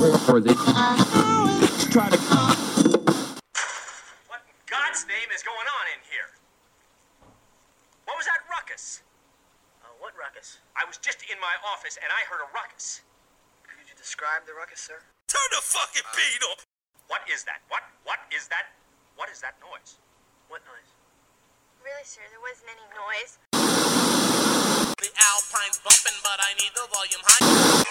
or they try to. What in God's name is going on in here? What was that ruckus? Uh, what ruckus? I was just in my office and I heard a ruckus. Could you describe the ruckus, sir? Turn the fucking beat up! What is that? What? What is that? What is that noise? What noise? Really, sir, there wasn't any noise. The Alpine's bumping, but I need the volume high.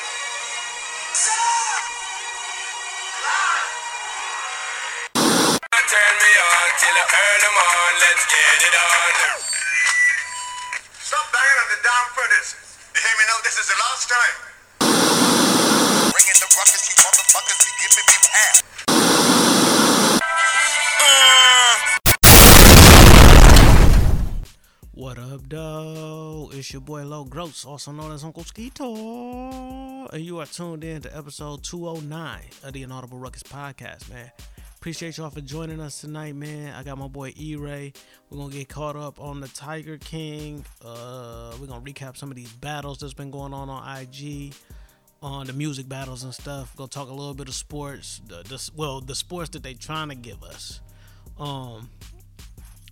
Turn me on till I earn them on. Let's get it on. Stop banging on the damn furnace. You hear me now? This is the last time. Bringing the ruckus, you motherfuckers be giving me pap. What up, though? It's your boy Low Gross, also known as Uncle Skeeto. And you are tuned in to episode 209 of the Inaudible Ruckus podcast, man. Appreciate y'all for joining us tonight, man. I got my boy E Ray. We're gonna get caught up on the Tiger King. Uh, we're gonna recap some of these battles that's been going on on IG, on the music battles and stuff. Gonna talk a little bit of sports. The, the well, the sports that they trying to give us. Um,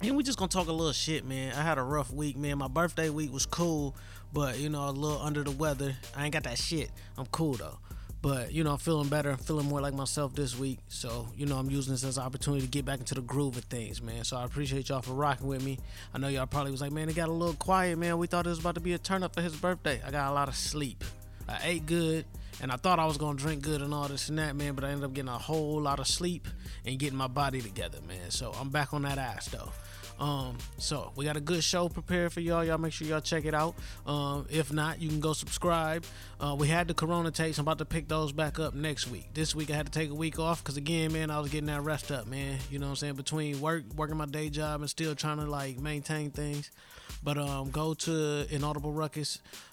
and we just gonna talk a little shit, man. I had a rough week, man. My birthday week was cool, but you know, a little under the weather. I ain't got that shit. I'm cool though. But you know, I'm feeling better. I'm feeling more like myself this week. So, you know, I'm using this as an opportunity to get back into the groove of things, man. So I appreciate y'all for rocking with me. I know y'all probably was like, man, it got a little quiet, man. We thought it was about to be a turn up for his birthday. I got a lot of sleep. I ate good, and I thought I was gonna drink good and all this and that, man. But I ended up getting a whole lot of sleep and getting my body together, man. So I'm back on that ass though. Um, so we got a good show prepared for y'all. Y'all make sure y'all check it out. Um, if not, you can go subscribe. Uh, we had the Corona takes. I'm about to pick those back up next week. This week I had to take a week off because again, man, I was getting that rest up, man. You know what I'm saying? Between work, working my day job, and still trying to like maintain things. But um, go to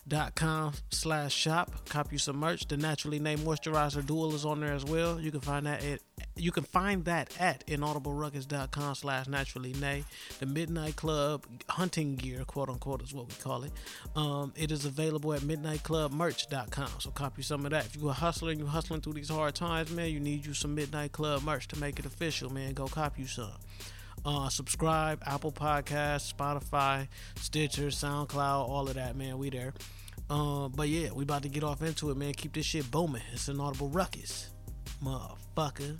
inaudibleruckus.com slash shop. Cop you some merch. The Naturally Named Moisturizer Dual is on there as well. You can find that at you can find that at inaudibleruckus.com slash naturally nay. The Midnight Club hunting gear, quote unquote, is what we call it. Um, it is available at midnightclubmerch.com. So copy some of that. If you're a hustler and you're hustling through these hard times, man, you need you some Midnight Club merch to make it official, man. Go copy you some. Uh, subscribe, Apple Podcasts, Spotify, Stitcher, SoundCloud, all of that, man. We there. Uh, but yeah, we about to get off into it, man. Keep this shit booming. It's an audible ruckus, motherfucker.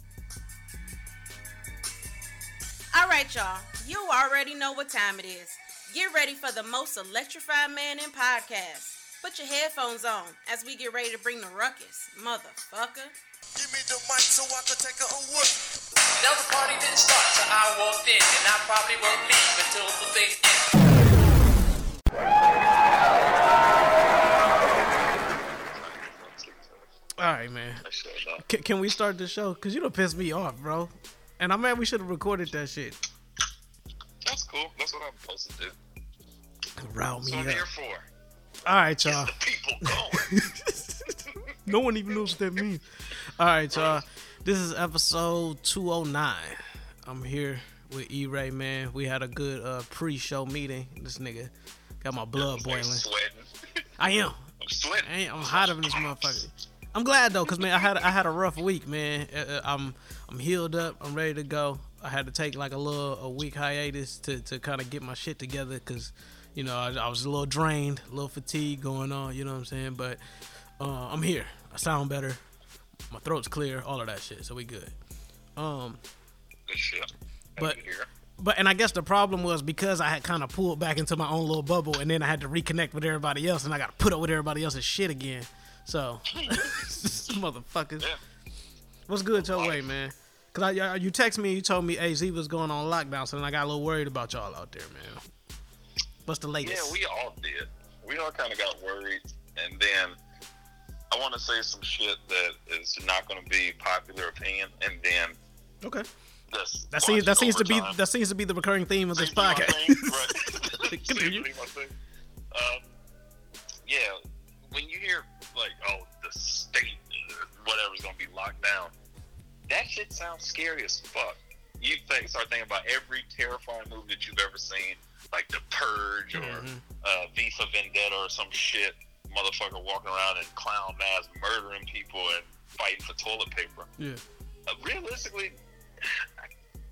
All right, y'all. You already know what time it is. Get ready for the most electrified man in podcasts. Put your headphones on as we get ready to bring the ruckus, motherfucker. Give me the mic so I can take a whoop. Now the party didn't start till I walked in, and I probably won't leave until the thing ends. All right, man. Can, can we start the show? Cause you don't piss me off, bro. And I'm mad we should have recorded that shit. That's cool. That's what I'm supposed to do. Round That's me what I'm up. here for. All right, y'all. The people going. no one even knows what that means. All right, y'all. This is episode 209. I'm here with E Ray, man. We had a good uh, pre-show meeting. This nigga got my blood boiling. I am. I'm sweating. I I'm hotter than this motherfucker. I'm glad though, cause man, I had I had a rough week, man. Uh, uh, I'm I'm healed up. I'm ready to go. I had to take like a little a week hiatus to to kind of get my shit together, cause you know I, I was a little drained, a little fatigue going on. You know what I'm saying? But uh, I'm here. I sound better. My throat's clear. All of that shit. So we good. Um, But- Happy to hear. but and I guess the problem was because I had kind of pulled back into my own little bubble, and then I had to reconnect with everybody else, and I got to put up with everybody else's shit again. So, motherfuckers, Yeah. what's good your way, man? Cause I, you text me, you told me AZ was going on lockdown, so then I got a little worried about y'all out there, man. What's the latest? Yeah, we all did. We all kind of got worried, and then I want to say some shit that is not going to be popular opinion, and then okay, this that seems that seems to be that seems to be the recurring theme of this Seems to podcast. thing, right. Continue. be my thing. Um, yeah, when you hear like, oh, the state, whatever's gonna be locked down, that shit sounds scary as fuck. You think, start thinking about every terrifying movie that you've ever seen, like The Purge or Mhm. uh, V for Vendetta or some shit. Motherfucker walking around in clown masks, murdering people and fighting for toilet paper. Yeah. Uh, realistically, I,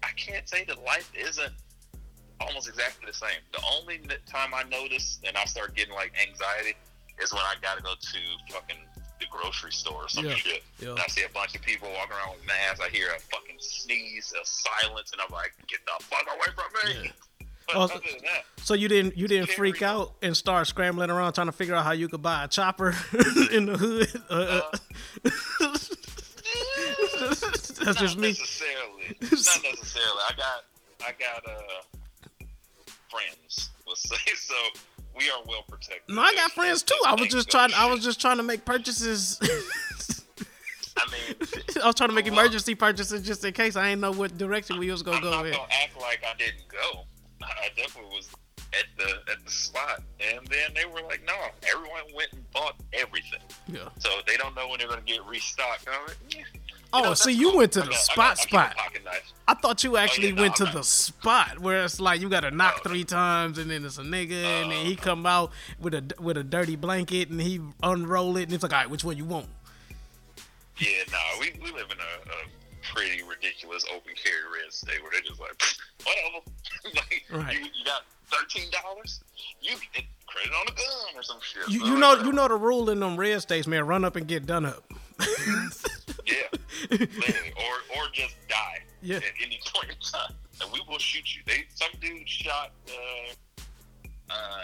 I can't say that life isn't almost exactly the same. The only time I notice and I start getting like anxiety is when I gotta go to fucking the grocery store or some Yeah, shit. yeah. And I see a bunch of people walking around with masks. I hear a fucking sneeze, a silence, and I'm like, get the fuck away from me. Yeah. But Oh, other than that, So you didn't you didn't freak out and start scrambling around trying to figure out how you could buy a chopper in the hood? Uh, uh, that's not just me. necessarily. Not necessarily. I got I got uh friends. Let's say so. We are well protected. No, I got friends too. I was just trying. I was just trying to make purchases. I mean, I was trying to make emergency purchases just in case. I didn't know what direction we was gonna I'm go not in. gonna act like I didn't go. I definitely was at the at the spot, and then they were like, "No, everyone went and bought everything." Yeah. So they don't know when they're gonna get restocked. Like, yeah. Oh, know, so you cool. went to the got- I spot got- I a spot. I thought you oh, actually no, went to I'm the not- spot where it's like you got to knock Oh. three times and then it's a nigga and then he uh-huh. come out with a with a dirty blanket and he unroll it and it's like, all right, which one you want? Yeah, nah, we, we live in a, a pretty ridiculous open carry red state where they're just like, whatever. like, Right. you, you got thirteen dollars, you get credit on a gun or some shit. You, you know you know the rule in them red states, man. Run up and get done up. Yeah, literally, or or just die Yeah. at any point in time, and we will shoot you. They some dude shot. Uh, uh,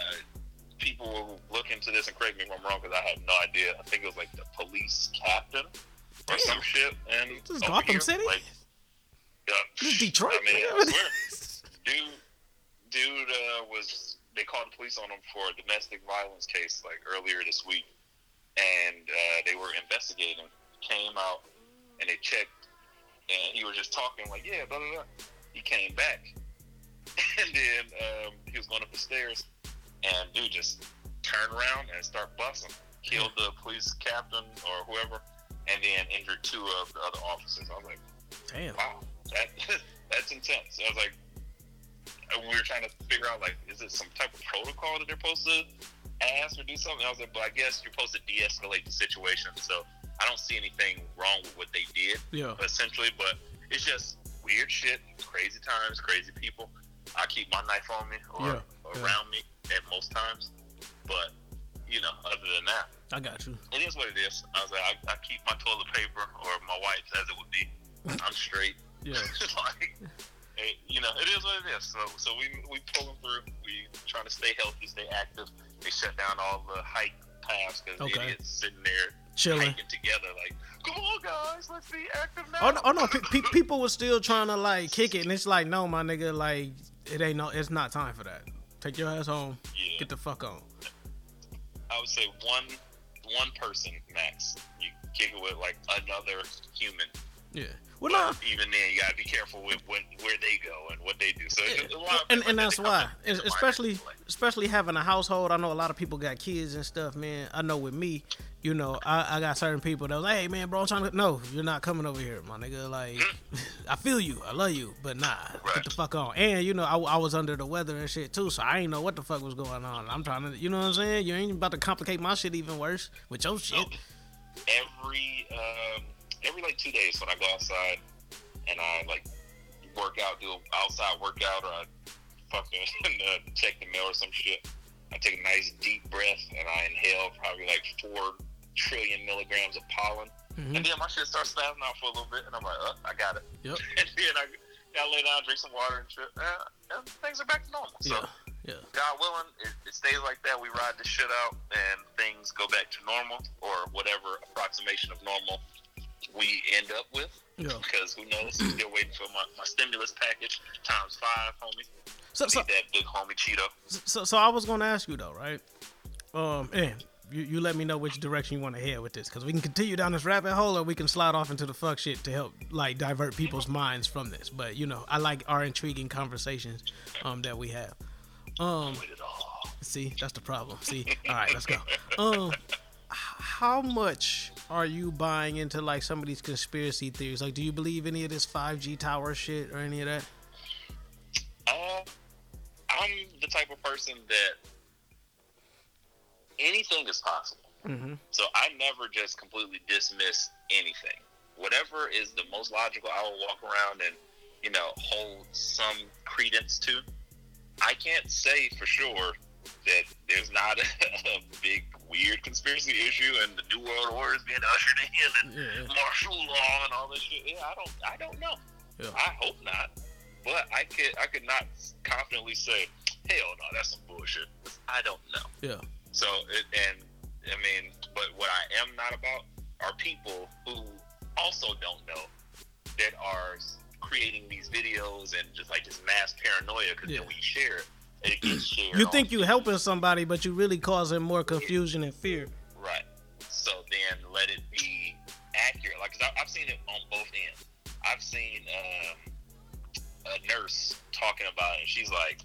people will look into this and correct me if I'm wrong because I have no idea. I think it was like the police captain Damn. some shit. And This is Gotham here, City? like, yeah, This is Detroit. I mean, I swear, dude, dude uh, was they called the police on him for a domestic violence case like earlier this week, and uh, they were investigating. Came out and they checked, and he was just talking like, yeah, blah blah blah. He came back, and then um, he was going up the stairs, and dude just turned around and started busting, killed the police captain or whoever, and then injured two of the other officers. I was like Damn. wow, that that's intense. I was like, we were trying to figure out like, is it some type of protocol that they're supposed to ask or do something? I was like, but I guess you're supposed to de-escalate the situation. So I don't see anything wrong with what they did, Yeah. essentially. But it's just weird shit, crazy times, crazy people. I keep my knife on me or Yeah, yeah. around me at most times, but you know, other than that, I got you. it is what it is. I was like, I, I keep my toilet paper or my wipes as it would be. I'm straight. Yeah. like, hey, you know, it is what it is. So, so we we pulling through. We trying to stay healthy, stay active. They shut down all the hike paths because Okay. idiots sitting there Chilling. hiking together. Like, come on, guys, let's be active now. Oh no, oh, no. Pe- pe- people were still trying to like kick it, and it's like, no, my nigga, like it ain't no, it's not time for that. Take your ass home. Yeah. Get the fuck on. I would say one one person max. You kick it with like another human. Yeah. Well, But no. even then, you gotta be careful with what, where they go and what they do. So lot and and that's why, come into Es- mind, especially especially having a household. I know a lot of people got kids and stuff, man. I know with me, you know, I, I got certain people that was like, hey man, bro, I'm trying to. No, you're not coming over here, my nigga. Like, I feel you, I love you, but nah, get Right. the fuck on. And you know, I, I was under the weather and shit too, so I ain't know what the fuck was going on. I'm trying to, you know what I'm saying? You ain't about to complicate my shit even worse with your shit. every um, every like two days when I go outside and I like work out, do an outside workout, or I fucking uh, check the mail or some shit. I take a nice deep breath and I inhale probably like four trillion milligrams of pollen, Mhm. and then my shit starts spazzing out for a little bit, and I'm like, oh, I got it. Yep. and then I, I lay down, drink some water and shit, and things are back to normal. So. Yeah, yeah. God willing, it, it stays like that. We ride this shit out, and things go back to normal, or whatever approximation of normal we end up with. Yeah. Because who knows? Still waiting for my, my stimulus package times five, homie. So, so, that big homie Cheeto. so, so I was gonna ask you though, right? Um, and you, you let me know which direction you want to head with this, because we can continue down this rabbit hole, or we can slide off into the fuck shit to help like divert people's minds from this. But you know, I like our intriguing conversations um that we have. Um, see, that's the problem. See, all right, let's go. Um, how much are you buying into like some of these conspiracy theories? Like, do you believe any of this 5G tower shit or any of that? Uh, I'm the type of person that anything is possible. Mm-hmm. So I never just completely dismiss anything. whatever is the most logical, I will walk around and you know hold some credence to. I can't say for sure that there's not a, a big weird conspiracy issue and the new world order is being ushered in and Yeah. martial law and all this shit. Yeah, I don't, I don't know. Yeah. I hope not. But I could, I could not confidently say, hell no, that's some bullshit. I don't know. Yeah. So, it, and I mean, but what I am not about are people who also don't know that are creating these videos and just like this mass paranoia because Yeah. then we share it it gets shared. You think you're helping somebody, but you're really causing more confusion and fear. Right. So then let it be accurate. Like, i I've seen it on both ends. I've seen um, a nurse talking about it, and she's like,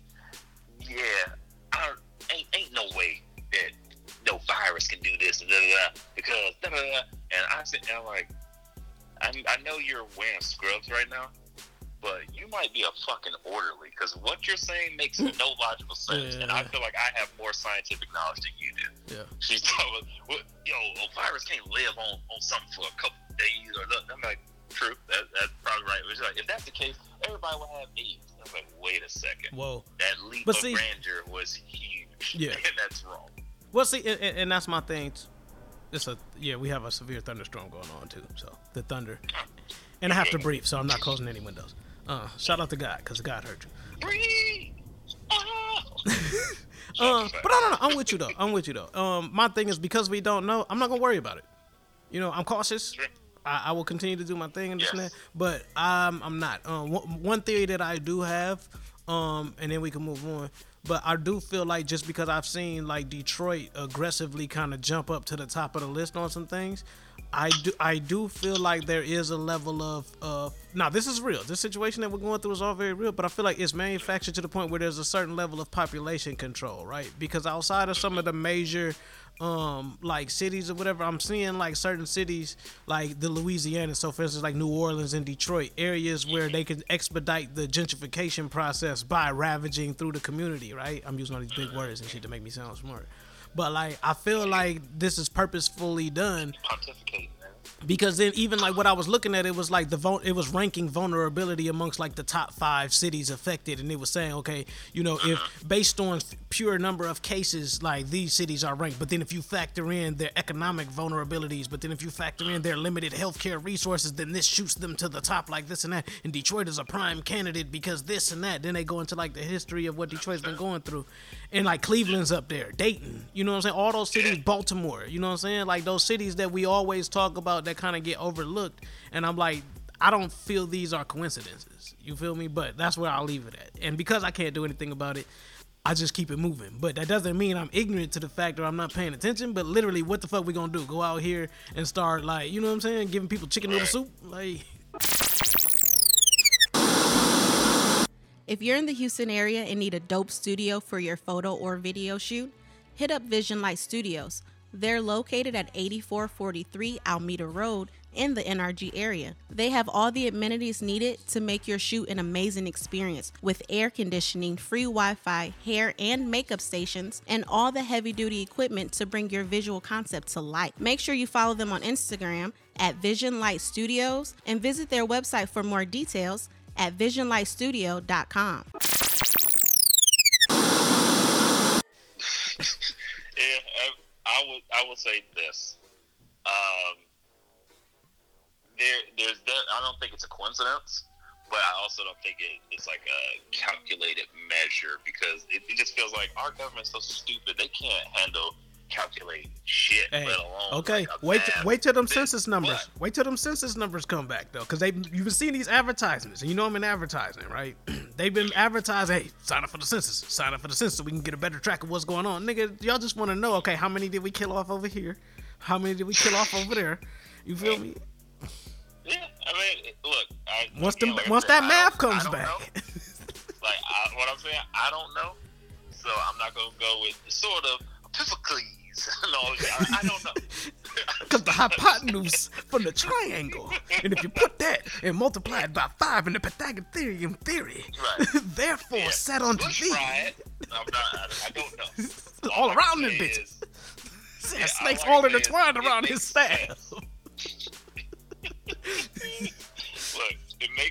"Yeah, I ain't ain't no way that no virus can do this and da da da because da da da." And I sit down like, I, I know you're wearing scrubs right now. But you might be a fucking orderly because what you're saying makes mm. no logical sense, and I feel like I have more scientific knowledge than you do. Yeah. She's talking, well, yo, a virus can't live on, on something for a couple days or nothing. I'm like, true, that, that's probably right. She's like, if that's the case, everybody will have AIDS. I'm like, wait a second. Whoa. That leap But of see- grandeur was huge. Yeah. and that's wrong. Well, see, and, and that's my thing. It's a yeah, we have a severe thunderstorm going on too. So the thunder, and I have to breathe, so I'm not closing any windows. Uh, shout out to God, cause God heard you. Breathe. Oh. Uh, but I don't know. I'm with you though. I'm with you though. Um, my thing is because we don't know, I'm not gonna worry about it. You know, I'm cautious. I, I will continue to do my thing and this and that. But I'm I'm not. Um, one, one theory that I do have, um, and then we can move on. But I do feel like just because I've seen like Detroit aggressively kind of jump up to the top of the list on some things, I do I do feel like there is a level of uh now this is real. This situation that we're going through is all very real, but I feel like it's manufactured to the point where there's a certain level of population control, right? Because outside of some of the major um like cities or whatever, I'm seeing like certain cities like the Louisiana, so for instance like New Orleans and Detroit, areas where they can expedite the gentrification process by ravaging through the community, right? I'm using all these big words and shit to make me sound smart. But like I feel like this is purposefully done Pontificating, man. Because then even like what I was looking at, it was like the vul- it was ranking vulnerability amongst like the top five cities affected, and it was saying, okay, you know, if uh-huh. based on pure number of cases, like these cities are ranked, but then if you factor in their economic vulnerabilities, but then if you factor in their limited healthcare resources, then this shoots them to the top like this and that. And Detroit is a prime candidate because this and that. Then they go into like the history of what Detroit's been going through, and like Cleveland's up there, Dayton, you know what I'm saying? All those cities, Baltimore, you know what I'm saying? Like those cities that we always talk about that kind of get overlooked. And I'm like, I don't feel these are coincidences. You feel me? But that's where I'll leave it at. And because I can't do anything about it, I just keep it moving. But that doesn't mean I'm ignorant to the fact or I'm not paying attention. But literally, what the fuck we gonna do? Go out here and start like, you know what I'm saying? Giving people chicken noodle soup? Like, If you're in the Houston area and need a dope studio for your photo or video shoot, hit up Vision Light Studios. They're located at 8443 Almeda Road in the NRG area. They have all the amenities needed to make your shoot an amazing experience with air conditioning, free Wi Fi, hair and makeup stations, and all the heavy duty equipment to bring your visual concept to life. Make sure you follow them on Instagram at Vision Light Studios and visit their website for more details at visionlightstudio.com. Yeah, I, I would I will say this. Um, there, there's that. I don't think it's a coincidence, but I also don't think it, it's like a calculated measure because it, it just feels like our government's so stupid they can't handle calculating shit, hey, let alone okay, like wait, wait till them thing. census numbers. But- Wait till them census numbers come back though, because they you've been seeing these advertisements, and you know I'm in advertising, right? They've been advertising, hey, sign up for the census, sign up for the census, so we can get a better track of what's going on, nigga. Y'all just want to know, okay, how many did we kill off over here? How many did we kill off over there? You feel me? Yeah, I mean, look. I, Once the like once said, that math comes back, like I, what I'm saying, I don't know, so I'm not gonna go with sort of Epiphanes all that. I, I don't know. because the hypotenuse from the triangle, and if you put that and multiply it by five in the Pythagorean theory, Right. therefore Yeah. set unto Let's thee, try it. I'm not. I, don't know. all I around them bitches. is, Yeah, snakes all all is intertwined it around his makes staff. sense.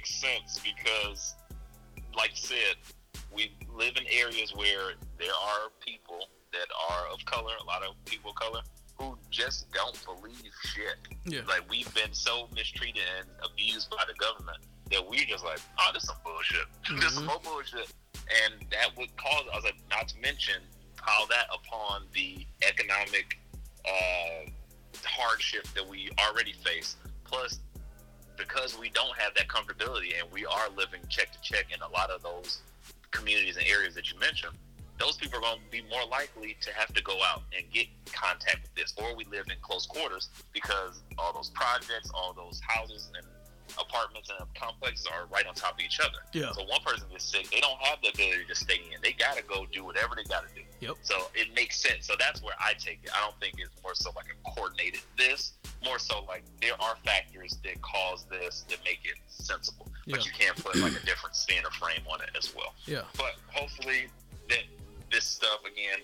sense because, like I said, we live in areas where there are people that are of color, a lot of people of color, who just don't believe shit. Yeah. Like we've been so mistreated and abused by the government that we just like, oh, this is some bullshit. this is Mhm. more bullshit. And that would cause us, like, not to mention, how that upon the economic uh, hardship that we already face. Plus, because we don't have that comfortability and we are living check to check in a lot of those communities and areas that you mentioned, those people are going to be more likely to have to go out and get contact with this. Or we live in close quarters because all those projects, all those houses and apartments and complexes are right on top of each other. Yeah. So one person gets sick, they don't have the ability to stay in. They got to go do whatever they got to do. Yep. So it makes sense. So that's where I take it. I don't think it's more so like a coordinated this, more so like there are factors that cause this that make it sensible. Yeah. But you can't put like a different spin or frame on it as well. Yeah. But hopefully that this stuff again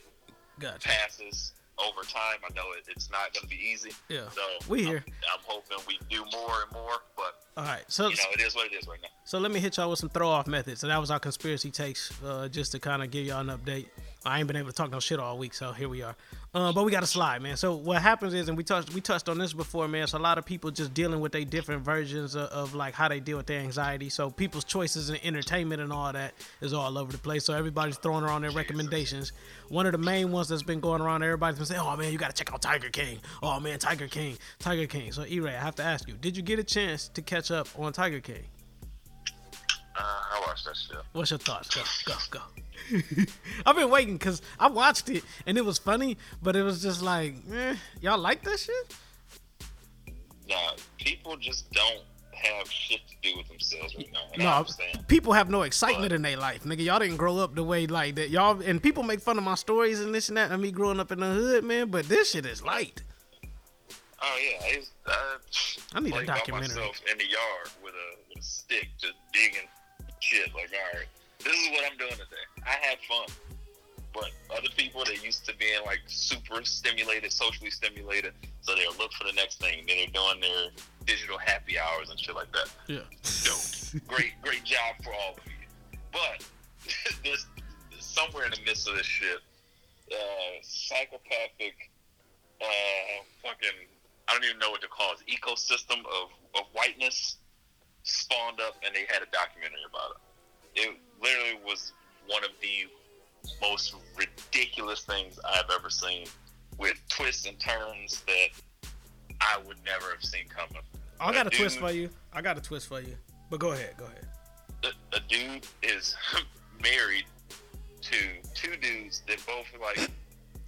Gotcha. passes over time. I know it, it's not going to be easy. Yeah. So We here. I'm, I'm hoping we do more and more, but All right. So you know it is what it is right now. So let me hit y'all with some throw off methods. So that was our conspiracy takes, uh, just to kind of give y'all an update. I ain't been able to talk no shit all week, so here we are. Uh, but we got a slide, man. So what happens is, and we touched we touched on this before, man. So a lot of people just dealing with their different versions of, of like how they deal with their anxiety. So people's choices in entertainment and all that is all over the place. So everybody's throwing around their recommendations. One of the main ones that's been going around, everybody's been saying, "Oh man, you got to check out Tiger King." Oh man, Tiger King, Tiger King. So E-Ray, I have to ask you, did you get a chance to catch up on Tiger King? Uh, I watched that shit. What's your thoughts? Go, go, go. I've been waiting because I watched it and it was funny, but it was just like, eh, y'all like that shit? Nah, people just don't have shit to do with themselves right now. And No, people have no excitement in their life, nigga. Y'all didn't grow up the way like that. Y'all and people make fun of my stories and this and that, and me growing up in the hood, man. But this shit is light. Oh yeah, uh, I need a documentary. myself in the yard with a, with a stick, just digging shit. Like, all right, this is what I'm doing today. I had fun, but other people they're used to being like super stimulated, socially stimulated, so they'll look for the next thing. Then they're doing their digital happy hours and shit like that. Yeah. Dope. great, great job for all of you. But this somewhere in the midst of this shit, uh, psychopathic, uh, fucking, I don't even know what to call it, ecosystem of, of whiteness spawned up, and they had a documentary about it. It literally was one of the most ridiculous things I've ever seen, with twists and turns that I would never have seen coming. I got a dude- twist for you. I got a twist for you. But go ahead, go ahead. a, a dude is married to two dudes that both are like,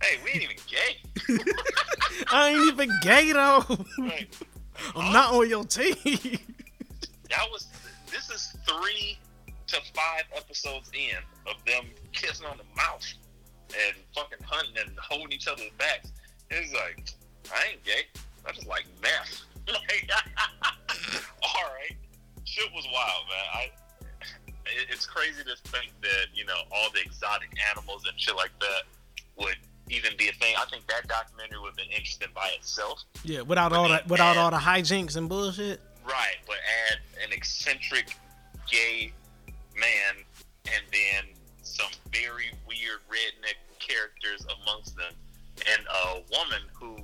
hey, we ain't even gay. I ain't even gay though. Like, I'm not on your team. That was this is three to five episodes in of them kissing on the mouth and fucking hunting and holding each other's backs. It's like, I ain't gay. I just like meth. like, all right, shit was wild, man. I. it- It's crazy to think that you know all the exotic animals and shit like that would even be a thing. I think that documentary would have been interesting by itself. yeah, without all that, without all the hijinks and bullshit. Right, but add an eccentric gay man and then some very weird redneck characters amongst them, and a woman who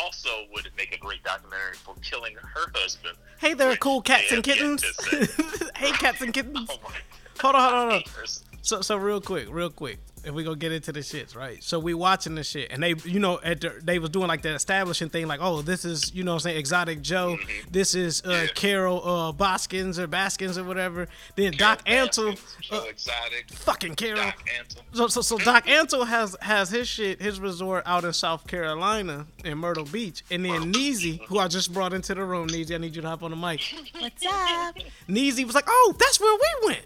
also would make a great documentary for killing her husband. Hey there, cool cats and kittens. hey, cats and oh kittens. Oh my Hold on, hold on, hold on. Haters. So, so real quick, real quick, if we gonna get into the shits, right? So we watching the shit, and they, you know, at the, they was doing like that establishing thing, like, oh, this is, you know, what I'm saying Exotic Joe, this is uh, Yeah. Carol uh, Baskins or Baskins or whatever. Then Doc Antle, so uh, exotic. fucking Carol. Doc Antle. So, so, so Doc Antle has has his shit, his resort out in South Carolina in Myrtle Beach, and then Neezy, who I just brought into the room, Neezy, I need you to hop on the mic. What's up? Neezy was like, "Oh, that's where we went."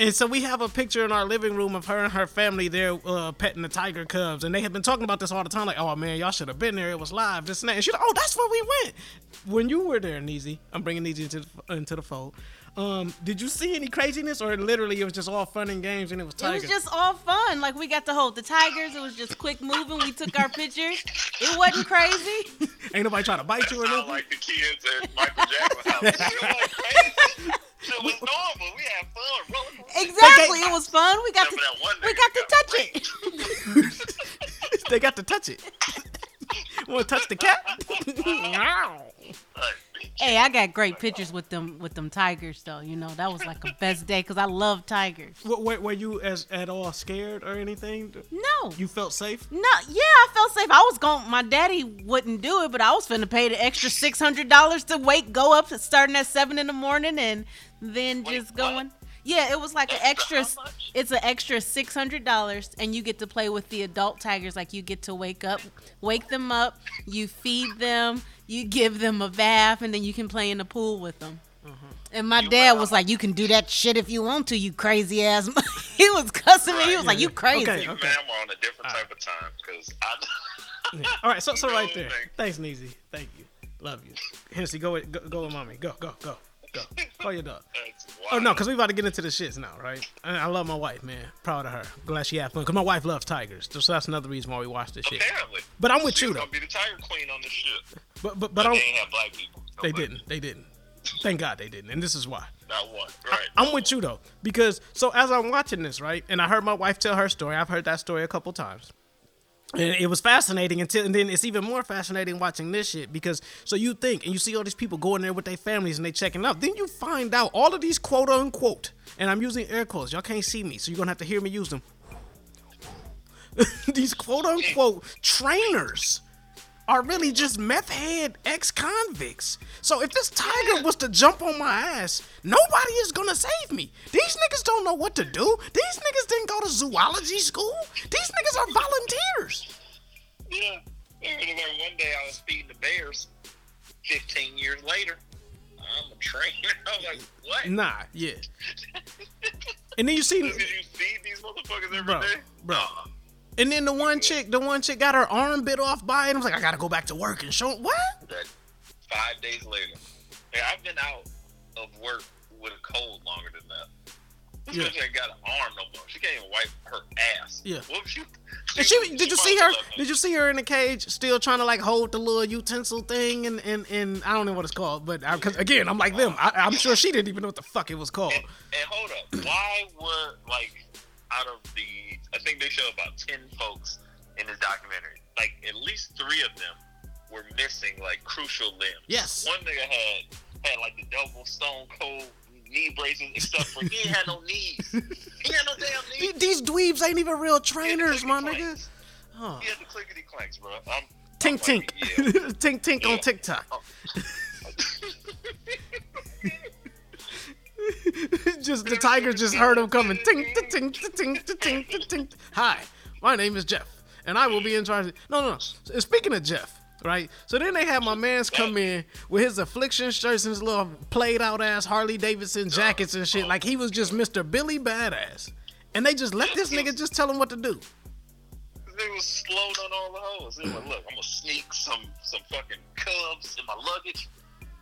And so we have a picture in our living room of her and her family there uh, petting the tiger cubs, and they have been talking about this all the time. Like, "Oh man, y'all should have been there. It was live, this and that." And she's like, "Oh, that's where we went." When you were there, Neezy, I'm bringing Neezy into the, into the fold. Um, did you see any craziness, or literally it was just all fun and games and it was It was just all fun. Like we got to hold the tigers. It was just quick moving. We took our pictures. It wasn't crazy. Ain't nobody trying to bite you or Sound nothing. like the kids at Michael Jackson's house. It was normal. We had fun. Exactly. It was fun. We got to we got to touch it. they got to touch it. Want to touch the cat? Hey, I got great pictures with them with them tigers though. You know that was like a best day because I love tigers. Were, were, were you as at all scared or anything? No, You felt safe? no, yeah, I felt safe. I was going. My daddy wouldn't do it, but I was finna pay the extra six hundred dollars to wake, go up, starting at seven in the morning, and then Wait, just what? Going. Yeah, it was like an Extra extra. how much? It's an extra six hundred dollars, and you get to play with the adult tigers. Like you get to wake up, wake them up, you feed them, you give them a bath, and then you can play in the pool with them. Mm-hmm. And my You dad was like, "You can do that shit if you want to, you crazy ass." he was cussing me. He was like, "You crazy." Okay. you, ma'am, are on a different type of time because I. Yeah. All right, so so right there. Thanks, Neezy. Thank you. Love you. Hennessy, go with go, go with mommy. Go go go go. Call your dog. Oh no, because we about to get into the shits now, right? I, I love my wife, man. Proud of her. Glad she had fun. Cause my wife loves tigers, so that's another reason why we watch this shit. Apparently. But I'm with She's you though. gonna be the tiger queen on this shit. But but but But I'm, they have black people. No they black didn't. They didn't. Thank God they didn't. And this is why. Not one. Right. I'm with you though, because so as I'm watching this, right, and I heard my wife tell her story. I've heard that story a couple times. And it was fascinating until, and then it's even more fascinating watching this shit because so you think and you see all these people going there with their families and they checking out. Then you find out all of these quote unquote, and I'm using air quotes. Y'all can't see me, so you're gonna have to hear me use them. these quote unquote trainers are really just meth head ex convicts. So if this tiger was to jump on my ass, nobody is gonna save me. These niggas don't know what to do. These niggas didn't go to zoology school. These niggas are volunteers. Yeah. I remember one day I was feeding the bears. Fifteen years later, I'm a trainer. I'm like, what? Nah, yeah. And then you see, Did you feed these motherfuckers every day? Bro, bro. And then the one chick, the one chick got her arm bit off by it. I was like, I gotta go back to work and show what? That five days later. Yeah, I've been out of work with a cold longer than that. This Yeah. bitch ain't got an arm no more. She can't even wipe her ass. Yeah. You? And she, did you see her? Did you see her in the cage, still trying to like hold the little utensil thing, and and, and I don't know what it's called, but because again, I'm like them. I, I'm sure she didn't even know what the fuck it was called. And, and hold up, why were like out of the? I think they show about ten folks in this documentary. Like at least three of them were missing like crucial limbs. Yes. One nigga had had like the double stone cold knee braces, except for he ain't had no knees. He had no damn knees. These dweebs ain't even real He had the trainers, my nigga. Huh. He had the clickety clanks, bro. I'm, Tink I'm tink, like, yeah. tink tink on Yeah. TikTok. Oh. Just the tiger just heard him coming. Tink tink tink tink tink tink. Hi, my name is Jeff, and I will be in charge. No, no. no. Speaking of Jeff, right? So then they had my man's come in with his affliction shirts and his little played out ass Harley Davidson jackets and shit, like he was just Mr. Billy Badass. And they just let this nigga just tell him what to do. They was slowed on all the hoes. They were like, look, I'm gonna sneak some some fucking cubs in my luggage.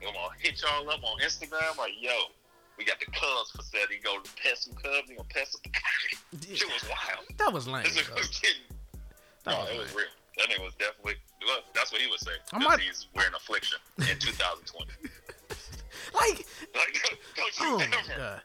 I'm gonna hit y'all up on Instagram. Like, yo, we got the cubs for sale. You go pet some cubs. You gonna pet some. Shit was wild. That was lame. This nigga though. was getting. That No, was it was real. That nigga was definitely. Well, that's what he would say. I 'cause might- He's wearing affliction in 2020. Like, like, don't you oh ever. god.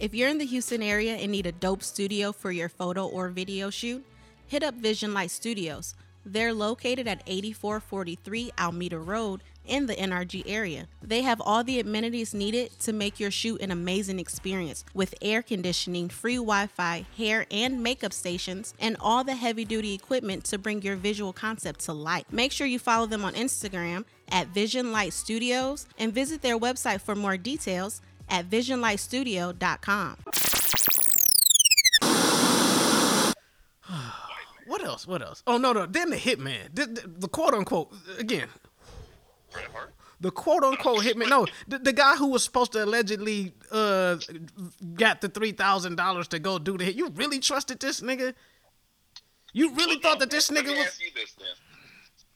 If you're in the Houston area and need a dope studio for your photo or video shoot, hit up Vision Light Studios. They're located at 8443 Almeda Road in the NRG area. They have all the amenities needed to make your shoot an amazing experience with air conditioning, free Wi Fi, hair and makeup stations, and all the heavy duty equipment to bring your visual concept to life. Make sure you follow them on Instagram at Vision Light Studios and visit their website for more details at visionlightstudio.com. What else? What else? Oh no, no. Then the hitman, the, the, the quote unquote again? The quote unquote hitman. No, the, the guy who was supposed to allegedly uh got the three thousand dollars to go do the hit. You really trusted this nigga? You really thought that this Let nigga me was? ask you this then.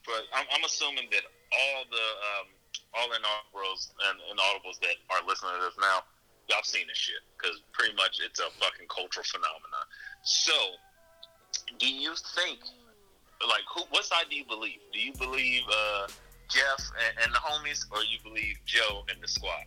But I'm, I'm assuming that all the um, all inaudibles and inaudibles that are listening to this now, y'all seen this shit because pretty much it's a fucking cultural phenomenon. So, do you think, like, who? What side do you believe? Do you believe uh, Jeff and, and the homies, or you believe Joe and the squad?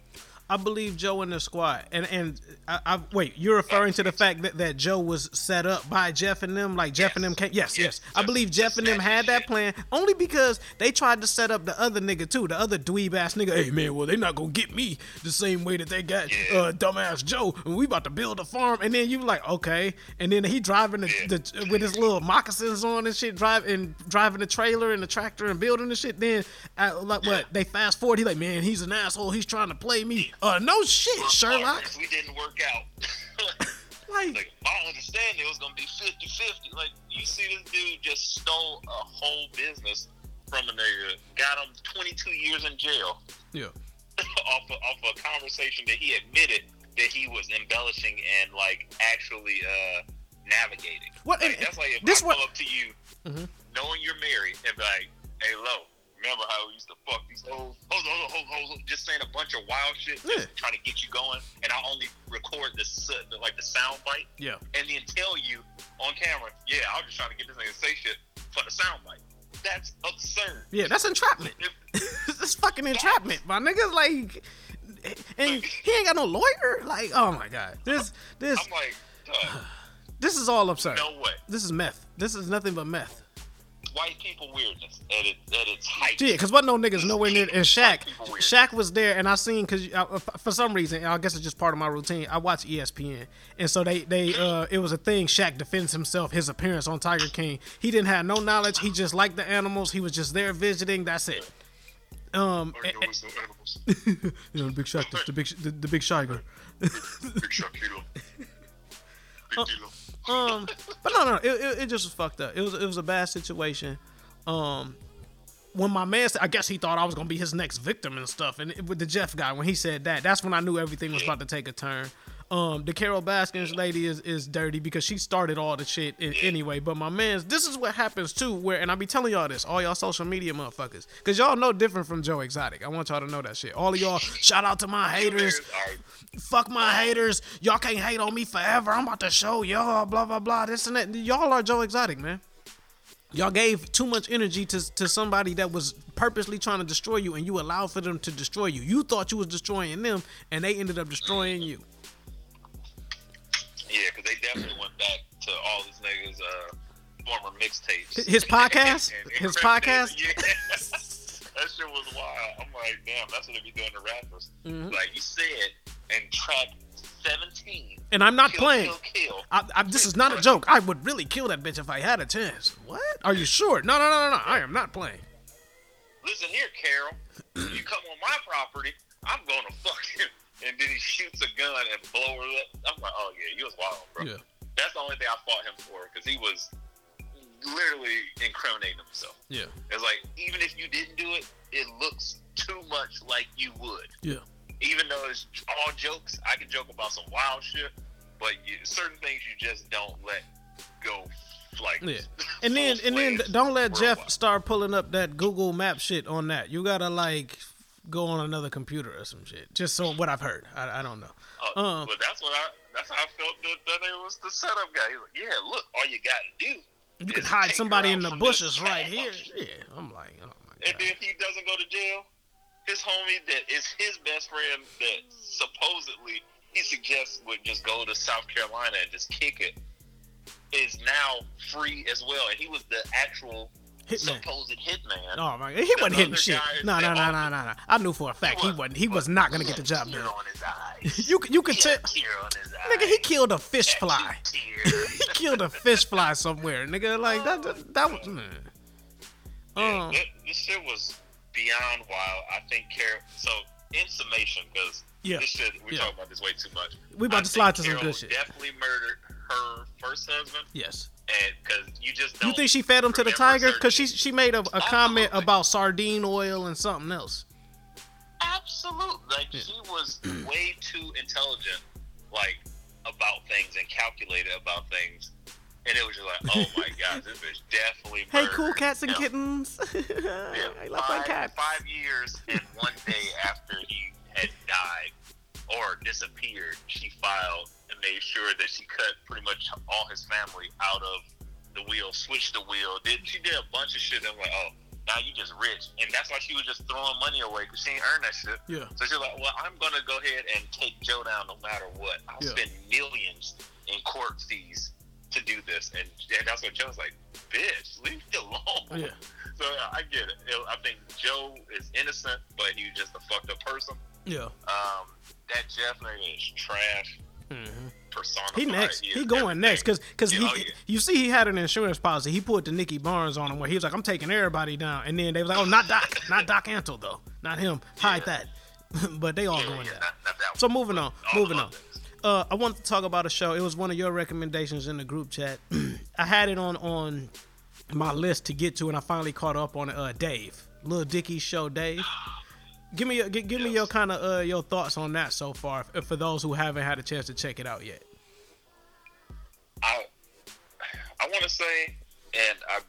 I believe Joe in the squad, and and I, I wait. You're referring to the fact that, that Joe was set up by Jeff and them, like Jeff and them came. Yes, yes. Yes. I believe Jeff and them had that plan only because they tried to set up the other nigga too, the other dweeb ass nigga. Hey man, well they not gonna get me the same way that they got Yeah. uh, dumbass Joe, and we about to build a farm. And then you like okay, and then he driving the, the with his little moccasins on and shit, driving driving the trailer and the tractor and building the shit. Then like what they fast forward, he like man, he's an asshole. He's trying to play me. Uh, no shit, Sherlock. partners. We didn't work out. Like, like, I understand it was gonna be 50-50. Like, you see this dude just stole a whole business from a nigga, got him 22 years in jail yeah, off of, off a conversation that he admitted that he was embellishing and like actually uh navigating. What- Like, and- that's like if this I what- up to you, Mhm. knowing you're married, and be like, "Hey, Lo, remember how we used to fuck these hoes? Hold on, hold on, hold on, hold on," just saying a bunch of wild shit, just Yeah. trying to get you going, and I only record the, the like the sound bite, yeah. and then tell you on camera, "Yeah, I was just trying to get this nigga to say shit for the sound bite." That's absurd. Yeah, that's entrapment. that's fucking entrapment, my niggas. Like, and he ain't got no lawyer. Like, oh my god, this this I'm like, Dog, uh, this is all absurd. no way. This is meth. This is nothing but meth. White people weirdness at, it, at its height. Yeah, cause what no niggas nowhere near. And Shaq, Shaq was there, and I seen cause uh, for some reason, I guess it's just part of my routine. I watch ESPN, and so they they uh it was a thing. Shaq defends himself, his appearance on Tiger King. He didn't have no knowledge. He just liked the animals. He was just there visiting. That's it. Um, and- know it's no animals. you know the big Shaq, the big the, the big Shiger. Big Shaquille. Big deal. Um, but no, no, it, it, it just was fucked up. It was it was a bad situation. Um, when my man, said, I guess he thought I was gonna be his next victim and stuff. And it- with the Jeff guy, when he said that, that's when I knew everything was about to take a turn. Um, the Carol Baskins lady is, is dirty because she started all the shit in, anyway. But my man's, this is what happens too. Where and I be telling y'all this, all y'all social media motherfuckers, because y'all know different from Joe Exotic. I want y'all to know that shit. All of y'all, shout out to my haters fuck my haters. Y'all can't hate on me forever. I'm about to show y'all, blah, blah, blah, this and that. Y'all are Joe Exotic, man. Y'all gave too much energy to, to somebody that was purposely trying to destroy you, and you allowed for them to destroy you. You thought you was destroying them, and they ended up destroying you. Yeah, because they definitely went back to all these niggas' uh, former mixtapes. His podcast? And- and His podcast? Yeah. that shit was wild. I'm like, damn, that's what they be doing to rappers. Mm-hmm. Like you said, and track 17. And I'm not kill, playing. Kill, kill. I, I, this is not a joke. I would really kill that bitch if I had a chance. What? Are you sure? No, no, no, no, no. I am not playing. Listen here, Carol. you come on my property, I'm gonna fuck you. And then he shoots a gun and blow her up. I'm like, oh yeah, you was wild, bro. Yeah. That's the only thing I fought him for because he was literally incriminating himself. Yeah. It's like even if you didn't do it, it looks too much like you would. Yeah. Even though it's all jokes, I can joke about some wild shit, but you, certain things you just don't let go. Like Yeah. And then and then don't let Jeff start pulling up that Google Map shit on that. You gotta like go on another computer or some shit. Just so what I've heard. I, I don't know. Uh, Uh. but that's what I. That's how I felt that, that it was the setup guy. He's like, yeah, look, all you gotta do. You is hide somebody in the bushes right here. Yeah. I'm like, oh my And god. then he doesn't go to jail. His homie that is his best friend that supposedly he suggests would just go to South Carolina and just kick it is now free as well. And he was the actual Hitman. supposed hitman. Oh my god. He wasn't hitting shit. No, no, no, no, no, no. I knew for a fact he wasn't he was not gonna get the job done. You you could He tell had a tear on his eye. Nigga, he killed a fish fly. He killed a fish fly somewhere, nigga. Like that that, that was man. Yeah, Um this shit was beyond wild. I think Carol. So in summation, because Yeah, this shit we yeah. talking about this way too much. We about I to slide to some good shit. Definitely murdered her first husband, yes. and because you just You don't think she fed him to the tiger? Cause she she made a, a comment about sardine oil and something else. absolutely like she was way too intelligent, like about things and calculated about things. And it was just like, oh my god, this bitch definitely. Hey, cool cats and him. kittens. Yeah, I love my five, cat. Five years and one day after he had died or disappeared, she filed and made sure that she cut pretty much all his family out of the wheel, switched the wheel. Did she did a bunch of shit? I'm like, oh, now you just rich, and that's why she was just throwing money away because she ain't earned that shit. Yeah. So she's like, well, I'm gonna go ahead and take Joe down no matter what. I'll Yeah. spend millions in court fees to do this, and, and that's what Joe's like, bitch, leave me alone. Yeah. So yeah, I get. It- I think Joe is innocent, but he's just a fucked up person. Yeah. Um, that Jeff nigga is trash. Personified. He next. is He going everything. next because because Yeah, he oh, yeah. you see he had an insurance policy. He put the Nicky Barnes on him where he was like, I'm taking everybody down, and then they was like, oh, not Doc, not Doc Antle though, not him. Hide that. but they all Yeah, going yeah, down. not- not that So moving on, All moving on. Uh, I wanted to talk about a show. It was one of your recommendations in the group chat. I had it on on my list to get to, and I finally caught up on it. Uh, Dave, Little Dicky show, Dave. Give me, your- gi- give me your kind of uh, your thoughts on that so far, for those who haven't had a chance to check it out yet. I I want to say, and I,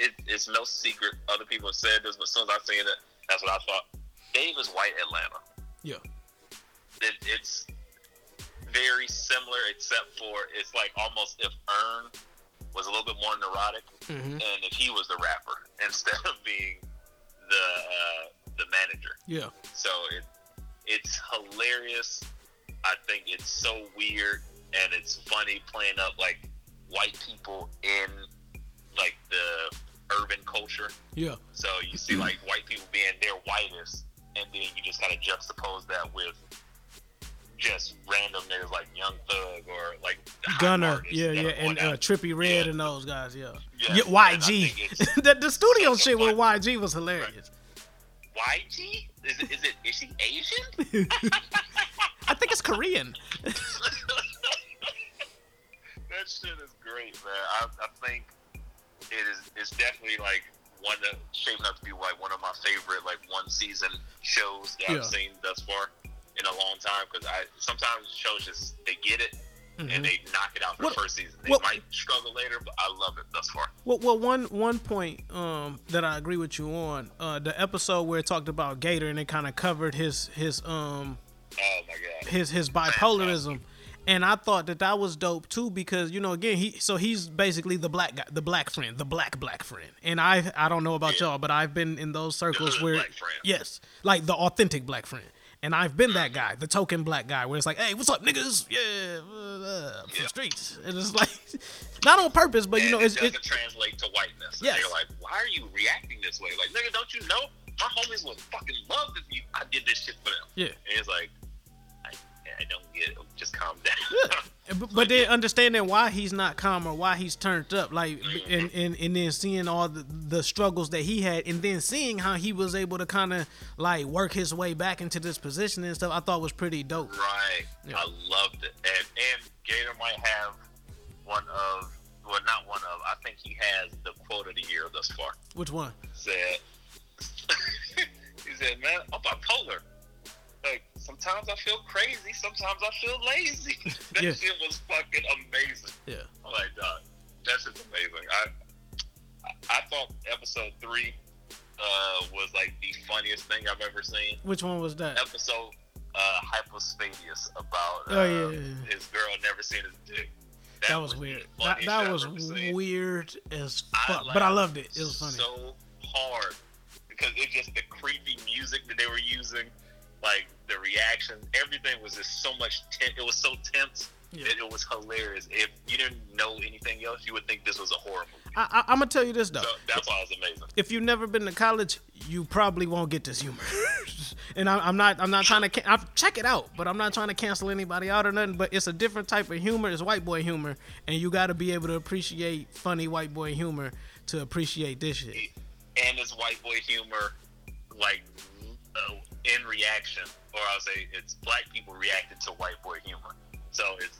it, it's no secret. Other people have said this, but as soon as I seen it, that's what I thought. Dave is white Atlanta. Yeah, It, it's very similar, except for it's like almost if Earn was a little bit more neurotic, Mhm. and if he was the rapper instead of being the uh, the manager. yeah, So it it's hilarious. I think it's so weird and it's funny playing up like white people in like the urban culture. yeah, So you see like white people being their whitest, and then you just kind of juxtapose that with just random niggas like Young Thug or like Gunna, yeah, yeah, and uh. Trippie Redd Yeah. and those guys, yeah, Yeah, yeah and I think YG. the, the studio shit with. YG was hilarious. YG? Is it, is it is she Asian? I think it's Korean. that shit is great, man. I, I think it is. It's definitely like one that shaping up to be like one of my favorite like one season shows that Yeah. I've seen thus far in a long time. Because I sometimes shows just they get it Mhm. and they knock it out for Well- the first season. They well- might struggle later, but I love it thus far. Well, well, one one point um, that I agree with you on uh, the episode where it talked about Gator and it kind of covered his his um Oh my god. his his bipolarism, and I thought that that was dope too because you know again he so he's basically the black guy, the black friend, the black black friend, and I I don't know about Yeah. y'all, but I've been in those circles where black yes, like the authentic black friend. And I've been that guy, the token black guy, where it's like, "Hey, what's up, niggas? Yeah, uh, Yeah. the streets." And it's like, not on purpose, but you know, and it's it it, doesn't translate to whiteness. And Yes. They're like, why are you reacting this way? Like, nigga, don't you know? My homies would fucking love if you I did this shit for them. Yeah. And it's like, I, don't get it. Just calm down. But, but then understanding why he's not calm or why he's turned up, like, mm-hmm. and, and, and then seeing all the, the struggles that he had, and then seeing how he was able to kind of like work his way back into this position and stuff, I thought was pretty dope. right. Yeah. I loved it. And and Gator might have one of well not one of, I think he has the quote of the year thus far. Which one? Said he said, Man, I'm bipolar. Like sometimes I feel crazy, sometimes I feel lazy. that Yeah. shit was fucking amazing. Yeah. I'm like, dog, that's just amazing. I I- I thought episode three uh, was like the funniest thing I've ever seen. Which one was that? Episode uh, Hypospadias about uh, Oh, yeah, yeah, yeah. his girl never seen his dick. That was the weird. That, that was weird as I fuck, but I loved it. It was funny. So hard because it just the creepy music that they were using, like the reaction, everything was just so much. Ten- it was so tense. Yeah. That it was hilarious. If you didn't know anything else, you would think this was a horror movie. I, I, I'm gonna tell you this though. So that's why it was amazing. if you've never been to college, you probably won't get this humor. and I, I'm not, I'm not trying to can- check it out, but I'm not trying to cancel anybody out or nothing. But it's a different type of humor. It's white boy humor, and you got to be able to appreciate funny white boy humor to appreciate this shit. and it's white boy humor, like uh, in reaction, or I'll say it's black people reacting to white boy humor. So it's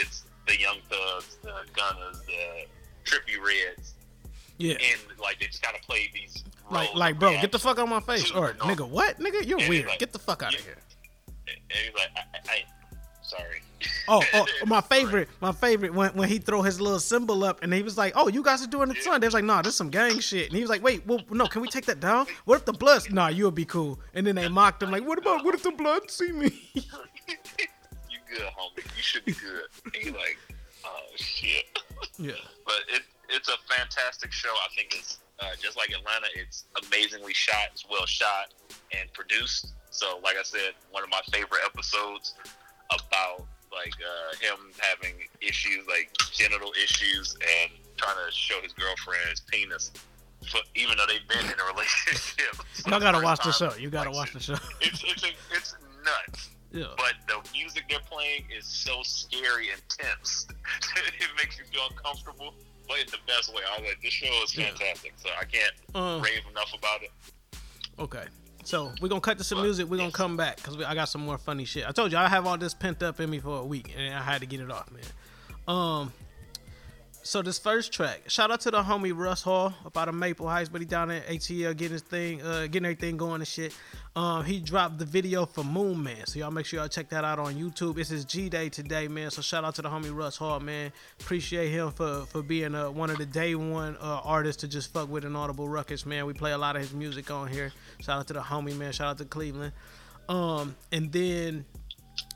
it's the young thugs, the gunners, the trippy reds, Yeah, and like they just gotta play these. like, like, bro, get the fuck out of my face, or nigga, what, nigga, you're weird. like- Get the fuck out of here. And he's like, I. Oh, oh, my favorite, my favorite when when he throw his little symbol up and he was like, "Oh, you guys are doing the sun." They was like, "Nah, this some gang shit." And he was like, "Wait, well, no, can we take that down? What if the blood? Nah, you'll be cool." And then they mocked him like, "What about what if the blood see me?" you good, homie. You should be good. And he's like, oh shit. yeah, But it it's a fantastic show. I think it's Uh, just like Atlanta, it's amazingly shot, it's well shot and produced. So, like I said, one of my favorite episodes about like uh, him having issues, like genital issues, and trying to show his girlfriend his penis. Even though they've been in a relationship, Y'all gotta watch the show. You gotta watch the show. It's it's it's nuts. Yeah. But the music they're playing is so scary and tense. it makes you feel uncomfortable, but in the best way. I was like, this show is Yeah. fantastic. So I can't Uh. rave enough about it. Okay. So we're gonna cut to some music. We're gonna come back because I got some more funny shit. I told you I have all this pent up in me for a week, and I had to get it off, man. Um. So this first track, shout out to the homie Russ Hall about a Maple Heights, but he down at ATL getting his thing, uh, getting everything going and shit. Um, he dropped the video for Moon Man, so y'all make sure y'all check that out on YouTube. It's his G Day today, man. So shout out to the homie Russ Hall, man. Appreciate him for for being uh, one of the day one uh, artists to just fuck with Inaudible Ruckus, man. We play a lot of his music on here. Shout out to the homie, man. Shout out to Cleveland. Um, and then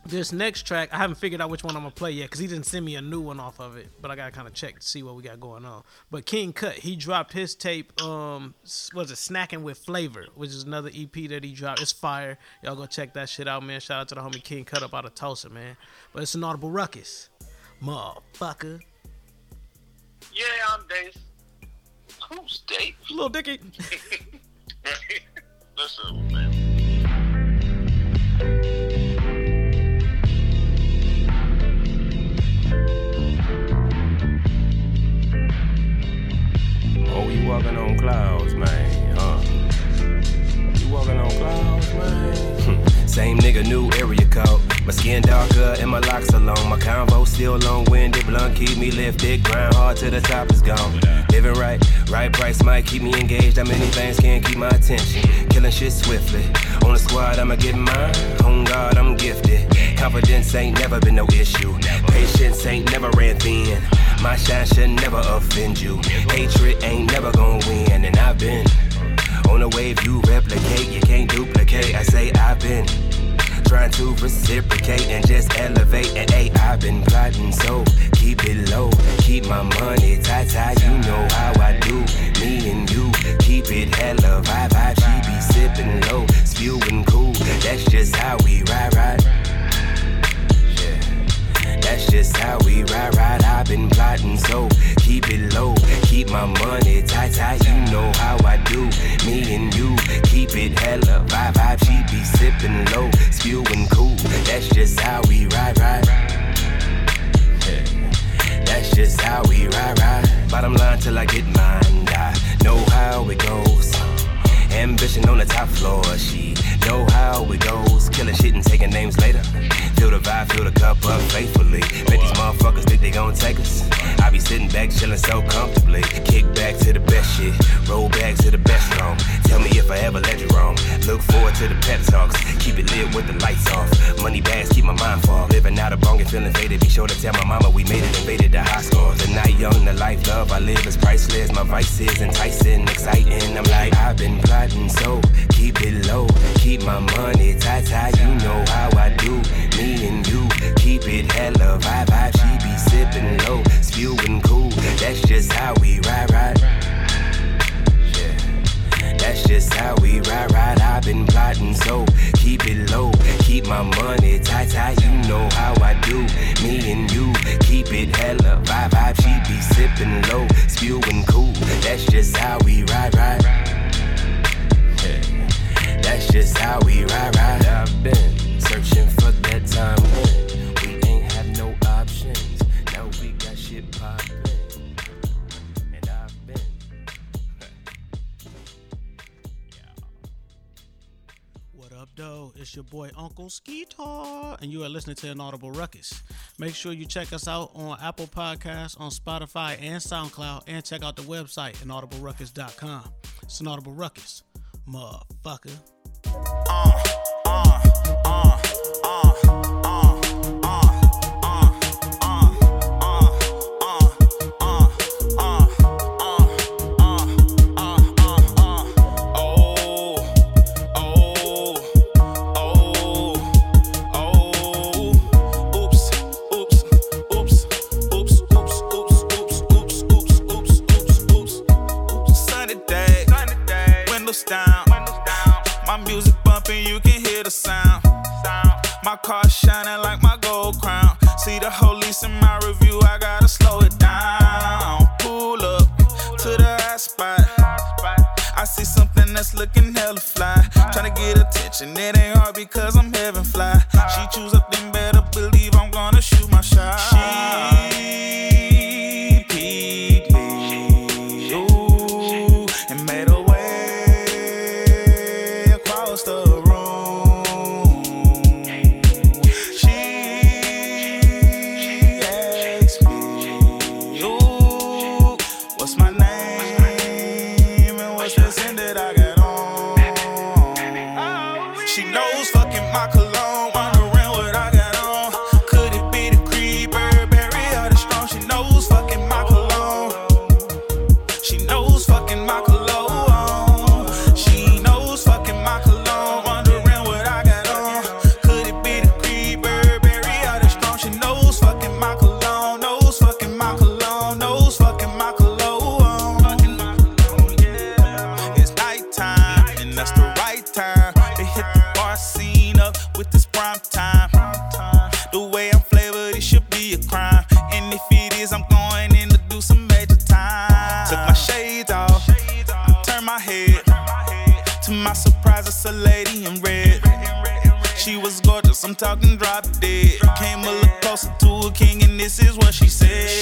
this next track, I haven't figured out which one I'm gonna play yet because he didn't send me a new one off of it. But I gotta kind of check to see what we got going on. But King Cut, he dropped his tape. Um, was it Snacking with Flavor, which is another EP that he dropped. It's fire. Y'all go check that shit out, man. Shout out to the homie King Cut up out of Tulsa, man. But it's Inaudible Ruckus, motherfucker. Yeah, I'm Dave. Who's Dave? Little Dicky. Listen, man. Oh, you walking on clouds, man, huh? You walking on clouds, man? Hmm. Same nigga, new area code. My skin darker and my locks are long. My convo still long-winded, blunt keep me lifted. Grind hard till the top is gone. Living right, right price might keep me engaged. How many things can't keep my attention? Killing shit swiftly. On the squad, I'ma get mine. On God, I'm gifted. Confidence ain't never been no issue. Patience ain't never ran thin. My shine should never offend you. Hatred ain't never gonna win, and I've been on the wave you replicate. You can't duplicate. I say I've been trying to reciprocate and just elevate. And hey, I've been plotting, so keep it low. Keep my money tight, tight. You know how I do. Me and you keep it hella vibe. She be sipping low, spewing cool. That's just how we ride, ride. That's just how we ride, ride. I've been plotting, so keep it low. Keep my money tight, tight. You know how I do. Me and you keep it hella vibe, vibe. She be sipping low, spewing cool. That's just how we ride, ride. That's just how we ride, ride. Bottom line till I get mine. I know how it goes. Ambition on the top floor. She know how it goes. Killing shit and taking names later. Feel the vibe, fill the cup up faithfully. Bet these motherfuckers think they gon' take us. I be sitting back, chilling so comfortably. Kick back to the best shit. Roll back to the best song. Tell me if I ever wrong. Look forward to the pep talks. Keep it lit with the lights off. Money bags, keep my mind far. Living out a bong and feeling faded. Be sure to tell my mama we made it, invaded the high scores. The night young, the life love I live is priceless. My vice is enticing, exciting. I'm like, I've been plotting, so keep it low. Keep my money tight, tight. You know how I do. Me and you keep it hella vibe, vibe. She be sipping low, spewing cool. That's just how we ride, ride. That's just how we ride, ride. I've been plotting, so keep it low. Keep my money tight, tight. You know how I do. Me and you keep it hella vibe, vibe. She be sipping low, spewing cool. That's just how we ride, ride. That's just how we ride, ride. I've been searching for that time Though? It's your boy Uncle Skeetar, and you are listening to Inaudible Ruckus. Make sure you check us out on Apple Podcasts, on Spotify, and SoundCloud, and check out the website, inaudibleruckus.com. It's Inaudible Ruckus, motherfucker. Sun it down. car shining like my gold crown. See the whole lease in my review, I gotta slow it down. Pull up to the high spot. I see something that's looking hella fly. Tryna get attention, it ain't hard because I'm heaven fly. She choose up them this is what she said.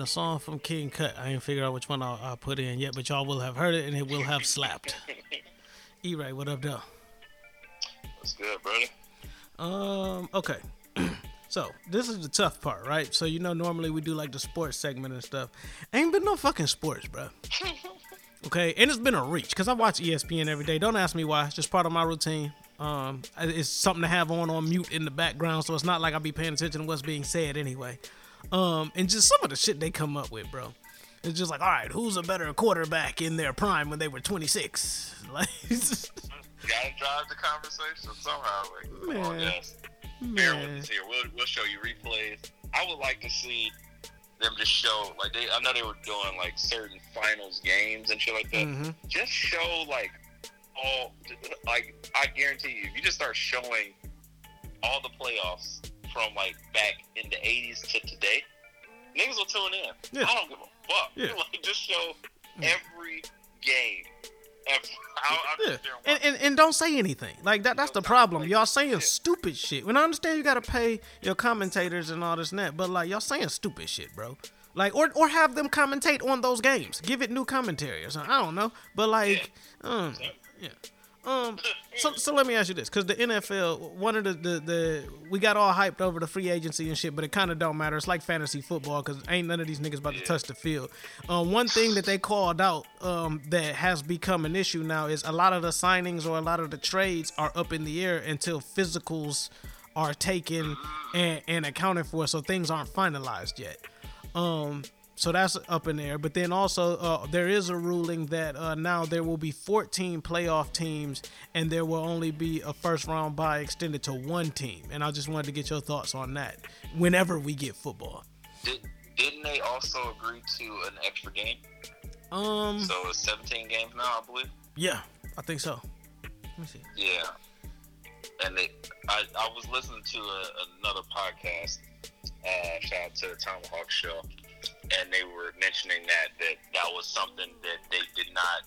playing a song from King Cut. I ain't figured out which one I'll, I'll, put in yet, but y'all will have heard it and it will have slapped. E right, what up, though? What's good, brother? Um, okay. so this is the tough part, right? So you know, normally we do like the sports segment and stuff. Ain't been no fucking sports, bro. okay, and it's been a reach because I watch ESPN every day. Don't ask me why; it's just part of my routine. Um, it's something to have on on mute in the background, so it's not like I'll be paying attention to what's being said anyway. Um, and just some of the shit they come up with, bro. It's just like, all right, who's a better quarterback in their prime when they were 26? Like, gotta drive the conversation somehow. Like, man, on, yes. man. Here. We'll, we'll show you replays. I would like to see them just show like they. I know they were doing like certain finals games and shit like that. Mm-hmm. Just show like all like I guarantee you, if you just start showing all the playoffs from like back in the 80s to today, niggas will tune in. Yeah. I don't give a fuck. Yeah. Like, just show every game. Yeah. and, and, and don't say anything like that. That's the problem. Y'all saying stupid shit. When I understand you gotta pay your commentators and all this and that, but like y'all saying stupid shit, bro. Like or or have them commentate on those games. Give it new commentary or something. I don't know, but like, yeah. Um, yeah. Um so so let me ask you this, cause the NFL, one of the, the the we got all hyped over the free agency and shit, but it kind of don't matter. It's like fantasy football, cause ain't none of these niggas about to touch the field. Um, one thing that they called out um that has become an issue now is a lot of the signings or a lot of the trades are up in the air until physicals are taken and, and accounted for, so things aren't finalized yet. Um, so that's up in there. But then also, uh, there is a ruling that uh, now there will be 14 playoff teams, and there will only be a first round bye extended to one team. And I just wanted to get your thoughts on that. Whenever we get football, Did, didn't they also agree to an extra game? um, So it's 17 games now, I believe. yeah, I think so. Let me see. Yeah. And they, I, I was listening to a, another podcast. Uh, shout out to the Tomahawk Show, and they were mentioning that that that was something that they did not,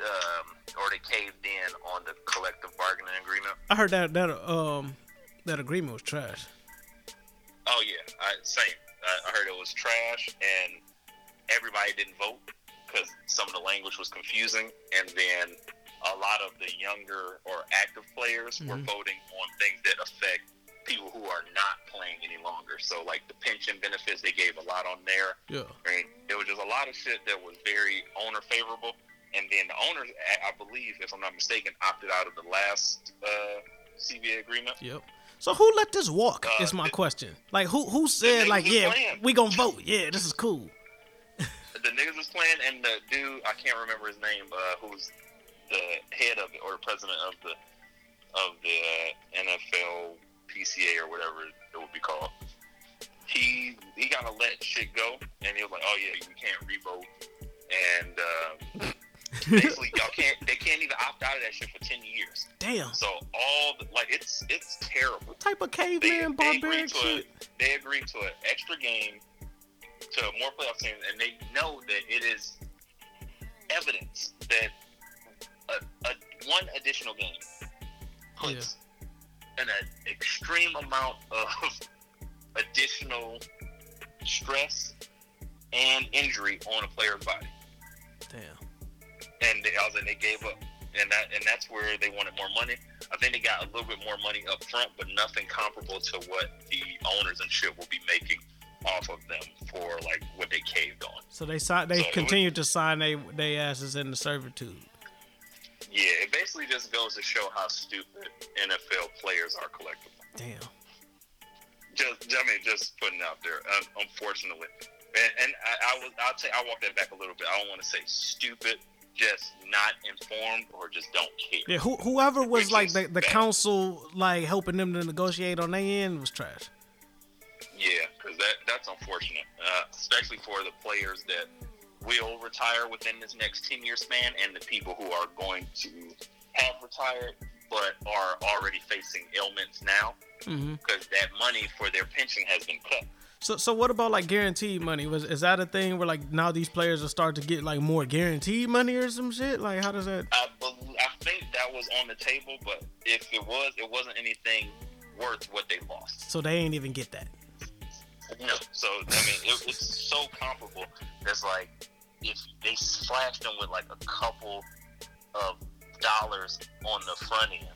um, or they caved in on the collective bargaining agreement. I heard that that um that agreement was trash. Oh yeah, I, same. I, I heard it was trash, and everybody didn't vote because some of the language was confusing, and then a lot of the younger or active players were Mhm. voting on things that affect people who are not playing any longer. So like the pension benefits, they gave a lot on there. Yeah. Mean, there was just a lot of shit that was very owner favorable. And then the owners, I- believe, if I'm not mistaken, opted out of the last uh, CBA agreement. Yep. So who let this walk? Uh, is my question. Like who who said like yeah playing. we gonna vote? Yeah, this is cool. the niggas was playing, and the dude I can't remember his name, uh, who's the head of it or the president of the of the uh, NFL PCA or whatever it would be called. He he kind of let shit go, and he was like, "Oh yeah, you can't revote," and uh, basically y'all can't they can't even opt out of that shit for ten years. Damn. So all the, like it's it's terrible. What type of They, caveman they agreed barbaric to shit? it. They agreed to an extra game, to more playoff teams, and they know that it is evidence that a, a one additional game puts an extreme amount of additional stress and injury on a player's body. Damn. And they, I was like, they gave up, and that and that's where they wanted more money. I think they got a little bit more money up front, but nothing comparable to what the owners and shit will be making off of them for like what they caved on. So they sign. They So it was- continue to sign they they asses in the servitude. Yeah, it basically just goes to show how stupid NFL players are collectively. Damn. Just, I mean, just putting it out there. Un- unfortunately, and, and I, I was, I'll take, I'll walk that back a little bit. I don't want to say stupid, just not informed or just don't care. Yeah. Who, whoever was Which like the, the bad. council like helping them to negotiate on their end was trash. Yeah, because that that's unfortunate, uh, especially for the players that will retire within this next ten year span, and the people who are going to have retired but are already facing ailments now mm-hmm. because that money for their pension has been cut. So so what about like guaranteed money? Was is that a thing where like now these players will start to get like more guaranteed money or some shit? Like how does that? I bel I think that was on the table, but if it was, it wasn't anything worth what they lost. So they ain't even get that. No. So I mean, it, it's so comparable. That's like if they flashed them with like a couple of dollars on the front end,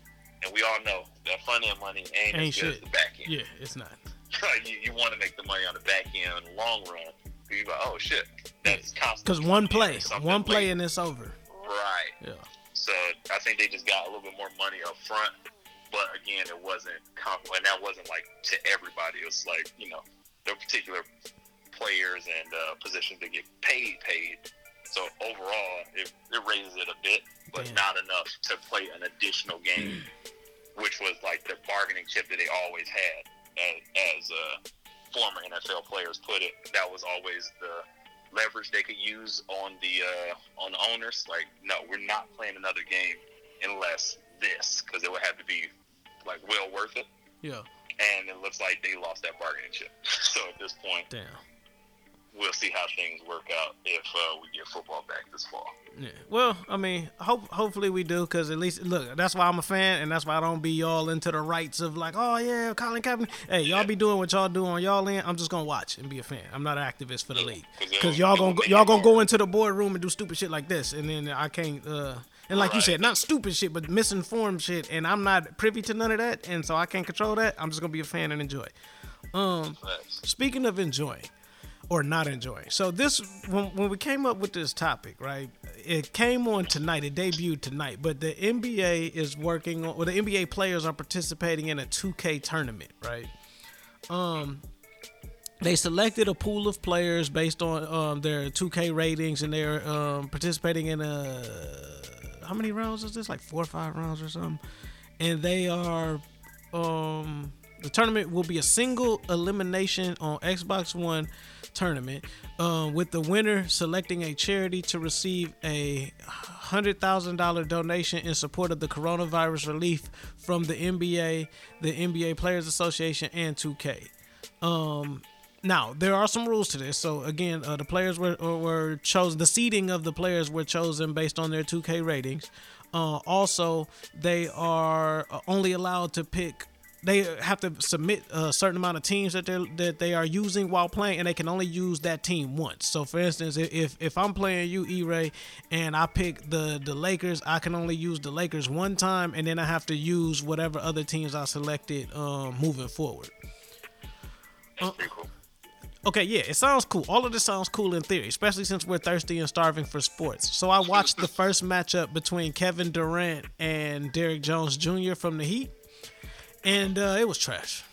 and we all know that front end money ain't, Ain't as good shit. as the back end. Yeah, it's not. you you want to make the money on the back end in the long run. You go, oh shit, that's constant. Because one play, one play, late. and it's over. Right. Yeah. So I think they just got a little bit more money up front. But again, it wasn't comp- and that wasn't like to everybody. It was like you know, there are particular players and uh, positions that get paid paid. So overall, it, it raises it a bit, but Damn. not enough to play an additional game, which was like the bargaining chip that they always had. As, as uh, former NFL players put it, that was always the leverage they could use on the uh, on the owners. Like, no, we're not playing another game unless this, because it would have to be like well worth it. Yeah. And it looks like they lost that bargaining chip. so at this point, Damn. We'll see how things work out if uh, we get football back this fall. Yeah. Well, I mean, hope hopefully we do, cause at least look, that's why I'm a fan, and that's why I don't be y'all into the rights of like, oh yeah, Colin Kaepernick. Hey, y'all be doing what y'all do on y'all end. I'm just gonna watch and be a fan. I'm not an activist for the league, cause y'all gonna go, y'all gonna go into the boardroom and do stupid shit like this, and then I can't. uh and like you said, not stupid shit, but misinformed shit, and I'm not privy to none of that, and so I can't control that. I'm just gonna be a fan and enjoy. Um, speaking of enjoying, or not enjoying. So this when, when we came up with this topic, right? It came on tonight. It debuted tonight, but the NBA is working on. Well, the NBA players are participating in a 2K tournament, right? Um, they selected a pool of players based on um, their 2K ratings, and they're um, participating in a how many rounds is this? Like four or five rounds or something. And they are um the tournament will be a single elimination on Xbox One tournament, uh, with the winner selecting a charity to receive a hundred thousand dollar donation in support of the coronavirus relief from the NBA, the NBA Players Association, and 2K. Um, now there are some rules to this. So again, uh, the players were were chosen. The seeding of the players were chosen based on their 2K ratings. Uh, also, they are only allowed to pick. They have to submit a certain amount of teams that they that they are using while playing, and they can only use that team once. So, for instance, if if I'm playing you, E-Ray, and I pick the the Lakers, I can only use the Lakers one time, and then I have to use whatever other teams I selected um, moving forward. Uh, Okay, yeah, it sounds cool. All of this sounds cool in theory, especially since we're thirsty and starving for sports. So I watched the first matchup between Kevin Durant and Derrick Jones Jr. from the Heat, and uh, it was trash.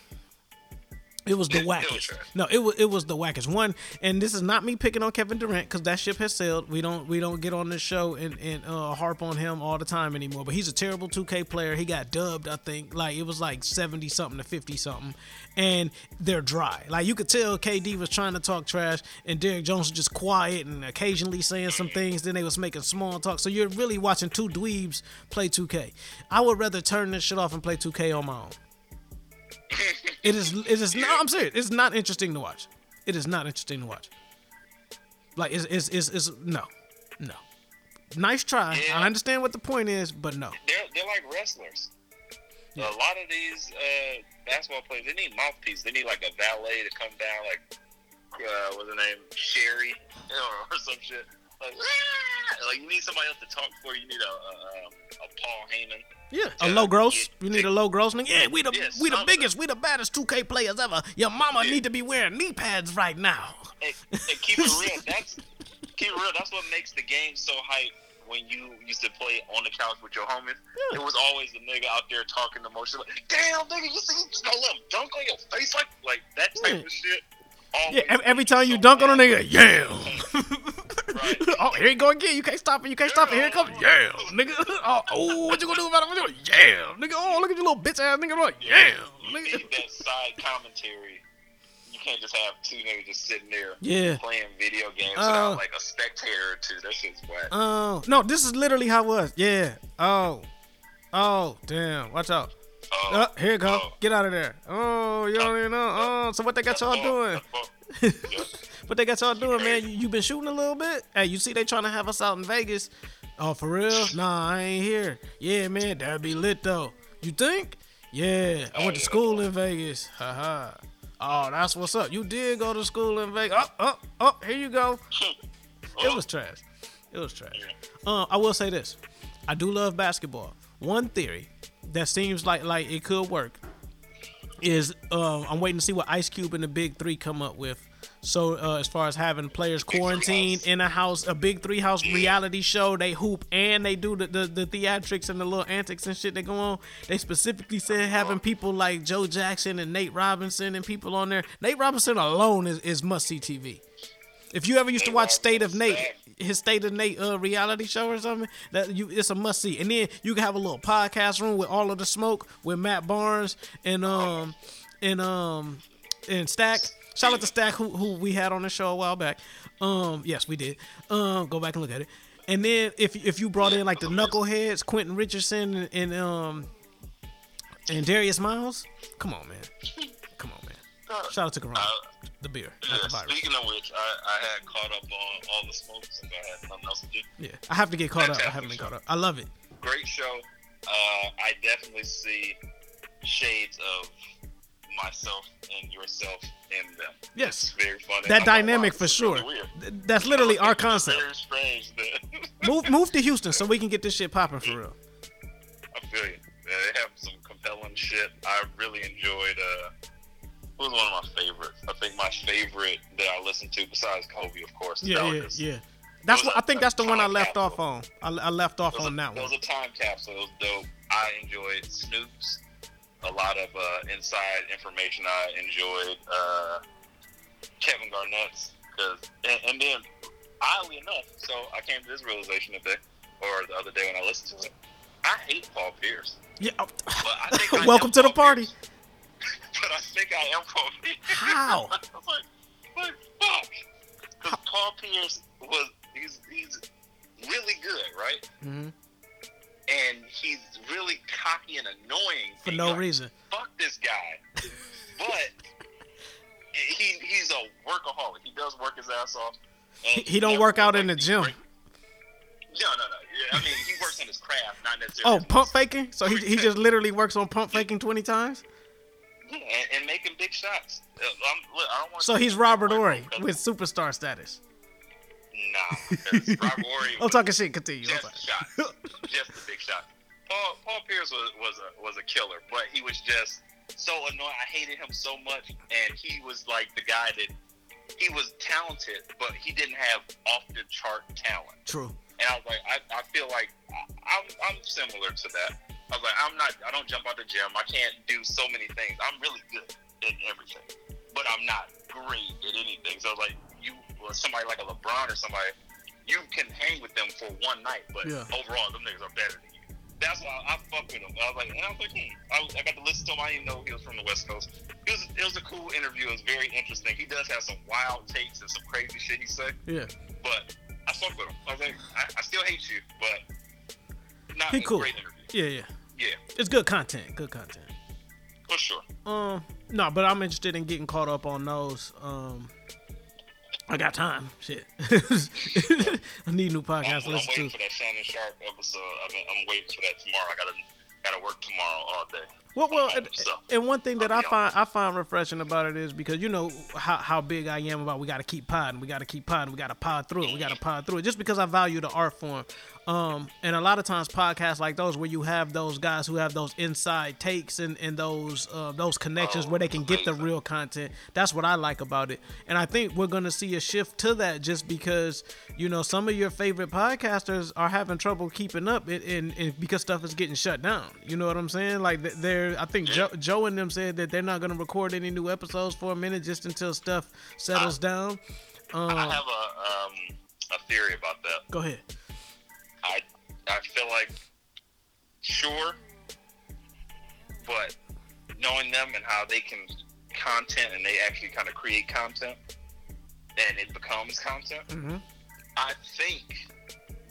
It was the wackest. No, it was it was the wackest one. And this is not me picking on Kevin Durant because that ship has sailed. We don't we don't get on this show and and uh, harp on him all the time anymore. But he's a terrible 2K player. He got dubbed, I think. Like it was like 70 something to 50 something, and they're dry. Like you could tell KD was trying to talk trash, and Derrick Jones was just quiet and occasionally saying some things. Then they was making small talk. So you're really watching two dweebs play 2K. I would rather turn this shit off and play 2K on my own. It is. It is. No, I'm serious. It's not interesting to watch. It is not interesting to watch. Like it's. It's. It's. it's no. No. Nice try. I understand what the point is, but no. They're they're like wrestlers. A lot of these uh, basketball players, they need mouthpiece. They need like a valet to come down, like uh, what's her name, Sherri, or some shit. Like, "Ah!" like you need somebody else to talk for. You need a a, a Paul Heyman. Yeah, a low gross. You need a low gross nigga. Yeah, we the we the biggest, we the baddest 2K players ever. Your mama need to be wearing knee pads right now. And, and keep it real. That's keep it real. That's what makes the game so hype. When you used to play on the couch with your homies, it was always the nigga out there talking emotional. Like, Damn, nigga, you see, you just gonna let him dunk on your face like like that type of shit. Yeah, every, every time you dunk on a nigga, yeah. oh, here you go again. You can't stop it. You can't stop it. Here it comes. Yeah, nigga. Oh, oh, what you gonna do about it? What you gonna, yeah, nigga. Oh, look at you little bitch ass nigga. Like, yeah, nigga. that side commentary. You can't just have two niggas just sitting there Yeah. playing video games Uh, without like a spectator or two. That shit's whack. Oh no, this is literally how it was. Yeah. Oh. Oh, damn. Watch out. Oh, here you go. Get out of there. Oh, you don't even know. Oh, so what they got y'all doing? what they got y'all doing, man? You, you been shooting a little bit? Hey, you see they trying to have us out in Vegas. Oh, for real? Nah, I ain't here. Yeah, man, that'd be lit though. You think? Yeah, I went to school in Vegas. Haha. Oh, that's what's up. You did go to school in Vegas. Oh, oh, oh, here you go. It was trash. It was trash. Uh, I will say this. I do love basketball. One theory that seems like like it could work is uh, I'm waiting to see what Ice Cube and the Big Three come up with. So uh, as far as having players quarantined in a house, a Big Three house reality show, they hoop and they do the, the, the theatrics and the little antics and shit that go on. They specifically said having people like Joe Jackson and Nate Robinson and people on there. Nate Robinson alone is, is must see TV. If you ever used to watch State of Nate, his State of Nate uh, reality show or something, that you it's a must see. And then you can have a little podcast room with all of the smoke with Matt Barnes and um and um and Stack. Shout out to Stack who who we had on the show a while back. Um yes, we did. Um go back and look at it. And then if if you brought in like the knuckleheads, Quentin Richardson and, and um and Darius Miles, come on man, come on man. Shout out to Karan. the beer, Yeah, the speaking of which, I, I had caught up on all the smokes and I had nothing else to do. Yeah, I have to get caught up. I haven't been caught up. I love it. Great show. Uh, I definitely see shades of myself and yourself in them. Yes. It's very funny. That I'm dynamic for sure. really That's literally our concept. Very strange Move, move to Houston so we can get this shit popping for real. I feel you. Yeah, they have some compelling shit. I really enjoyed. Uh, who was one of my favorites? I think my favorite that I listened to, besides Kobe, of course. Yeah, yeah, yeah. That's what a- I think. That's the one I left capsule. off on. I, I left off on a, that it one. was a time capsule. It was dope. I enjoyed Snoop's. A lot of uh, inside information. I enjoyed uh, Kevin Garnett's. Cause, and, and then, oddly enough, so I came to this realization today, or the other day when I listened to it. I hate Paul Pierce. Yeah. But I think I Welcome to the party. Pierce. But I think I am Paul Pierce. How? I was like, fuck. Because Paul Pierce was he's he's really good, right? Mhm. And he's really cocky and annoying. For no like, reason. Fuck this guy. but he he's a workaholic. He does work his ass off. He, And he don't work out in the gym. great. No, no, no. Yeah, I mean, he works on his craft, not necessarily. Oh, pump faking. So he he just literally works on pump faking twenty times. Yeah, and, and making big shots. Uh, I'm, look, I don't want So he's Robert Horry with superstar status. Nah, because Robert Horry I'm talking shit. Continue. Just sorry. shots, just the big shot. Paul Paul Pierce was was a was a killer, but he was just so annoying. I hated him so much, and he was like the guy that he was talented, but he didn't have off the chart talent. True. And I was like, I, I feel like I, I'm I'm similar to that. I was like, I'm not. I don't jump out the gym. I can't do so many things. I'm really good at everything, but I'm not great at anything. So I was like somebody like a LeBron or somebody, you can hang with them for one night, but Yeah. overall, them niggas are better than you. That's why I, I fuck with him. I was like, and I was like, hmm. I, was, I got to listen to him. I didn't know he was from the West Coast. It was it was a cool interview. It was very interesting. He does have some wild takes and some crazy shit he said Yeah. but I fuck with him. I was like, I, I still hate you, but not He a cool. great interview. Yeah, yeah. Yeah, It's good content. Good content. for sure. Um, no, but I'm interested in getting caught up on those. Um, I got time. Shit. I need new I'm, podcasts to I'm listen waiting to. for that Shannon Sharpe episode. I mean, I'm waiting for that tomorrow. I gotta gotta work tomorrow all day. Well, well, and, so, and one thing that I find I find refreshing about it is because you know how, how big I am about we got to keep podding, we got to keep podding, we got to pod through it, we got to mm-hmm. pod through it, just because I value the art form. Um, and a lot of times podcasts like those where you have those guys who have those inside takes and, and those uh, those connections Oh, where they can get the real content. That's what I like about it. And I think we're gonna see a shift to that just because you know some of your favorite podcasters are having trouble keeping up, and, and, and because stuff is getting shut down. You know what I'm saying? Like th- they're, I think Joe, Joe and them said that they're not gonna record any new episodes for a minute just until stuff settles down. I Um, have a um a theory about that. go ahead. I feel like sure, but knowing them and how they can content and they actually kind of create content and it becomes content. Mhm. I think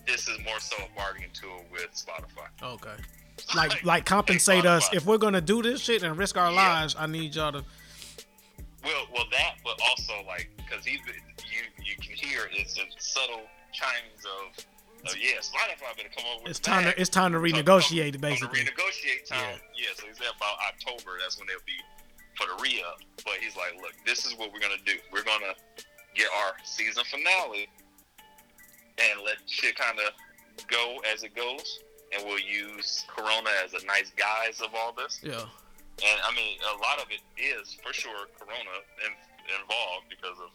this is more so a bargaining tool with Spotify. Okay. Like like compensate us if we're gonna do this shit and risk our Yeah. lives. I need y'all to. Well, well, that, but also like because he, you, you can hear it's a subtle chimes of, of yeah, Spotify better come over It's time to it's time to renegotiate basically. To renegotiate time. Yeah. so he said about October. That's when they'll be for the re up. But he's like, look, this is what we're gonna do. We're gonna get our season finale and let shit kind of go as it goes, and we'll use Corona as a nice guise of all this. Yeah. And I mean, a lot of it is for sure Corona in, involved because of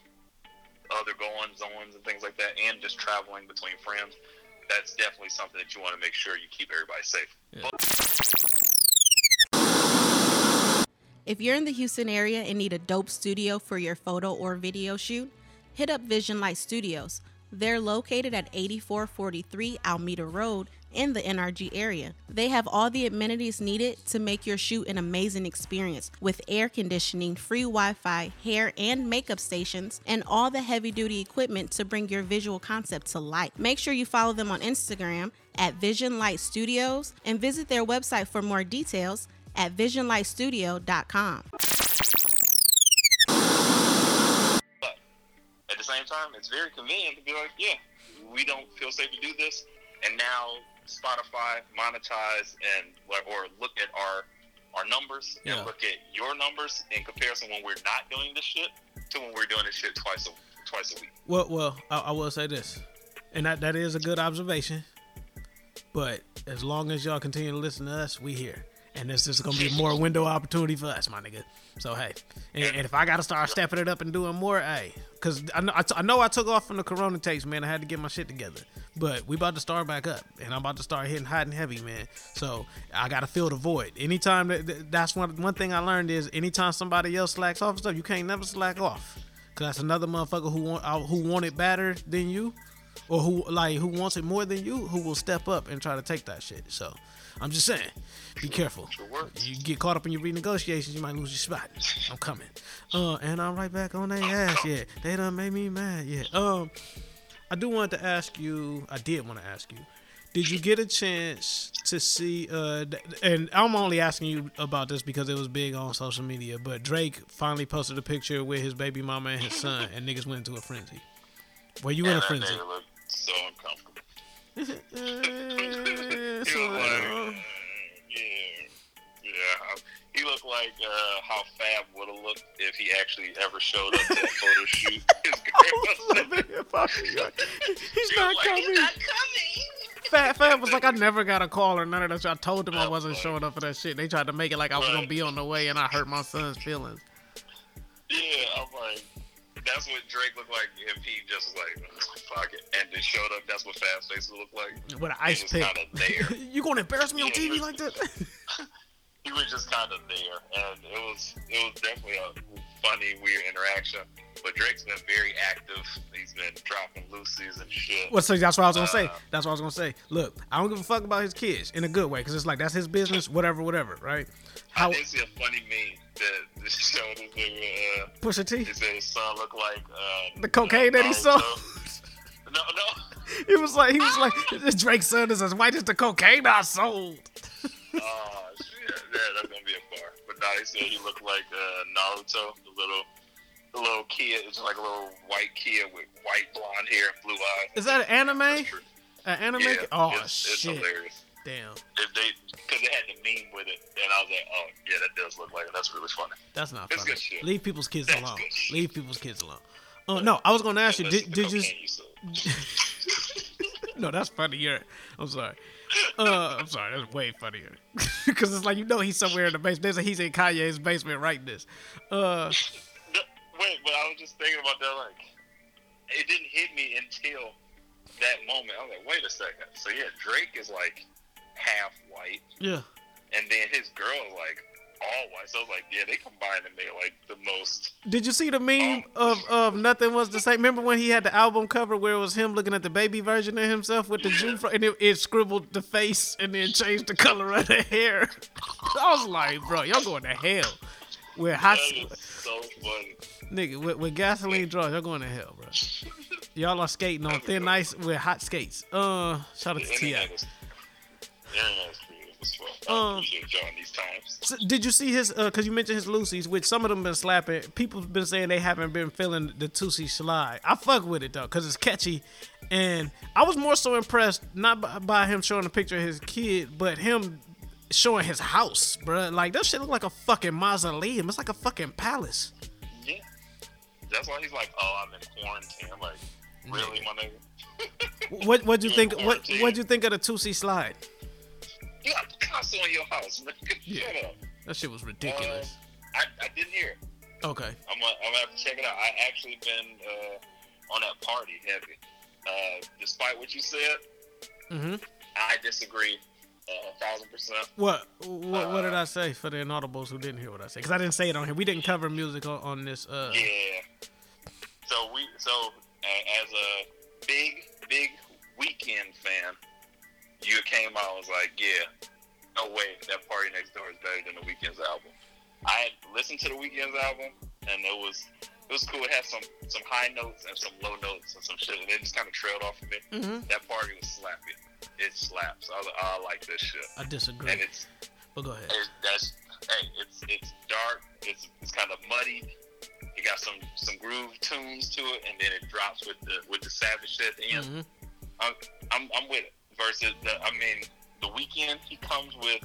other goings ons and things like that, and just traveling between friends. That's definitely something that you want to make sure you keep everybody safe. If you're in the Houston area and need a dope studio for your photo or video shoot, hit up Vision Light Studios. They're located at 8443 Almeda Road in the NRG area. They have all the amenities needed to make your shoot an amazing experience with air conditioning, free Wi Fi, hair and makeup stations, and all the heavy duty equipment to bring your visual concept to life. Make sure you follow them on Instagram at Vision Light Studios and visit their website for more details at visionlightstudio.com. But at the same time, it's very convenient to be like, yeah, we don't feel safe to do this, and now Spotify monetize and or look at our our numbers Yeah. and look at your numbers in comparison when we're not doing this shit to when we're doing this shit twice a twice a week. Well, well, I, I will say this, and that that is a good observation. But as long as y'all continue to listen to us, we here, and this is gonna be more window opportunity for us, my nigga. So hey, and, and if I gotta start stepping it up and doing more, hey, cause I know I, t- I know I took off from the Corona tapes, man. I had to get my shit together, but we about to start back up, and I'm about to start hitting hot and heavy, man. So I gotta fill the void. Anytime that, that- that's one one thing I learned is anytime somebody else slacks off stuff, you can't never slack off. Cause that's another motherfucker who want uh, who want it better than you, or who like who wants it more than you, who will step up and try to take that shit. So I'm just saying, be careful. You get caught up in your renegotiations, you might lose your spot. I'm coming. Uh, and I'm right back on their ass. Yeah, they done made me mad. Yeah. Um, I do want to ask you. I did want to ask you. Did you get a chance to see? Uh, and I'm only asking you about this because it was big on social media. But Drake finally posted a picture with his baby mama and his son, and niggas went into a frenzy. Were you in a frenzy? so uncomfortable. So, like, yeah, yeah. He looked like uh, how Fab would have looked if he actually ever showed up to a photo shoot. His girl He's not coming. Fat Fat was like, I never got a call or none of that shit. I told them I wasn't showing up for that shit. They tried to make it like I was gonna be on the way, and I hurt my son's feelings. Yeah, I'm like, that's what Drake looked like if he just was like, fuck it, and just showed up. That's what Fab's face would look like. With an ice pick. there. you gonna embarrass me on Yeah, TV like that? he was just kind of there, and it was it was definitely a funny, weird interaction. But Drake's been very active. He's been dropping loosies and shit. Well, so that's what I was gonna say. Uh, That's what I was gonna say. Look, I don't give a fuck about his kids in a good way, cause it's like that's his business, whatever, whatever, right? How I did see a funny meme that showed this nigga. Uh, Pusha T? He said his son looked like uh, the cocaine that he sold. no, no. He was like, he was like, Drake's son is as white as the cocaine I sold. Oh yeah, that's gonna be a bar. But now he said he looked like uh, Naruto, the little, the little kid. It's like a little white kid with white blonde hair and blue eyes. Is that an anime? An anime? Yeah, oh it's, it's shit! hilarious. Damn, If they, because they had the meme with it, and I was like, oh yeah, that does look like it. That's really funny. that's not It's funny. Leave people's kids That's alone. Leave people's kids alone. Uh, no, I was gonna ask you. Did, did you? you. No, that's funnier. I'm sorry. Uh, I'm sorry. That's way funnier. Because it's like you know he's somewhere in the basement. There's a, he's in Kanye's basement writing this. Uh, Wait, but I was just thinking about that. Like, it didn't hit me until that moment. I was like, wait a second. So yeah, Drake is like half white, yeah. and then his girl is like all white. So I was like, yeah, they combined and made like the most. Did you see the meme of, of nothing was the same? Remember when he had the album cover where it was him looking at the baby version of himself with the Jew fro- and it, it scribbled the face and then changed the color of the hair. I was like, bro, y'all going to hell. With hot, so funny. nigga, with, with gasoline draws, y'all going to hell, bro. Y'all are skating on thin ice with hot skates. Uh, shout out to Ti. Internet is, the internet is creative as fuck. I Um, appreciate y'all these times. So, did you see his? Because you mentioned his Lucy's, which some of them been slapping. People been saying they haven't been feeling the Toosie Slide. I fuck with it though, because it's catchy, and I was more so impressed not by, by him showing a picture of his kid, but him showing his house, bro. Like that shit look like a fucking mausoleum. It's like a fucking palace. Yeah, that's why he's like, oh, I'm in quarantine. I'm like, really, my nigga? What what'd you think? What what'd you think of the Toosie Slide? You got Picasso in your house, nigga. Shut up. That shit was ridiculous. Uh, I, I didn't hear. it. Okay. I'm gonna, I'm gonna have to check it out. I actually been uh, on that party heavy. Uh, despite what you said, Mm-hmm. I disagree uh, a thousand percent. What, what what did I say for the inaudibles who didn't hear what I said? Because I didn't say it on here. We didn't cover music on, on this. Uh, Yeah. So we so as a big big Weeknd fan, you came out and was like, yeah, no way that PARTYNEXTDOOR is better than the Weeknd's album. I had listened to the Weeknd's album and it was it was cool. It had some some high notes and some low notes and some shit, and it just kind of trailed off of it. Mhm. That party was slapping. It slaps. I was like, oh, I like this shit. I disagree. And it's But go ahead. it, that's hey, it's it's dark. It's it's kind of muddy. It got some some groove tunes to it, and then it drops with the with the savage shit at the end. Mhm. I'm, I'm I'm with it. Versus the, I mean, the Weeknd he comes with,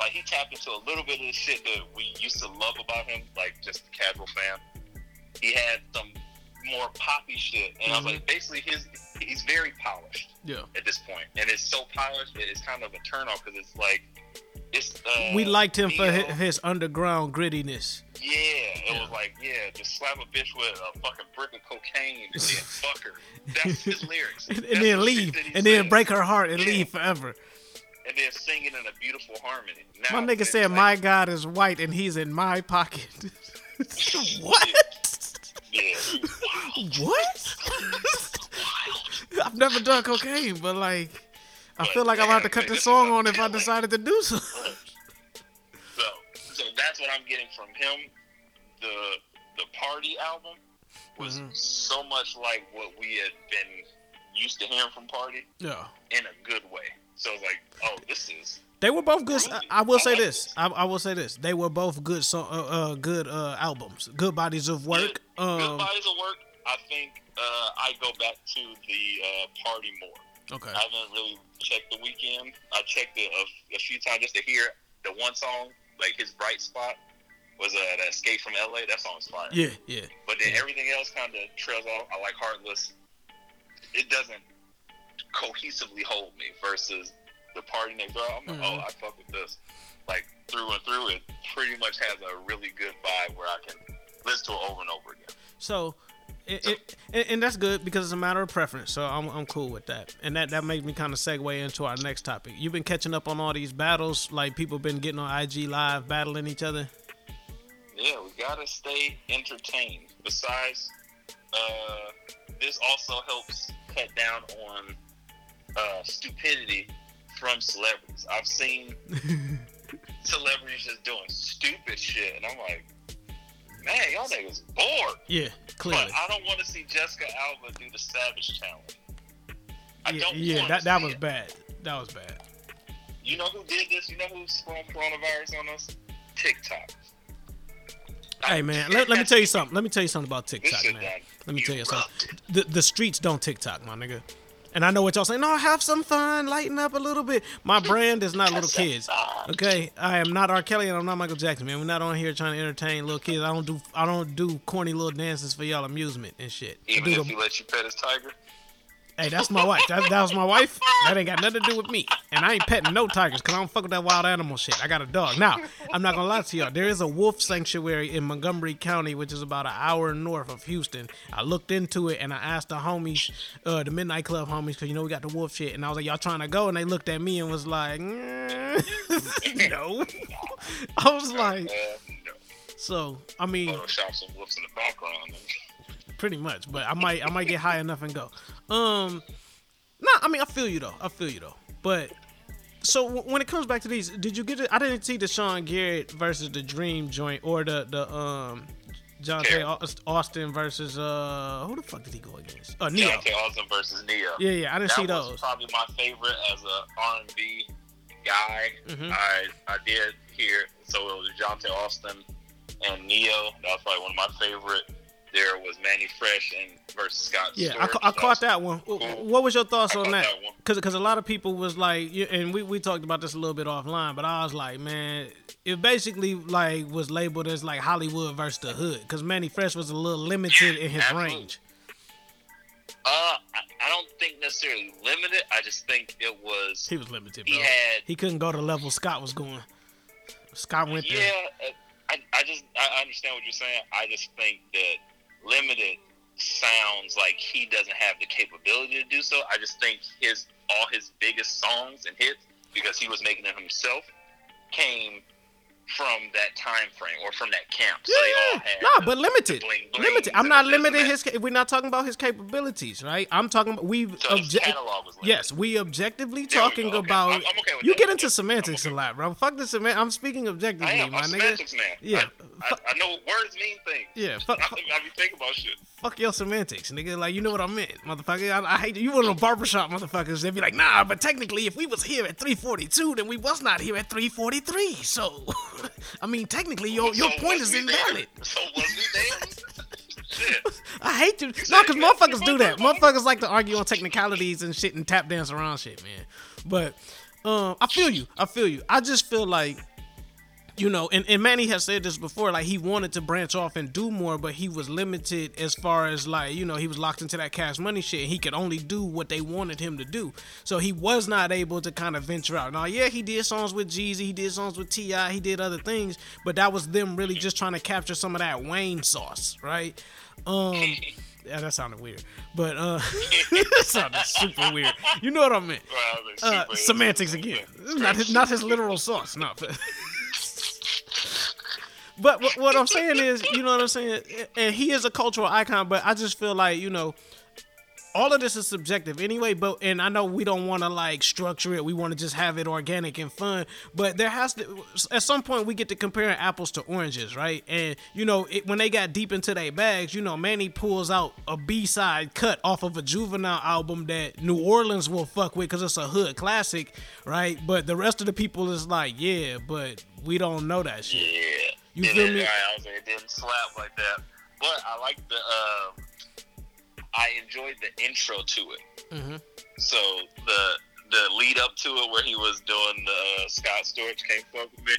like he tapped into a little bit of the shit that we used to love about him, like just the casual fan. He had some more poppy shit, and I was like, basically his he's very polished Yeah. at this point, and it's so polished that it's kind of a turn off because it's like it's. Uh, We liked him for Neo. his, his underground grittiness. Yeah, it was like, yeah, just slap a bitch with a fucking brick of cocaine and then fuck her. That's his lyrics. and, That's then leave, and then break her heart and Yeah. leave forever. And then sing it in a beautiful harmony. My Now, nigga said, like, "My God is white and he's in my pocket." what? Yeah, What? I've never done cocaine, but like, I feel like I'm about to cut the song on if I decided to do so that's what I'm getting from him. The the party album was Mm-hmm. so much like what we had been used to hearing from Party Yeah. in a good way. So like, oh, this is They were both good. I, I will say this. I, I will say this. They were both good So, uh, uh, good uh, albums, good bodies of work. good Um, bodies of work. I think uh, I go back to the uh, Party more. okay. I haven't really checked the Weeknd. I checked it a, a few times just to hear the one song, like his bright spot was uh, the Escape from LA. That song was fire. Yeah, yeah. But then everything else kind of trails off. I like Heartless. It doesn't cohesively hold me versus the PARTYNEXTDOOR. I'm like, Mhm. oh, I fuck with this. Like through and through, it pretty much has a really good vibe where I can listen to it over and over again. So, it, it, and, and that's good because it's a matter of preference. So I'm, I'm cool with that. And that, that makes me kind of segue into our next topic. You've been catching up on all these battles, like people been getting on IG Live battling each other. Yeah, we gotta stay entertained. Besides, uh, this also helps cut down on uh, stupidity from celebrities. I've seen celebrities just doing stupid shit, and I'm like, man, y'all niggas bored. Yeah, clearly. But I don't want to see Jessica Alba do the Savage Challenge. I Yeah, don't yeah that, that was it. bad. That was bad. You know who did this? You know who sprung coronavirus on us? TikTok. Hey man, let, let me tell you something. Let me tell you something about TikTok, man. Let me tell you something. The the streets don't TikTok, my nigga. And I know what y'all saying. No, have some fun, lighten up a little bit. My brand is not little kids. Okay, I am not R. Kelly and I'm not Michael Jackson, man. We're not on here trying to entertain little kids. I don't do I don't do corny little dances for y'all amusement and shit. I Even do if the- he let you pet his tiger. Hey, that's my wife. That, that was my wife. That ain't got nothing to do with me. And I ain't petting no tigers because I don't fuck with that wild animal shit. I got a dog. Now, I'm not going to lie to y'all. There is a wolf sanctuary in Montgomery County, which is about an hour north of Houston. I looked into it and I asked the homies, uh, the Midnight Club homies, because you know we got the wolf shit. And I was like, y'all trying to go? And they looked at me and was like, "Mm, no. I was like, so, I mean, Photoshop some wolves in the background. Pretty much. But I might I might get high enough and go. Um, nah, I mean I feel you though. I feel you though. But so w- when it comes back to these, did you get it? I didn't see the Sean Garrett versus the Dream joint or the the um. Johntá Austin versus uh who the fuck did he go against? Uh Ne-Yo. Johntá Austin versus Ne-Yo. Yeah, yeah, I didn't that see was those. Probably my favorite as a R&B guy. Mhm. I I did hear so it was Johntá Austin and Ne-Yo. That was probably one of my favorite. There was Mannie Fresh and versus Scott. Yeah, I, ca- I caught that one. What was your thoughts I on that? Because because a lot of people was like, and we, we talked about this a little bit offline, but I was like, man, it basically like was labeled as like Hollywood versus the hood because Mannie Fresh was a little limited in his absolutely. range. Uh, I, I don't think necessarily limited. I just think it was. He was limited, He had He couldn't go to the level Scott was going. Scott went Yeah, there. uh, I, I just I understand what you're saying. I just think that limited sounds like he doesn't have the capability to do so. I just think his all his biggest songs and hits because he was making them himself came from that time frame or from that camp. So all No, but limited. the bling Limited. I'm not the this and limiting his. We're not talking about his capabilities, right? I'm talking. about We've So obje- catalog was limited. yes, we objectively There we talking go. Okay. about. I'm- I'm okay you that. get into semantics a lot, bro. Fuck the semant. I'm speaking objectively, I am. my I'm nigga. semantics man. Yeah. I, I, I know words mean things. Yeah, fuck- I, I be thinking about shit. Fuck your semantics, nigga. Like you know what I meant, motherfucker. I, I hate you. You one of the barbershop motherfuckers. They'd be like, nah, but technically, if we was here at 342, then we was not here at 343. So, I mean, technically, your your So point is invalid. So was we there? Shit. I hate to no, cause motherfuckers do that. Motherfuckers like to argue on technicalities and shit and tap dance around shit, man. But um, I feel you. I feel you. I just feel like you know, and, and Mannie has said this before, like he wanted to branch off and do more, but he was limited as far as like, you know, he was locked into that cash money shit. And he could only do what they wanted him to do. So he was not able to kind of venture out. Now, yeah, he did songs with Jeezy, he did songs with T.I., he did other things, but that was them really just trying to capture some of that Wayne sauce, right? Um yeah, that sounded weird. But uh that sounded super weird. You know what I meant. Uh, semantics again. Not his, not his literal sauce. not. But what, what I'm saying is, you know what I'm saying, and he is a cultural icon. But I just feel like you know, all of this is subjective anyway. But and I know we don't want to like structure it. We want to just have it organic and fun. But there has to, at some point, we get to comparing apples to oranges, right? And you know, it, when they got deep into their bags, you know, Mannie pulls out a B side cut off of a Juvenile album that New Orleans will fuck with because it's a hood classic, right? But the rest of the people is like, yeah, but we don't know that shit. Yeah. You it feel didn't- me? Right, I was like, it didn't slap like that. But I like the. Uh, I enjoyed the intro to it. Mm-hmm. So the the lead up to it, where he was doing the uh, Scott Storch came fuck with me.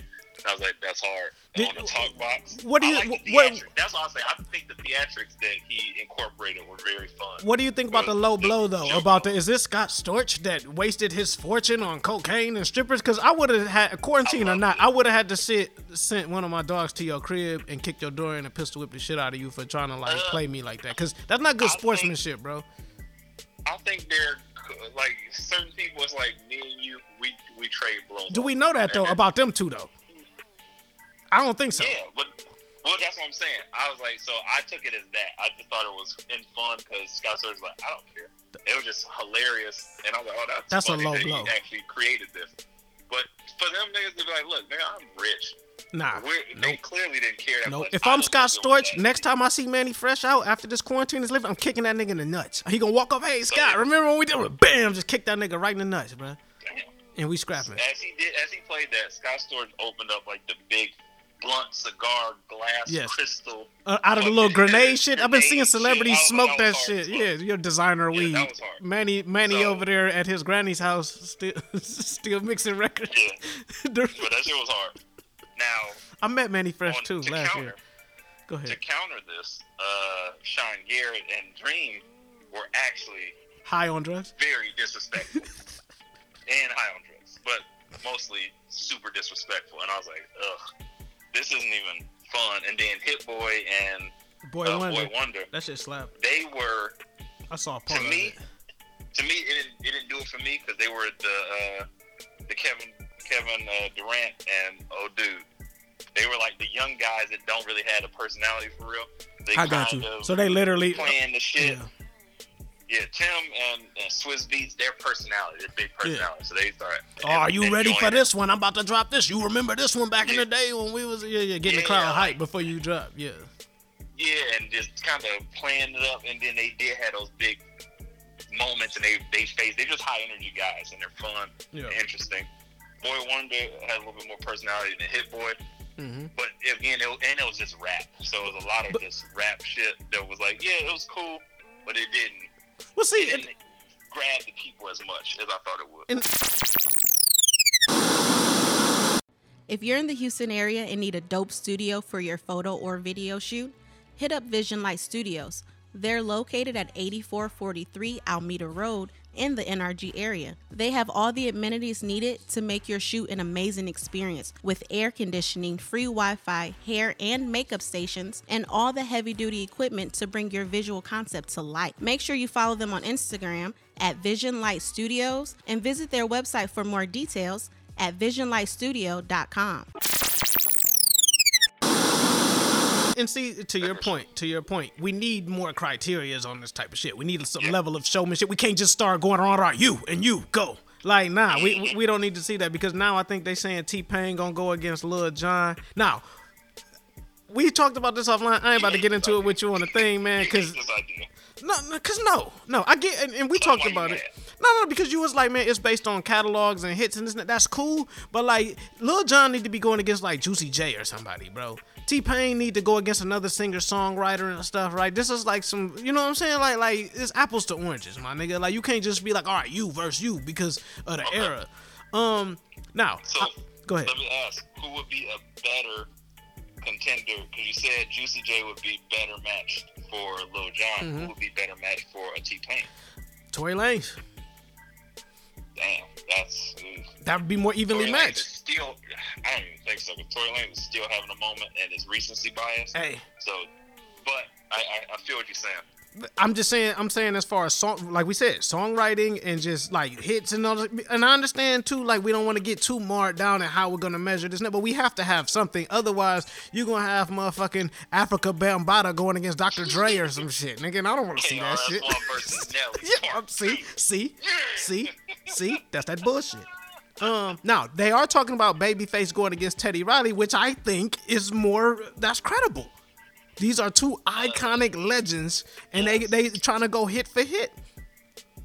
I was like, that's hard. Did- on the talk box. what do you- like what- That's what I say. I think the theatrics that he incorporated were very fun. What do you think about the low blow though? About the is this Scott Storch that wasted his fortune on cocaine and strippers? Because I would have had quarantine or not, I would have had to sit sent one of my dogs to your crib and kick your door in and pistol whip the shit out of you for trying to like uh, play me like that. Because that's not good sportsmanship, bro. I think they're like certain people. It's like me and you. We we trade blows. Do we know that though about them two though? I don't think so. Yeah, but well, that's what I'm saying. I was like, so I took it as that. I just thought it was in fun because Scott Storch was like, I don't care. It was just hilarious, and I was like, oh, that's That's a funny low that blow. He actually created this. But for them niggas to be like, look, nigga, I'm rich. Nah, We're, They clearly didn't care that Nope. much. If I I'm Scott Storch, next time I see Mannie Fresh out after this quarantine is lifted, I'm kicking that nigga in the nuts. He gonna walk up, hey oh, Scott, remember when we did it? Bam, just kick that nigga right in the nuts, bro. And we scrapping. As he did, as he played that, Scott Storch opened up like the big blunt cigar glass Yes. crystal. Uh, out of the little grenade shit, I've been seeing celebrities shit. Smoke like, that as shit. Yeah, your designer Yeah, weed. that was hard. Mannie, Mannie So- over there at his granny's house, still, still mixing records. Yeah. but that shit was hard. Now, I met Mannie Fresh on- too to last counter, year. Go ahead. To counter this, uh, Sean Garrett and Dream were actually High on drugs. very disrespectful and high on drugs, but mostly super disrespectful. And I was like, ugh, this isn't even fun. And then Hit Boy and Boy uh, Wonder. Boy Wonder, That shit slap. they were I saw a to part of me. it. To me, it didn't, it didn't do it for me because they were the uh, the Kevin Kevin uh, Durant and oh dude. They were like the young guys that don't really have a personality for real. They I got you. of So they literally playing the shit. Yeah. Yeah, Tim and, and Swizz Beatz, their personality, their big personality. So they start. Oh, are you ready for it. this one? I'm about to drop this. You remember this one back in the day when we was yeah yeah getting the Yeah, crowd like- before you drop yeah. Yeah, and just kind of playing it up, and then they did have those big moments, and they they face. They're just high energy guys, and they're fun, Yeah. interesting. Boy Wonder had a little bit more personality than Hit Boy, Mm-hmm. but again, it, was- and it was just rap. So it was a lot of just rap shit that was like, yeah, it was cool, but it didn't. Well, see, it didn't grab the people as much as I thought it would. If you're in the Houston area and need a dope studio for your photo or video shoot, hit up Vision Light Studios. They're located at 8443 Almeda Road in the NRG area. They have all the amenities needed to make your shoot an amazing experience with air conditioning, free Wi Fi, hair and makeup stations, and all the heavy duty equipment to bring your visual concept to life. Make sure you follow them on Instagram at Vision Light Studios and visit their website for more details at visionlightstudio.com. And see, to your point, to your point, we need more criterias on this type of shit. We need some level of showmanship. We can't just start going around, right, you and you go. Like, nah, we, we we don't need to see that because now I think they saying T Pain gonna go against Lil Jon. Now, we talked about this offline. I ain't about to get into it with you on the thing, man, because No, no, cause no, no, I get, and, and we So talked about it. No, no, because you was like, man, it's based on catalogs and hits and this, and that. that's cool. But like, Lil Jon need to be going against like Juicy J or somebody, bro. T Pain need to go against another singer songwriter and stuff, right? This is like some, you know what I'm saying? Like, like it's apples to oranges, my nigga. Like, you can't just be like, all right, you versus you because of the era. Um, now, So I- go ahead. Let me ask, who would be a better contender? Because you said Juicy J would be better matched for Lil Jon. Mhm. Who would be better matched for a T Pain? Tory Lanez. Damn, that's. Mm. That would be more evenly Tory matched. Still, I don't even think so. 'cause Tory Lanez is still having a moment and is recency bias. Hey. So, but I, I, I feel what you're saying. I'm just saying. I'm saying as far as song, like we said, songwriting and just like hits and all. And I understand too. Like we don't want to get too marred down in how we're gonna measure this, but we have to have something. Otherwise, you're gonna have motherfucking Afrika Bambaataa going against Dr. Dre or some shit, nigga. And I don't want to see that shit. KRS-One versus Nelly. yeah, see, see, see, see. That's that bullshit. Um, now they are talking about Babyface going against Teddy Riley, which I think is more that's credible. These are two iconic legends, and they they trying to go hit for hit.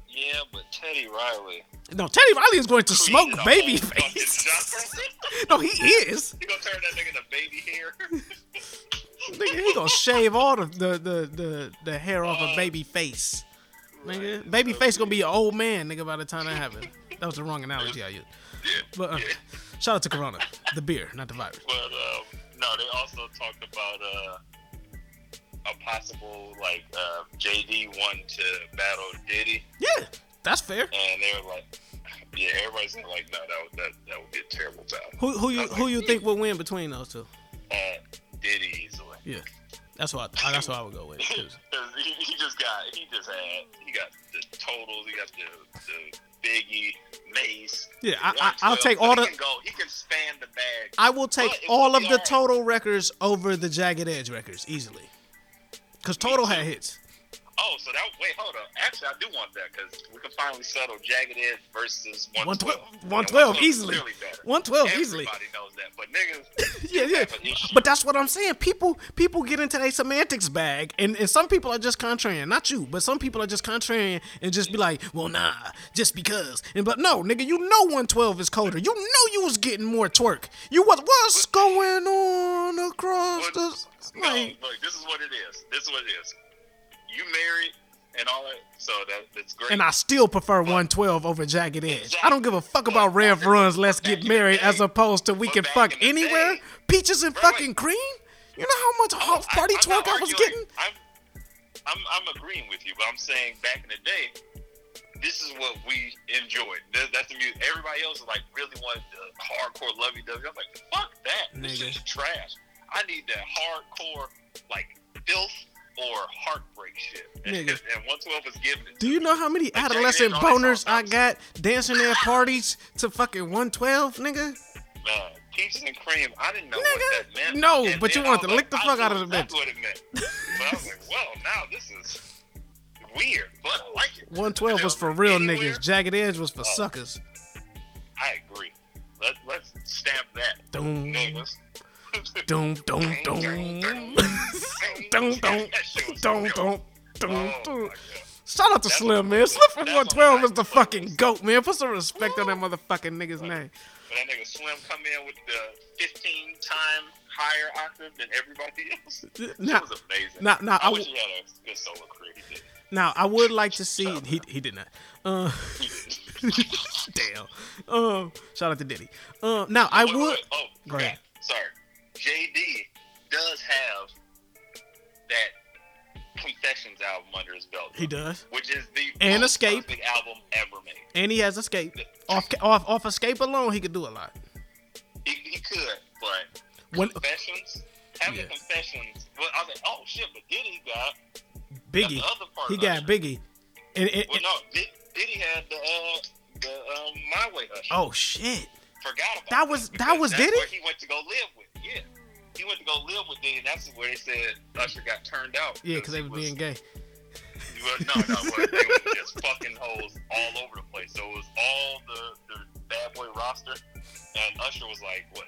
Yeah, but Teddy Riley. No, Teddy Riley is going to smoke created a whole Babyface. no, he is. You gonna turn that nigga to baby hair? Nigga, he gonna shave all the the the the, the hair off a of Babyface. Nigga, Babyface gonna be an old man, nigga. By the time that happens, that was the wrong analogy I used. Yeah, But uh, shout out to Corona, the beer, not the virus. But um, no, they also talked about uh, a possible like uh, JD one to battle Diddy, Yeah, that's fair. and they were like, yeah, everybody's like, no, that would, that that would be a terrible battle. Who who you who you think will win between those two? Uh, Diddy easily. Yeah, that's what I, that's what I would go with. he, he just got he just had he got the totals he got the the Biggie Mace. Yeah, I- the I- I'll take so all he the- Can go, he can span the bag. I will take all of the alright. total records over the Jagged Edge records easily. Cause total had hits. Oh, so that wait, hold up. Actually, I do want that because we can finally settle Jagged Edge versus 112. 112, 112 easily. 112 easily. Everybody knows that, but niggas. Yeah, yeah. have an issue. But that's what I'm saying. People people get into their semantics bag, and, and some people are just contrarian. Not you, but some people are just contrarian and just be like, well, nah, just because. And but no, nigga, you know 112 is colder. You know you was getting more twerk. You was what's going on across the No, like look, this is what it is. This is what it is. You married and all that, so that that's great. and I still prefer 112 over Jagged Edge. I don't give a fuck about Rev Runs, Let's Get Married, as opposed to We Can Fuck Anywhere, Peaches and fucking Cream. You know how much hot party I'm twerk I was getting? I'm, I'm, I'm agreeing with you, but I'm saying back in the day, this is what we enjoyed. That, that's the music. Everybody else is like really wanted the hardcore lovey dovey. I'm like, fuck that. This Nigga. shit's trash. I need that hardcore, like filth or heartbreak shit. And, Nigga. and 112 is giving it. Do you know how many Edge adolescent boners I got dancing at parties to fucking 112, nigga? Man, peaches and cream. I didn't know what that meant. No, And but you wanted to was lick the like, fuck out of the bitch. what it meant. But I was like, well, now this is weird, but I like it. 112 was for real niggas. Jagged Edge was for oh. suckers. I agree. Let, let's stamp that. Doom. Niggas. Doom, doom, doom. Doom, doom, doom, doom, doom, doom. Shout out to Slim, man. Slim from 112 is the fucking goat, man. Put some respect on that motherfucking nigga's name. But that nigga Slim come in with the 15 time higher octave than everybody else. Now- it was amazing. now- now, I, I wish w- he had a good solo career. He did. Now, I would like to see. He he did not. Uh, damn. Um, shout out to Diddy. Um, now I Wait, wait, would. wait. Oh, Go ahead. sorry. JD does have that Confessions album under his belt. He does. Which is the And most Escape. album ever made. And he has escape. Off off off escape alone, he could do a lot. He, he could, but When- Confessions, having Yeah. Confessions, well, I was like, oh shit, but Diddy got Biggie, the other part he got. Biggie. And, and- well, no, Did, Diddy had the uh the um My Way Usher. oh shit, Forgot about that was that because was Diddy. Where he went to go live with, yeah. He went to go live with Diddy, and that's where they said Usher got turned out. Yeah, because they were being gay. Well, no, no, was, it just fucking hoes all over the place. So it was all the, the bad boy roster, and Usher was like what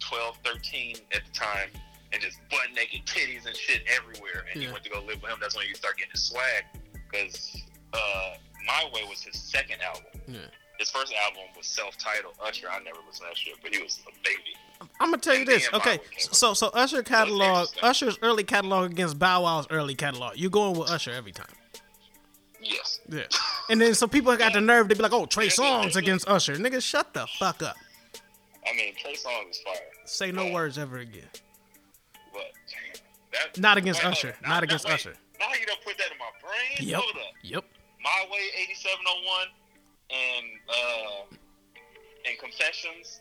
12, 13 at the time, and just butt naked titties and shit everywhere. And Yeah. he went to go live with him. That's when you start getting his swag. Because uh, My Way was his second album. Yeah. His first album was self-titled Usher. I never listened to that shit, but he was a baby. I'm gonna tell you this. Okay, Bow Wow came so so Usher catalog, Usher's early catalog against Bow Wow's early catalog. You going with Usher every time. Yes. Yeah. And then so people got the nerve to be like, "Oh, Trey Songz against Usher." Nigga, shut the fuck up. I mean, Trey Songz is fire. Say no words ever again. But that, Not against wait, Usher. Not against wait. Usher. Now you don't put that in my brain. Yep. Hold up. Yep. My Way 8701 and uh and Confessions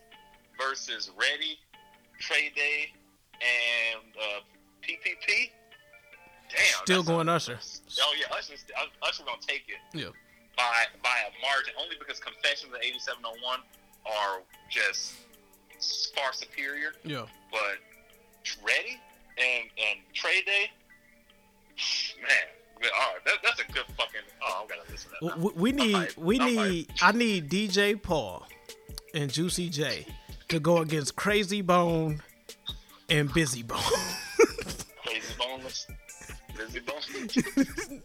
versus Ready, Trey Day, and uh, PPP. Damn. Still going Usher. Oh yeah, Usher's Usher gonna take it Yeah. by by a margin only because Confessions and 8701 are just far superior. Yeah. But Ready and and Trey Day, man, man, all right, that, that's a good fucking. Oh, I gotta listen to that. We, we need we need I need DJ Paul and Juicy J to go against Krayzie Bone and Bizzy Bone. Crazy boneless, busy boneless.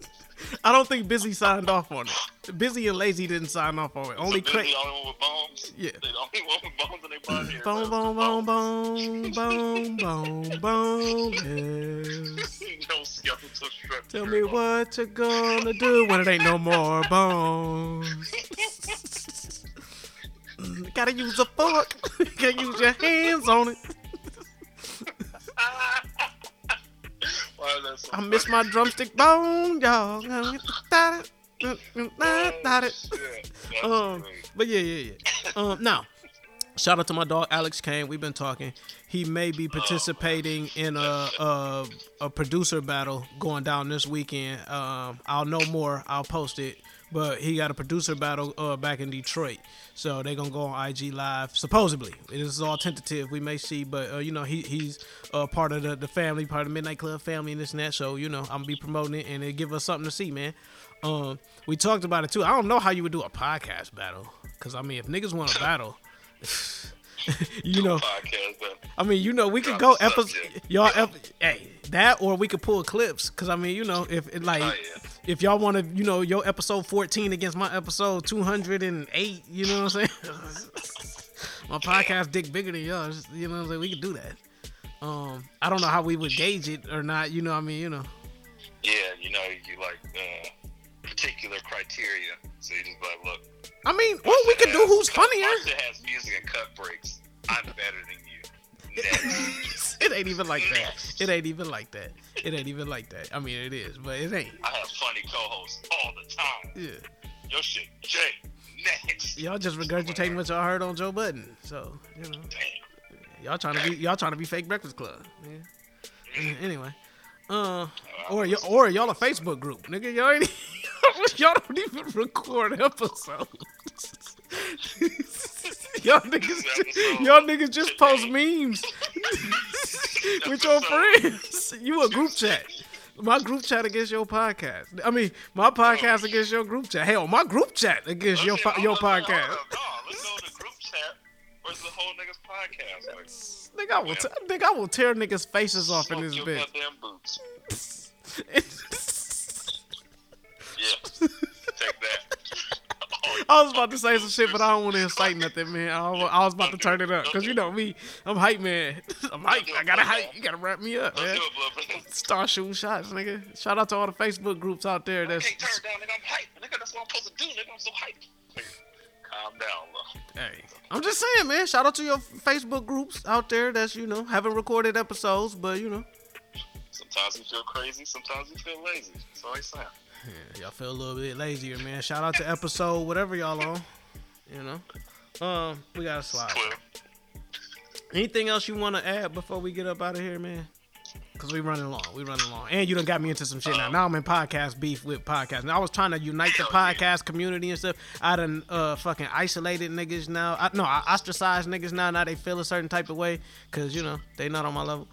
I don't think Bizzy signed off on it. Bizzy and Layzie didn't sign off on it. Only so Krayzie. only one with bones. Yeah. They the only one with bones in their body. here, Boom, bro. boom, boom, boom, boom, boom, boom. Yes. no skeletal structure. Tell me what you're gonna do when it ain't no more bones. Gotta use a fork. Gotta use your hands on it. That so I miss my drumstick bone, y'all. It. Um, but yeah, yeah, yeah. Um, now, shout out to my dog Alex Kane. We've been talking. He may be participating in a a, a producer battle going down this weekend. Um, I'll know more. I'll post it. But he got a producer battle uh, back in Detroit, so they're gonna go on IG Live. Supposedly, it is all tentative. We may see, but uh, you know he he's uh, part of the, the family, part of the Midnight Club family, and this and that. So you know I'm gonna be promoting it, and it give us something to see, man. Um, we talked about it too. I don't know how you would do a podcast battle, cause I mean if niggas want to battle, you know, I mean, you know, we could go episode, y'all, ep- hey, that, or we could pull clips, cause I mean, you know, if it, like, Oh, yeah. If y'all want to, you know, your episode fourteen against my episode two hundred and eight, you know what I'm saying? my podcast dick bigger than yours, you know what I'm saying? We could do that. Um, I don't know how we would gauge it or not, you know, what I mean, you know, yeah, you know, you like uh, particular criteria. So you just like, look. I mean, or we could do who's funnier. Marcia has music and cut breaks. I'm better than you. It ain't even like that. It ain't even like that. It ain't even like that. I mean, it is, but it ain't. I have funny co-hosts all the time. Yeah. Your shit, Jay. Next. Y'all just regurgitating what y'all heard on Joe Budden. So, you know. Y'all trying to be y'all trying to be fake Breakfast Club. Yeah. Anyway. Uh or y- or y'all a Facebook group. Nigga, y'all ain't y'all don't even record episodes. y'all niggas just, y'all niggas just post memes with your friends. You a group chat. My group chat against your podcast. I mean, my oh, podcast against your group chat. Hell, my group chat against your fi- your podcast. No, let's go to group chat versus the whole niggas podcast. Like, Nigga, I will, t- nigga, I will tear niggas' faces off in this bitch. Yeah. Take that. I was about to say some shit, but I don't want to incite nothing, man. I was, I was about to turn it up because you know me, I'm hype, man. I'm hype. I gotta hype. You gotta wrap me up, man. Start shooting shots, nigga. Shout out to all the Facebook groups out there. That's Can't turn it down, nigga. I'm hyped. Nigga, that's what I'm supposed to do, nigga. I'm so hype. Calm down, bro. hey, I'm just saying, man. Shout out to your Facebook groups out there. That's you know haven't recorded episodes, but you know, Sometimes you feel crazy, sometimes you feel lazy. That's all I saying. Yeah, y'all feel a little bit lazier, man. Shout out to episode whatever y'all on. You know, um, we got to slide. Anything else you want to add before we get up out of here, man? Cause we running long, we running long, and you done got me into some shit now. Now I'm in podcast beef with podcast. Now I was trying to unite the podcast community and stuff. I done uh fucking isolated niggas now. I, no, I ostracized niggas now. Now they feel a certain type of way, cause you know they not on my level.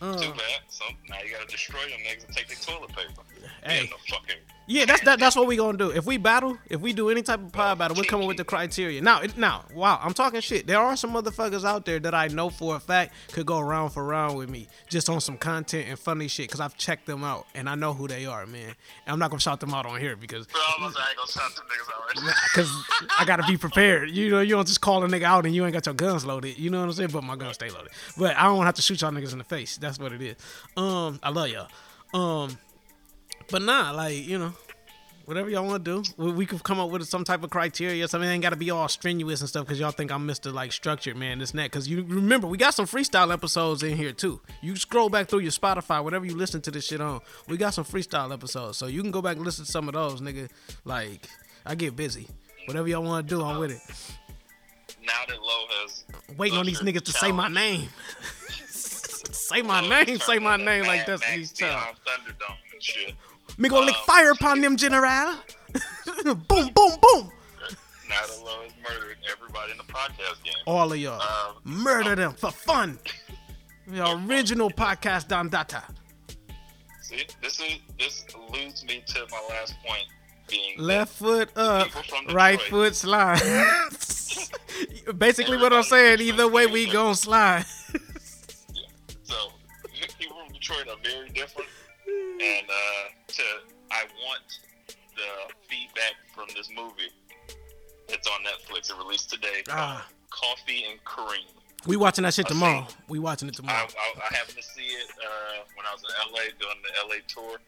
Uh, Too bad. So now you gotta destroy them niggas and take their toilet paper. Hey. No fucking Yeah, that's that, that's what we gonna do. If we battle, if we do any type of pod battle, we're coming with the criteria. Now, now, wow, I'm talking shit. There are some motherfuckers out there that I know for a fact could go round for round with me, just on some content and funny shit. Cause I've checked them out and I know who they are, man. And I'm not gonna shout them out on here because, Bro, I I ain't gonna shout them niggas out right now. cause I gotta be prepared. You know, you don't just call a nigga out and you ain't got your guns loaded. You know what I'm saying? But my guns stay loaded. But I don't have to shoot y'all niggas in the face. That's what it is. Um, I love y'all. Um, but nah, like you know, whatever y'all want to do, we, we could come up with some type of criteria. Something ain't got to be all strenuous and stuff because y'all think I'm Mr. like structured man, this and that. Because you remember we got some freestyle episodes in here too. You scroll back through your Spotify, whatever you listen to this shit on, we got some freestyle episodes, so you can go back and listen to some of those, nigga. Like I get busy. Whatever y'all want to do, I'm with it. Now that Low has Waiting on these niggas to say my name. say my name. Say my name like that's these child. Thunderdome and shit. Me gonna lick fire upon them, General. boom, boom, boom. Not alone murdered everybody in the podcast game. All of y'all. Um, Murder them for fun. The original podcast Don Data. See, this is this leads me to my last point being Left foot up, right foot slide. Basically, what I'm saying, either way we gon' slide. So people from Detroit are very different, and uh, to I want the feedback from this movie. It's on Netflix. It released today. Ah. Coffee and Kareem. We watching that shit I tomorrow. We watching it tomorrow. I, I happened to see it uh, when I was in LA doing the LA tour,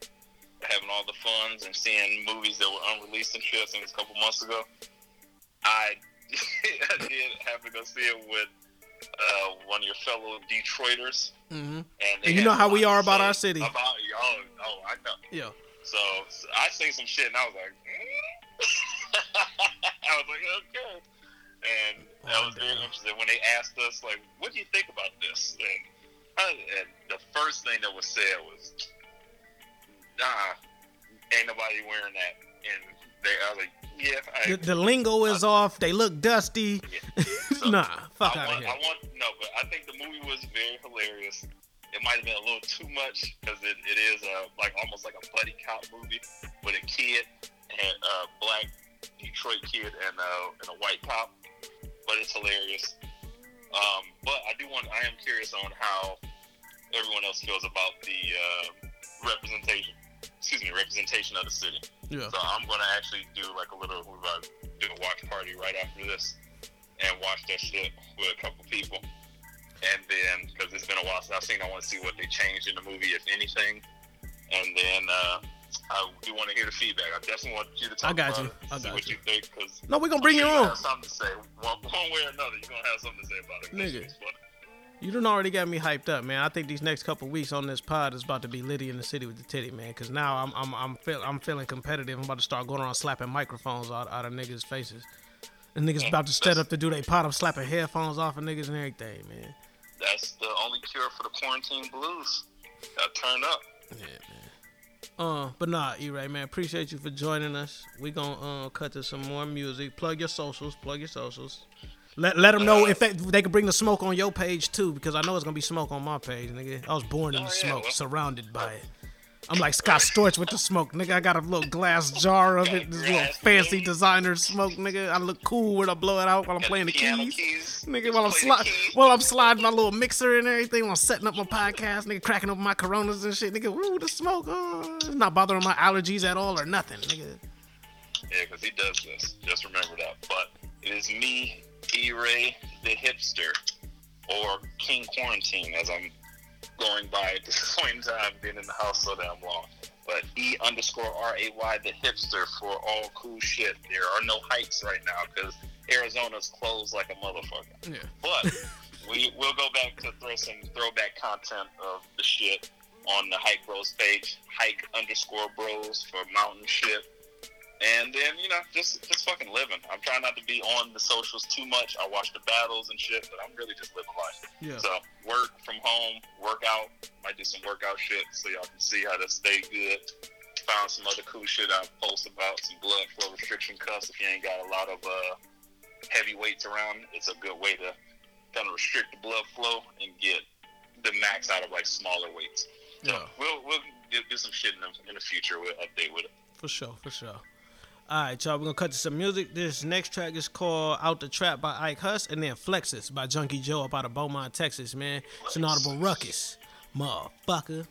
having all the funds and seeing movies that were unreleased and shit. I seen this a couple months ago. I, I did have to go see it with uh, one of your fellow Detroiters. Hmm And, And you know how we are about our city. About oh, oh, I know. Yeah. So, so I seen some shit and I was like, I was like, okay. And that Oh, was very interesting when they asked us like, what do you think about this? And, I, and the first thing that was said was, nah, ain't nobody wearing that. And they, I was like, yeah, I, The, the lingo is off. They look dusty. nah, fuck I out of want, here. I want no, but I think the movie was very hilarious. It might have been a little too much because it, it is a, like almost like a buddy cop movie with a kid and a black Detroit kid and a, and a white cop, but it's hilarious. Um, but I do want I am curious on how everyone else feels about the uh, representation. Excuse me, representation of the city. Yeah. So I'm gonna actually do like a little we're about to do a watch party right after this and watch that shit with a couple people. And then because it's been a while since I've seen, I want to see what they changed in the movie, if anything. And then uh, I do want to hear the feedback. I definitely want you to talk I got about you. it, I see got what you. you think. Cause No, we're gonna bring I'm you on. Have something to say. One, one way or another, you're gonna have something to say about it. Nigga. You done already got me hyped up, man. I think these next couple weeks on this pod is about to be litty in the city with the titty, man. Cause now I'm I'm I'm, feel, I'm feeling competitive. I'm about to start going around slapping microphones out, out of niggas' faces. And niggas about to set up to do their pot. I'm slapping headphones off of niggas and everything, man. That's the only cure for the quarantine blues. Got turn up. Yeah, man. Uh, but nah, E-Ray, man, appreciate you for joining us. We gonna uh, cut to some more music. Plug your socials. Plug your socials. Let let them know if they, they can bring the smoke on your page too, because I know it's gonna be smoke on my page, nigga. I was born in Oh, the yeah, smoke, well- surrounded by it. I'm like Scott Storch with the smoke, nigga. I got a little glass jar of it, this little fancy designer smoke, nigga. I look cool when I blow it out while I'm playing the keys. keys. Nigga, while I'm sliding, while I'm sliding my little mixer and everything, while I'm setting up my podcast, nigga, cracking open my Coronas and shit, nigga. Woo, the smoke, uh, it's not bothering my allergies at all or nothing, nigga. Yeah, because he does this. Just remember that. But it is me, E-Ray, the hipster, or King Quarantine, as I'm going by at this point in time, being in the house so damn long. But E underscore R-A-Y, the hipster, for all cool shit. There are no hikes right now because Arizona's closed like a motherfucker. Yeah. But we will go back to throw some throwback content of the shit on the Hike Bros page, hike underscore bros for mountain shit. And then, you know, just just fucking living. I'm trying not to be on the socials too much. I watch the battles and shit, but I'm really just living life. Yeah. So work from home, work out, might do some workout shit so y'all can see how to stay good. Found some other cool shit I post about, some blood flow restriction cuffs if you ain't got a lot of uh, heavy weights around. It's a good way to kind of restrict the blood flow and get the max out of like smaller weights. So Yeah. we'll we'll do, do some shit in the, in the future. We'll update with it. For sure, for sure. All right, y'all, we're gonna cut to some music. This next track is called Out the Trap by Ike Huss, and then Flexes by Junkie Joe up out of Beaumont, Texas, man. It's Inaudible Ruckus. Motherfucker.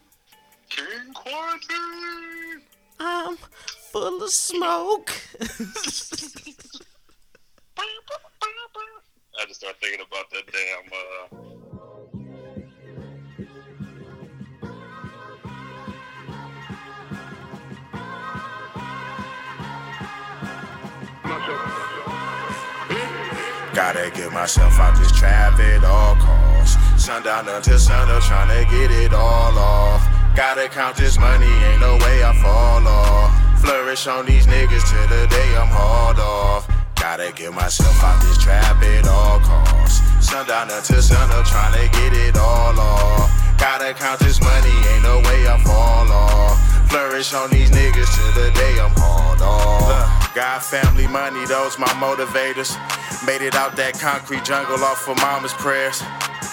King Quarantine. I'm full of smoke. I just started thinking about that damn. Uh, Gotta get myself out this trap at all costs. Sundown until sunup, tryna get it all off. Gotta count this money, ain't no way I fall off. Flourish on these niggas till the day I'm hauled off. Gotta get myself out this trap at all costs. Sundown until sunup, tryna get it all off. Gotta count this money, ain't no way I fall off. Flourish on these niggas till the day I'm hard off. Got family money, those my motivators. Made it out that concrete jungle off of mama's prayers.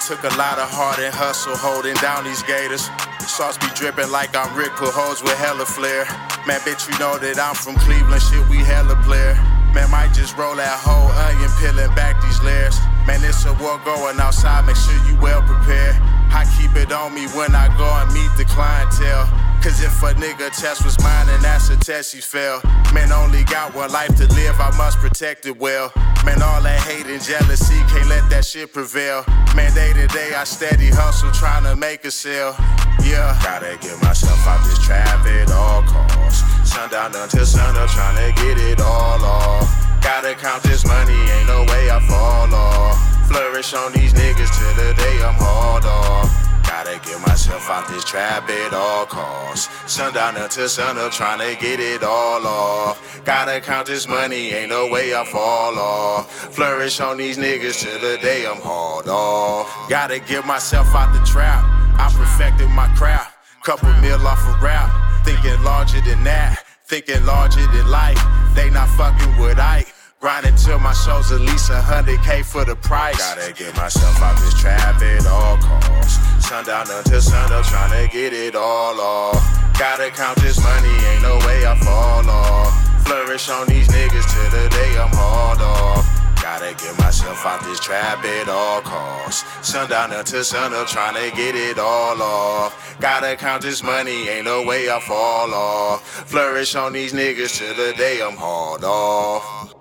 Took a lot of heart and hustle holding down these gators. Sauce be dripping like I'm Rick, put hoes with hella flair. Man, bitch, you know that I'm from Cleveland, shit, we hella player. Man, might just roll that whole onion, peeling back these layers. Man, it's a war going outside, make sure you well prepared. I keep it on me when I go and meet the clientele. Cause if a nigga test was mine, and that's a test he failed. Man, only got one life to live, I must protect it well. Man, all that hate and jealousy, can't let that shit prevail. Man, day to day, I steady hustle, trying to make a sale. Yeah, gotta get myself out this trap at all costs. Sundown until sunup, trying to get it all off. Gotta count this money, ain't no way I fall off. Flourish on these niggas till the day I'm hauled off. Gotta get myself out this trap at all costs. Sundown until sunup, tryna get it all off. Gotta count this money, ain't no way I fall off. Flourish on these niggas till the day I'm hauled off. Gotta get myself out the trap. I perfected my craft. Couple mil off a rap. Thinking larger than that. Thinking larger than life. They not fucking with Ike. Grinding till my show's at least a hundred K for the price. Gotta get myself out this trap at all costs. Sundown until sunup, tryna get it all off. Gotta count this money, ain't no way I fall off. Flourish on these niggas till the day I'm hauled off. Gotta get myself out this trap at all costs. Sundown until sunup, tryna get it all off. Gotta count this money, ain't no way I fall off. Flourish on these niggas till the day I'm hauled off.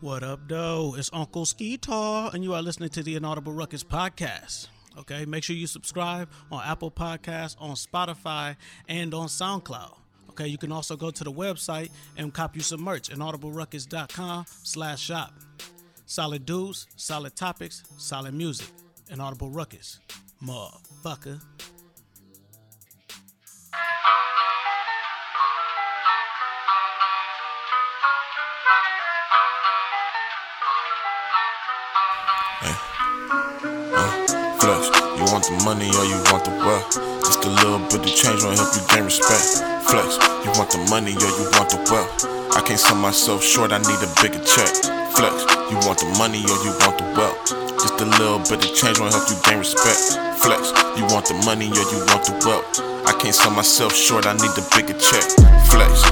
What up, though? It's Uncle Skeetar, and you are listening to the Inaudible Ruckus podcast. Okay, make sure you subscribe on Apple Podcasts, on Spotify, and on SoundCloud. Okay, you can also go to the website and copy some merch, inaudibleruckus.com slash shop. Solid dudes, solid topics, solid music. Inaudible Ruckus. Motherfucker. Flex, you want the money or you want the wealth? Just a little bit of change won't help you gain respect. Flex, you want the money or you want the wealth? I can't sell myself short, I need a bigger check. Flex, you want the money or you want the wealth? Just a little bit of change won't help you gain respect. Flex, you want the money or you want the wealth? I can't sell myself short, I need a bigger check. Flex,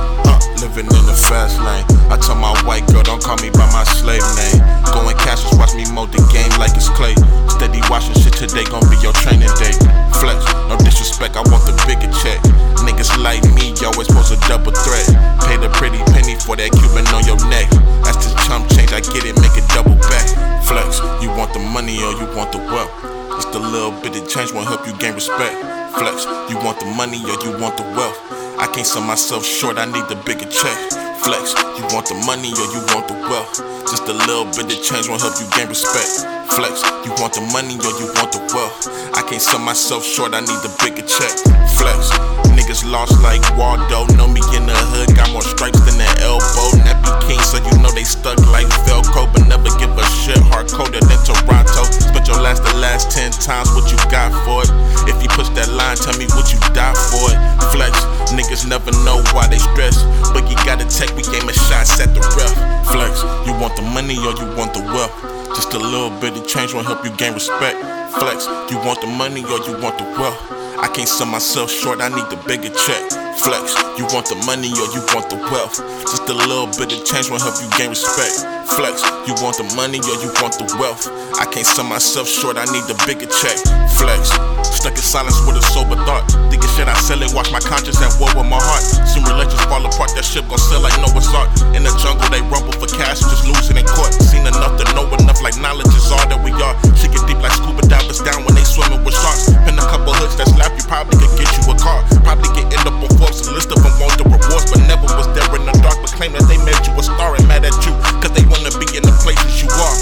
living in the fast lane. I tell my white girl, don't call me by my slave name. Going cashless, watch me mold the game like it's clay. Steady watching shit today, gon' be your training day. Flex, no disrespect, I want the bigger check. Niggas like me, yo, it's supposed to double threat. Pay the pretty penny for that Cuban on your neck. That's the chump change, I get it, make it double back. Flex, you want the money or you want the wealth? Just a little bit of change won't help you gain respect. Flex, you want the money or you want the wealth? I can't sell myself short, I need the bigger check. Flex, you want the money or you want the wealth? Just a little bit of change won't help you gain respect. Flex, you want the money or you want the wealth? I can't sell myself short, I need the bigger check. Flex, niggas lost like Waldo. Know me in the hood, got more stripes than an elbow. Nappy King, so you know they stuck like Velcro, but never give a shit. Hard coded in Toronto. Spent your last the last ten times, what you got for it? If you push that line, tell me what you die for it. Flex, niggas never know why they stress. But you gotta take, we aiming shots at the ref. Flex, you want the money or you want the wealth? Just a little bit of change won't help you gain respect. Flex, you want the money or you want the wealth? I can't sell myself short, I need the bigger check. Flex, you want the money or you want the wealth? Just a little bit of change will help you gain respect. Flex, you want the money or you want the wealth? I can't sell myself short, I need the bigger check. Flex, stuck in silence with a sober thought. Thinking shit I sell it, watch my conscience at war with my heart. Soon relations fall apart, that ship gon' sell like Noah's Ark. In the jungle, they rumble for cash, just losing in court. Seen enough to know enough, like knowledge is all that we are. Shit get deep like scuba divers down when they swimming with sharks. Pin a couple hoods that slap you, probably could get you a car. Probably get end up on A list of them want the rewards, but never was there in the dark. But claim that they made you a star and mad at you, cause they wanna be in the places you are.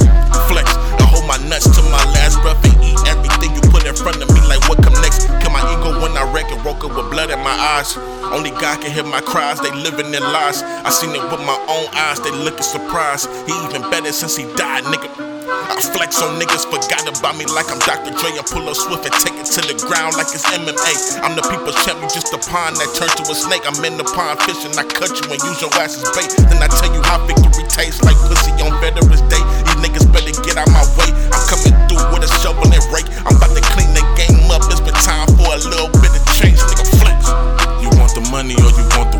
Flex, I hold my nuts to my last breath and eat everything you put in front of me, like what come next? Kill my ego when I wreck and woke up with blood in my eyes. Only God can hear my cries, they living their lies. I seen it with my own eyes, they looking surprised. He even better since he died, nigga. I flex on niggas, forgot about me like I'm Dr. Dre. I pull up swift and take it to the ground like it's MMA. I'm the people's champ, you just a pond that turned to a snake. I'm in the pond fishing, I cut you and use your ass as bait. Then I tell you how victory tastes like pussy on Veterans Day. These niggas better get out my way. I'm coming through with a shovel and rake. I'm about to clean the game up. It's been time for a little bit of change, nigga. Flex. You want the money or you want the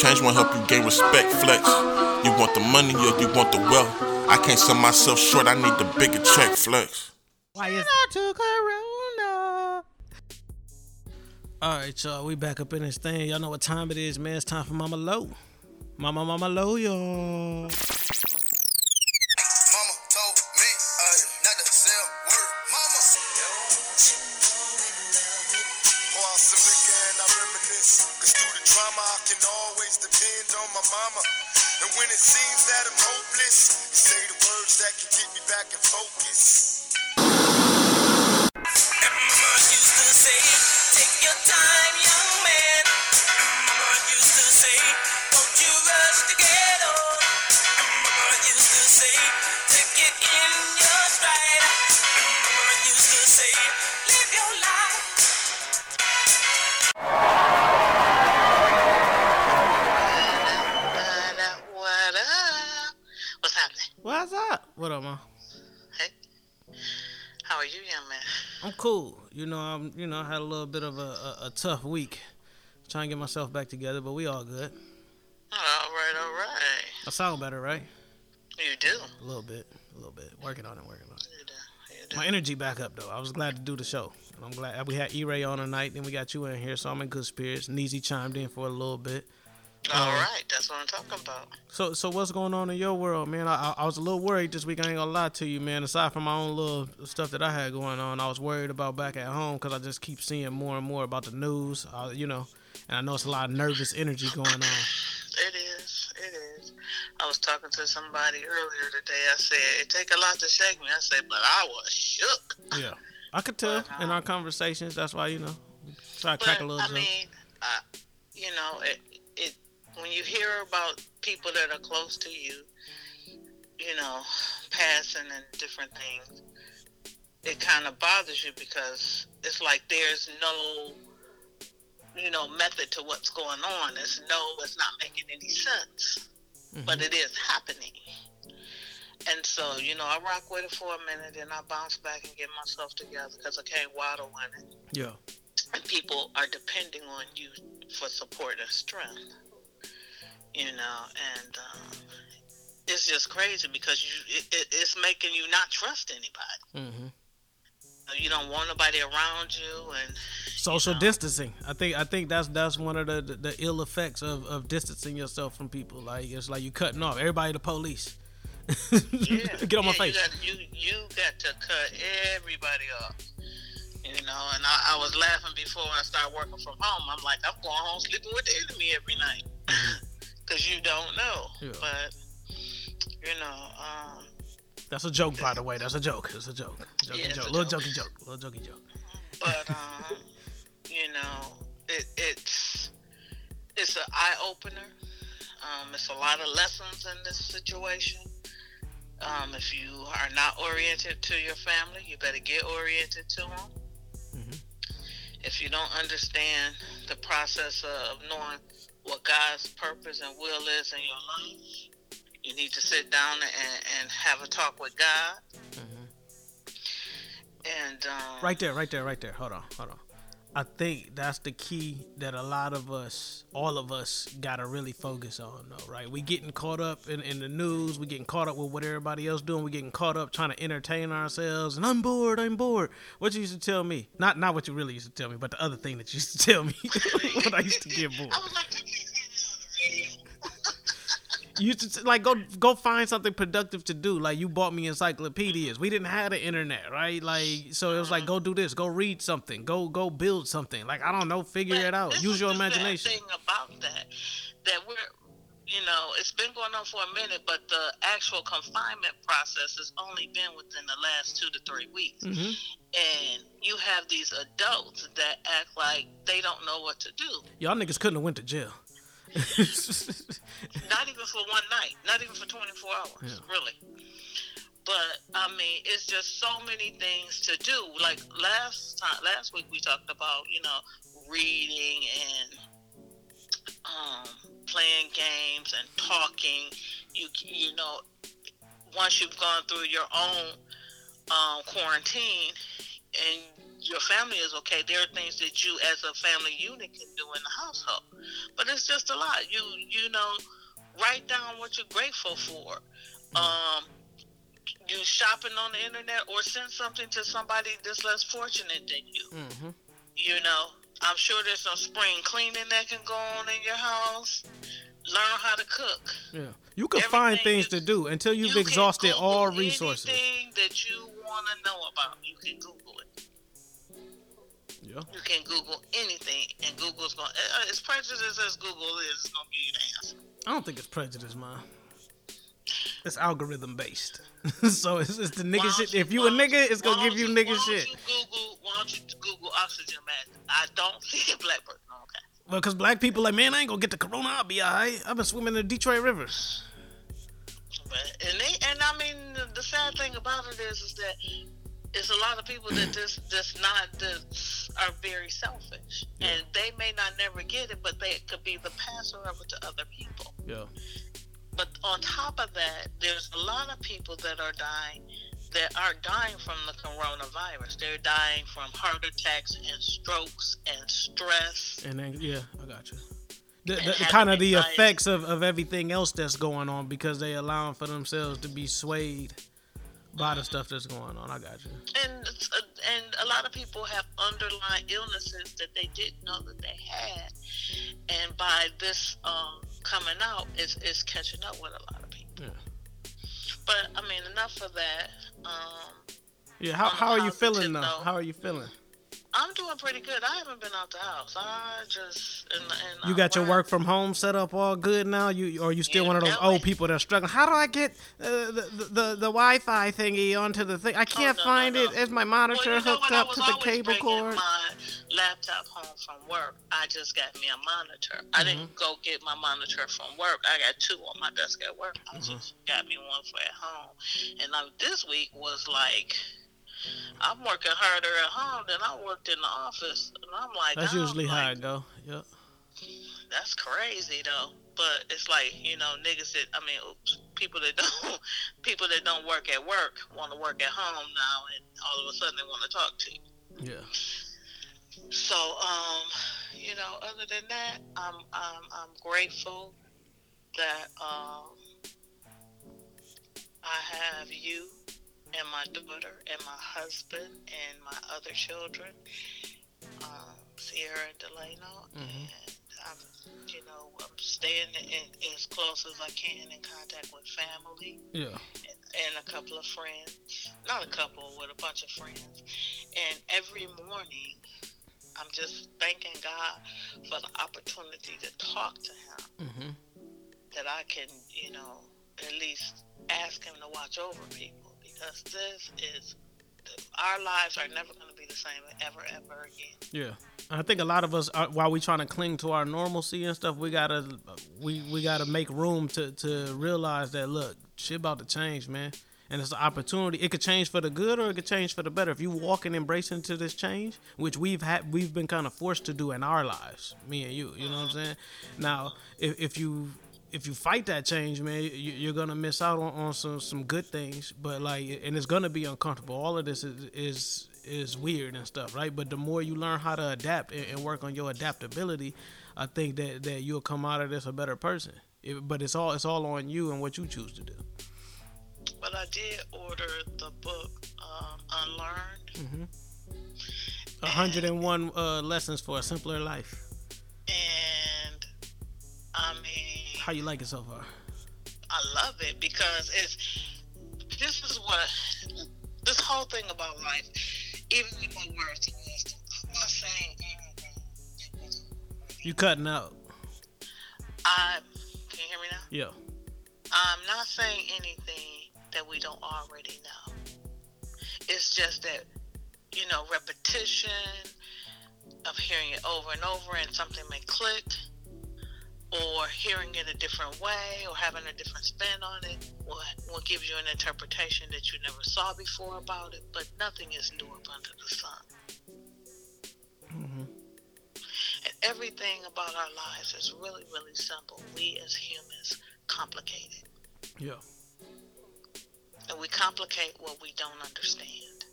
change won't help you gain respect. Flex. You want the money or you want the wealth? I can't sell myself short, I need the bigger check. Flex. Why is I took Corona? All right, y'all. We back up in this thing. Y'all know what time it is, man. It's time for Mama Low. Mama, Mama Low, y'all. Back in focus. Mama used to say, take your time, young man. Mama used to say, don't you rush to get on. Mama used to say, take it in your stride. Mama used to say, live your life. What's? What's up? What up, ma? How are you, young man? I'm cool. You know, I'm. You know, I had a little bit of a, a, a tough week, trying to get myself back together, but we all good. All right, all right. I sound better, right? You do. A little bit, a little bit. Working on it, working on it. My energy back up though. I was glad to do the show. And I'm glad we had E-Ray on tonight, then we got you in here, so I'm in good spirits. Neezy chimed in for a little bit. All Um, right, that's what I'm talking about. So, so what's going on in your world, man? I, I, I was a little worried this week. I ain't gonna lie to you, man. Aside from my own little stuff that I had going on, I was worried about back at home because I just keep seeing more and more about the news. Uh, you know, and I know it's a lot of nervous energy going on. It is. It is. I was talking to somebody earlier today. I said it take a lot to shake me. I said, but I was shook. Yeah, I could tell in our conversations. That's why you know, try to crack a little I joke. mean, uh, you know, it when you hear about people that are close to you, you know, passing and different things, it kind of bothers you because it's like there's no, you know, method to what's going on. It's no, it's not making any sense, but mm-hmm. it is happening. And so, you know, I rock with it for a minute, and I bounce back and get myself together because I can't waddle in it Yeah. and people are depending on you for support and strength. You know, and um, it's just crazy because you it, it, it's making you not trust anybody. Mm-hmm. You don't want nobody around you, and Social distancing. I think I think that's that's one of the, the, the ill effects of, of distancing yourself from people. Like it's like you cutting off everybody. The police. Get on my face. You got, you you got to cut everybody off. You know, and I, I was laughing before I started working from home. I'm like, I'm going home sleeping with the enemy every night because you don't know. Yeah. But you know, um, That's a joke, by the way. That's a joke. It's a joke. Jokey Yeah, joke. a Little jokey joke. Little jokey joke. but um, you know, it, it's it's an eye opener. Um, it's a lot of lessons in this situation. Um, if you are not oriented to your family, you better get oriented to them. If you don't understand the process of knowing what God's purpose and will is in your life, you need to sit down and, and have a talk with God. And um, Right there, right there, right there. Hold on, hold on. I think that's the key that a lot of us, all of us, gotta really focus on, though, right? We getting caught up in, in the news. We getting caught up with what everybody else doing. We getting caught up trying to entertain ourselves. And I'm bored. I'm bored. What you used to tell me, not not what you really used to tell me, but the other thing that you used to tell me when I used to get bored. You to like go go find something productive to do. Like you bought me encyclopedias. We didn't have the internet, right? Like so it was like go do this, go read something, go go build something. Like I don't know, figure it out. Use your imagination. thing about that, that we're, you know, it's been going on for a minute, but the actual confinement process has only been within the last two to three weeks. Mhm. And you have these adults that act like they don't know what to do. Y'all niggas couldn't have went to jail. Not even for one night, not even for 24 hours, Yeah. really. But I mean, it's just so many things to do. Like last time, last week we talked about, you know, reading and um, playing games and talking. You you know, once you've gone through your own um, quarantine and your family is okay, there are things that you as a family unit can do in the household. But it's just a lot. You you know, write down what you're grateful for. Um, you shopping on the internet or send something to somebody that's less fortunate than you. Mm-hmm. You know, I'm sure there's some spring cleaning that can go on in your house. Learn how to cook. Yeah. You can find things to do until you've exhausted all resources. Anything that you want to know about, you can Google it. Yeah. You can Google anything, and Google's going. to uh, As prejudiced as Google is, it's going to give you the answer. I don't think it's prejudice, man. It's algorithm based. so it's, it's the nigga shit. If you a nigga, it's gonna give you nigga shit. You Google, why don't you Google oxygen mask? I don't see a black person. Okay. Well, cause black people like, man, I ain't gonna get the corona. I'll be alright. I've been swimming in the Detroit River. But and they and I mean the, the sad thing about it is is that it's a lot of people that just just not just are very selfish and they may not never get it, but they could be the passer over to other people. Yeah. But on top of that, there's a lot of people that are dying that are dying from the coronavirus. They're dying from heart attacks and strokes and stress. And then yeah, I got you. The, the, kind of the effects of, of everything else that's going on because they allowing for themselves to be swayed by of stuff that's going on. I got you. And it's, uh, and a lot of people have underlying illnesses that they didn't know that they had, and by this um, coming out, it's, it's catching up with a lot of people. Yeah. But I mean, enough of that. Um, Yeah. How, how are you feeling though? How are you feeling? I'm doing pretty good. I haven't been out the house. I just and, and You I got your work- from home set up all good now. You or you still one of those old people that are struggling. How do I get uh, the, the the the Wi-Fi thingy onto the thing? I can't find it as my monitor Oh, Well, you know hooked? I up to the cable cord. My laptop home from work. I just got me a monitor. I Mm-hmm. didn't go get my monitor from work. I got two on my desk at work. I Mm-hmm. just got me one for at home. And um, this week was like. I'm working harder at home than I worked in the office, and I'm like, That's usually like, how it go. Yep. that's crazy though. But it's like you know, niggas that I mean, oops, people that don't people that don't work at work want to work at home now, and all of a sudden they want to talk to you. Yeah. So, um, you know, other than that, I'm I'm I'm grateful that um I have you and my daughter and my husband and my other children, um, Sierra and Delano, and I'm, you know, I'm staying in, as close as I can in contact with family Yeah. and a couple of friends. Not a couple, with a bunch of friends. And every morning, I'm just thanking God for the opportunity to talk to Him. Mm-hmm. That I can, you know, at least ask Him to watch over people because this is. Our lives are never going to be the same ever, ever again. Yeah. I think a lot of us, are, while we trying to cling to our normalcy and stuff, we gotta we we gotta make room to to realize that look, shit about to change, man. and it's an opportunity. It could change for the good or it could change for the better. If you walk and embrace into this change, which we've had, we've been kind of forced to do in our lives, me and you. You know what I'm saying? Now, if, if you if you fight that change, man, you, you're gonna miss out on, on some some good things. But like, and it's gonna be uncomfortable. All of this is is is weird and stuff, right? But the more you learn how to adapt and, and work on your adaptability, I think that that you'll come out of this a better person. It, but it's all it's all on you and what you choose to do. But I did order the book um, Unlearned. Mm-hmm. 101 uh, lessons for a simpler life. And I mean, How you like it so far? I love it because it's this is what this whole thing about life. Even with my words, I'm not saying anything. You cutting out? I can you hear me now? Yeah. I'm not saying anything that we don't already know. It's just that, you know, repetition of hearing it over and over and something may click, or hearing it a different way, or having a different spin on it will, will give you an interpretation that you never saw before about it, but nothing is new up under the sun. Mm-hmm. And everything about our lives is really, really simple. We as humans complicate it. Yeah. And we complicate what we don't understand.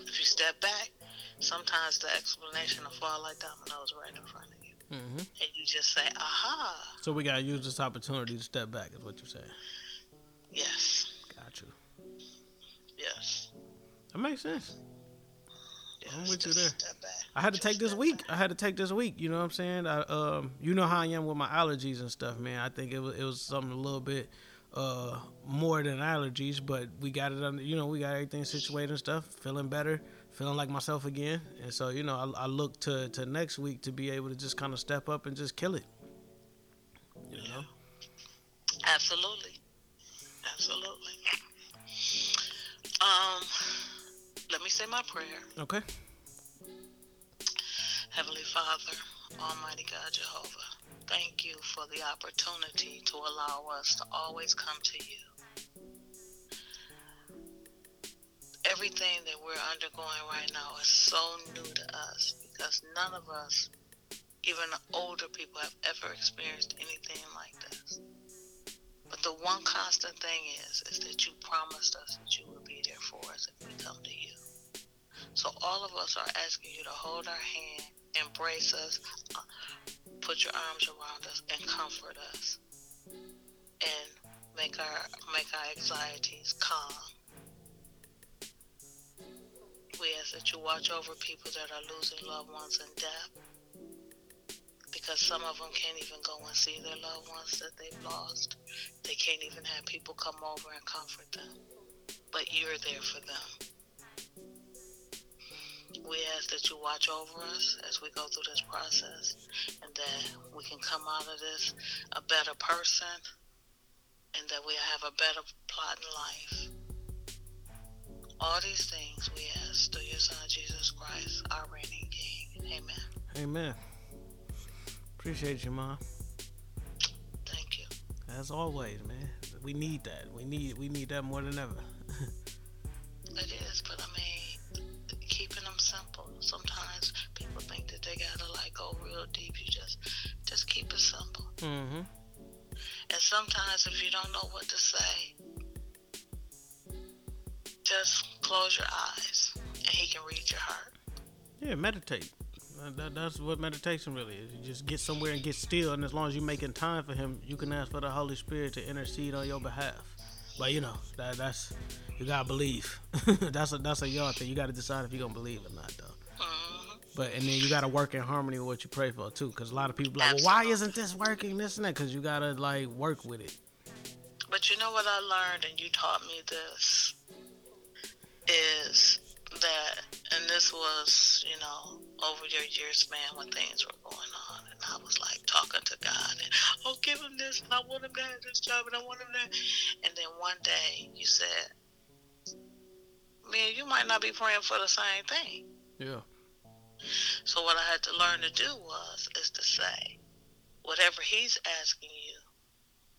If you step back, sometimes the explanation will fall like dominoes right in front. Mm-hmm. And you just say, aha, So we gotta use this opportunity to step back, is what you're saying. yes, Got you. yes. That makes sense. I'm with you there. Back. I had to take this week. I had to take this week. You know what I'm saying? I, um, you know how I am with my allergies and stuff, man. I think it was it was something a little bit uh more than allergies, but we got it under. You know, we got everything situated and stuff. Feeling better, feeling like myself again. And so, you know, I, I look to to next week to be able to just kind of step up and just kill it. You know. Absolutely. Absolutely. Um, let me say my prayer. Okay. Heavenly Father, Almighty God Jehovah, thank you for the opportunity to allow us to always come to you. Everything that we're undergoing right now is so new to us because none of us, even older people, have ever experienced anything like this. But the one constant thing is, is that you promised us that you would be there for us if we come to you. So all of us are asking you to hold our hand, embrace us, uh, put your arms around us, and comfort us, and make our make our anxieties calm. We ask that you watch over people that are losing loved ones in death, because some of them can't even go and see their loved ones that they've lost. They can't even have people come over and comfort them, but you're there for them. We ask that you watch over us as we go through this process and that we can come out of this a better person and that we have a better plot in life. All these things we ask through your Son, Jesus Christ, our reigning King. Amen. Amen. Appreciate you, mom. Thank you. As always, man. We need that. We need we need that more than ever. It is, but I mean, keeping them simple. Sometimes people think that they gotta like go real deep. You just, just keep it simple. mm-hmm. And sometimes if you don't know what to say, just close your eyes and he can read your heart. Yeah, meditate. That, that's what meditation really is. You just get somewhere and get still, and as long as you're making time for Him, you can ask for the Holy Spirit to intercede on your behalf. But you know that that's you gotta believe. that's a that's a y'all thing. You gotta decide if you're gonna believe or not, though. Mm-hmm. But and then you gotta work in harmony with what you pray for too, because a lot of people like, well, why isn't this working? This and that, because you gotta like work with it. But you know what I learned, and you taught me this, is that, and this was, you know, over your years, man, when things were going on, and I was like talking to God, and oh, give him this, and I want him to have this job, and I want him to, and then one day you said, man, you might not be praying for the same thing. Yeah. So what I had to learn to do was is to say, whatever he's asking you,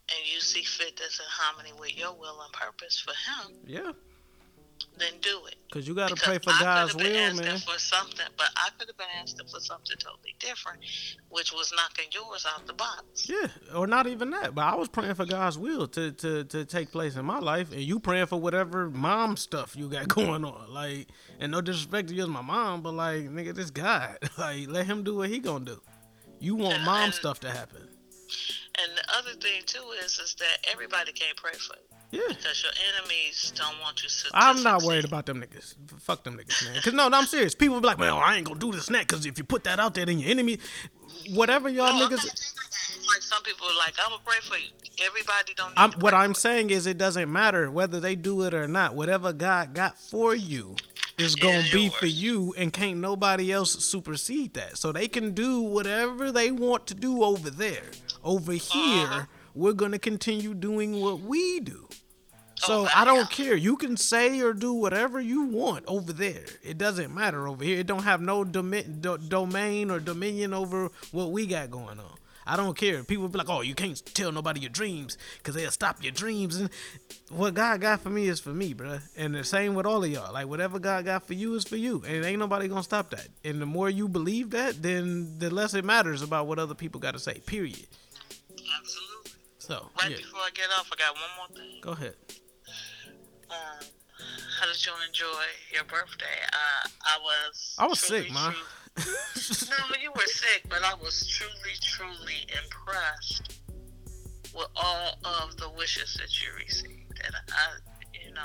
and you see fit that's in harmony with your will and purpose for him, Yeah, then do it. cause you gotta pray for I God's could have been will, man. for something, but I could have been asking for something totally different, which was knocking yours out the box. Yeah, or not even that. But I was praying for God's will to, to, to take place in my life, and you praying for whatever mom stuff you got going on. Like, and no disrespect to you as my mom, but like, nigga, this God, like, let him do what he gonna do. You want mom stuff to happen. And the other thing too is is that everybody can't pray for you. Yeah. Because your enemies don't want you to. I'm not worried about them niggas. Fuck them niggas, man. Cause no, no, I'm serious. People be like, man, I ain't gonna do this and that. Cause if you put that out there, then your enemy, whatever y'all niggas. Like some people are like, I'm gonna pray for you. Everybody don't. Need I'm, what I'm saying is, it doesn't matter whether they do it or not. Whatever God got for you is gonna be for you, and can't nobody else supersede that. So they can do whatever they want to do over there. Over uh-huh. here, we're gonna continue doing what we do. So oh, I don't care. You can say or do whatever you want over there. It doesn't matter over here. It don't have no domi- do- domain or dominion over what we got going on. I don't care. People be like, "Oh, you can't tell nobody your dreams because they'll stop your dreams." And what God got for me is for me, bruh. And the same with all of y'all. Like whatever God got for you is for you, and ain't nobody gonna stop that. And the more you believe that, then the less it matters about what other people got to say. Period. So Right yeah, before I get off, I got one more thing. go ahead. Um, how did you enjoy your birthday? Uh, I was. I was truly, sick, man. no, you were sick, but I was truly, truly impressed with all of the wishes that you received, and I, you know,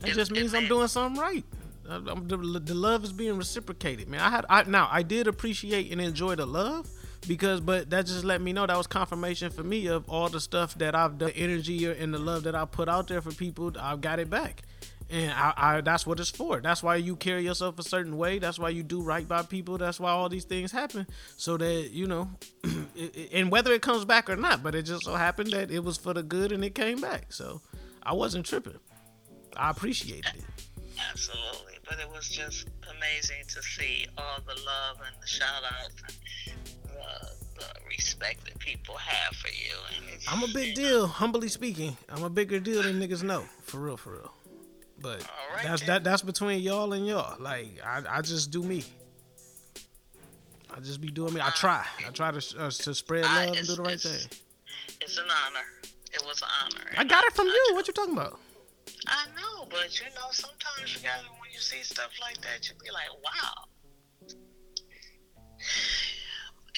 That just means I'm doing something right. I'm- the, the love is being reciprocated, man. I had I now I did appreciate and enjoy the love because, but that just let me know that was confirmation for me of all the stuff that I've done, energy and the love that I put out there for people. I've got it back, and I, I that's what it's for. That's why you carry yourself a certain way. That's why you do right by people. That's why all these things happen, so that you know, and whether it comes back or not. But it just so happened that it was for the good and it came back. So I wasn't tripping. I appreciated it. absolutely. But it was just amazing to see all the love and the shout outs the, the respect that people have for you. And mm, I'm a big deal, humbly speaking. I'm a bigger deal than niggas know, for real, for real. But that's that that's between y'all and y'all. Like I, I just do me. I just be doing me. I uh, try. I try to uh, to spread I- love and do the right it's- thing. it's an honor. It was an honor. I got it from you. What you talking about? I know, but you know, sometimes you gotta when you see stuff like that, you be like, wow.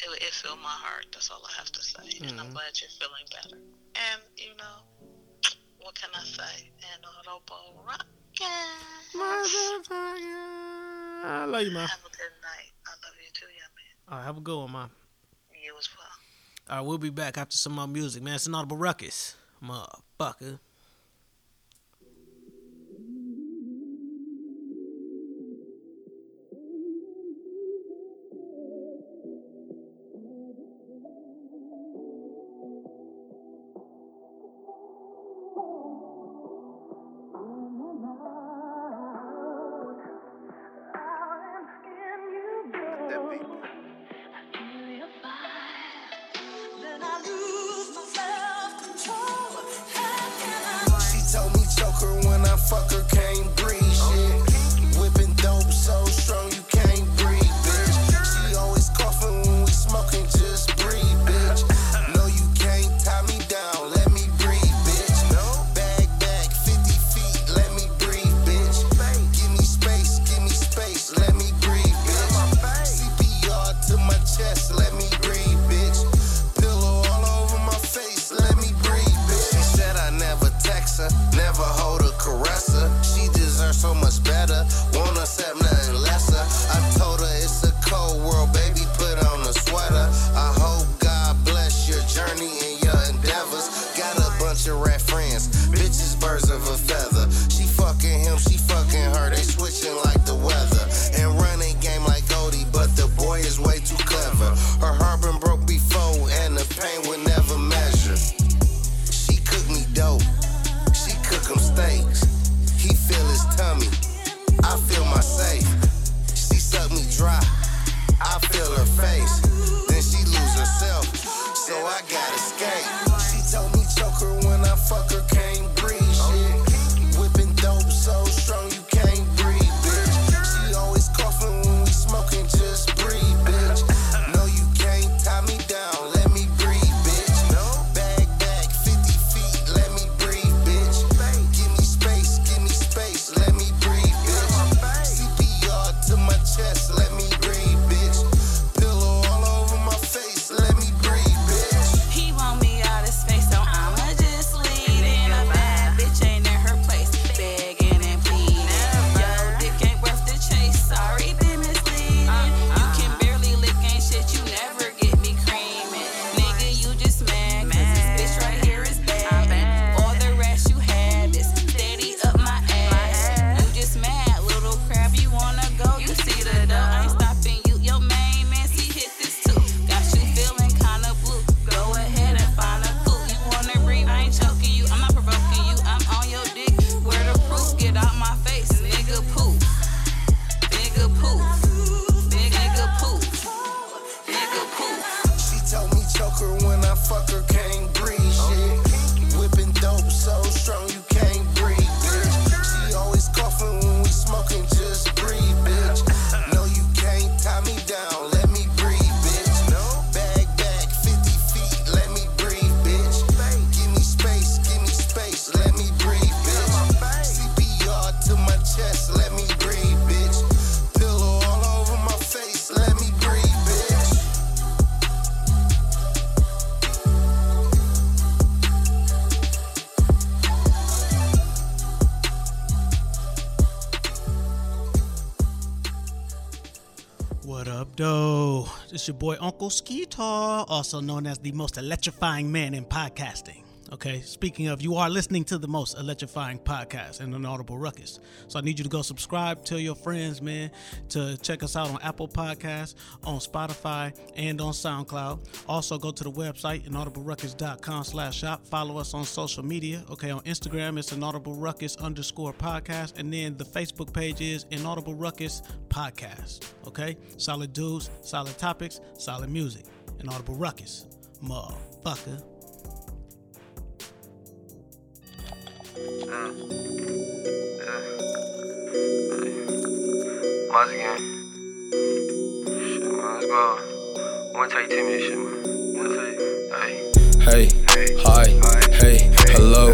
It, it filled my heart. That's all I have to say, and I'm Mhm. glad you're feeling better. And you know, what can I say? And Audible rock. Motherfucker. I love you, man. Have a good night. I love you too, young man. All right, have a good one, man. You as well. All right, we'll be back after some more music, man. It's an audible ruckus, motherfucker. It's your boy Uncle Skeetar, also known as the most electrifying man in podcasting. Okay, speaking of, you are listening to the most electrifying podcast in an audible ruckus. So I need you to go subscribe, tell your friends, man, to check us out on Apple Podcasts, on Spotify, and on SoundCloud. Also, go to the website, inaudibleruckus.com slash shop. Follow us on social media. Okay, on Instagram, it's inaudible ruckus underscore podcast. And then the Facebook page is inaudible ruckus podcast. Okay, solid dudes, solid topics, solid music. Inaudible ruckus, motherfucker. Miles again. Shit, man, let's go. I wanna 10 minutes shit, man. Wanna? Hey. Hey, hi, hey, hello,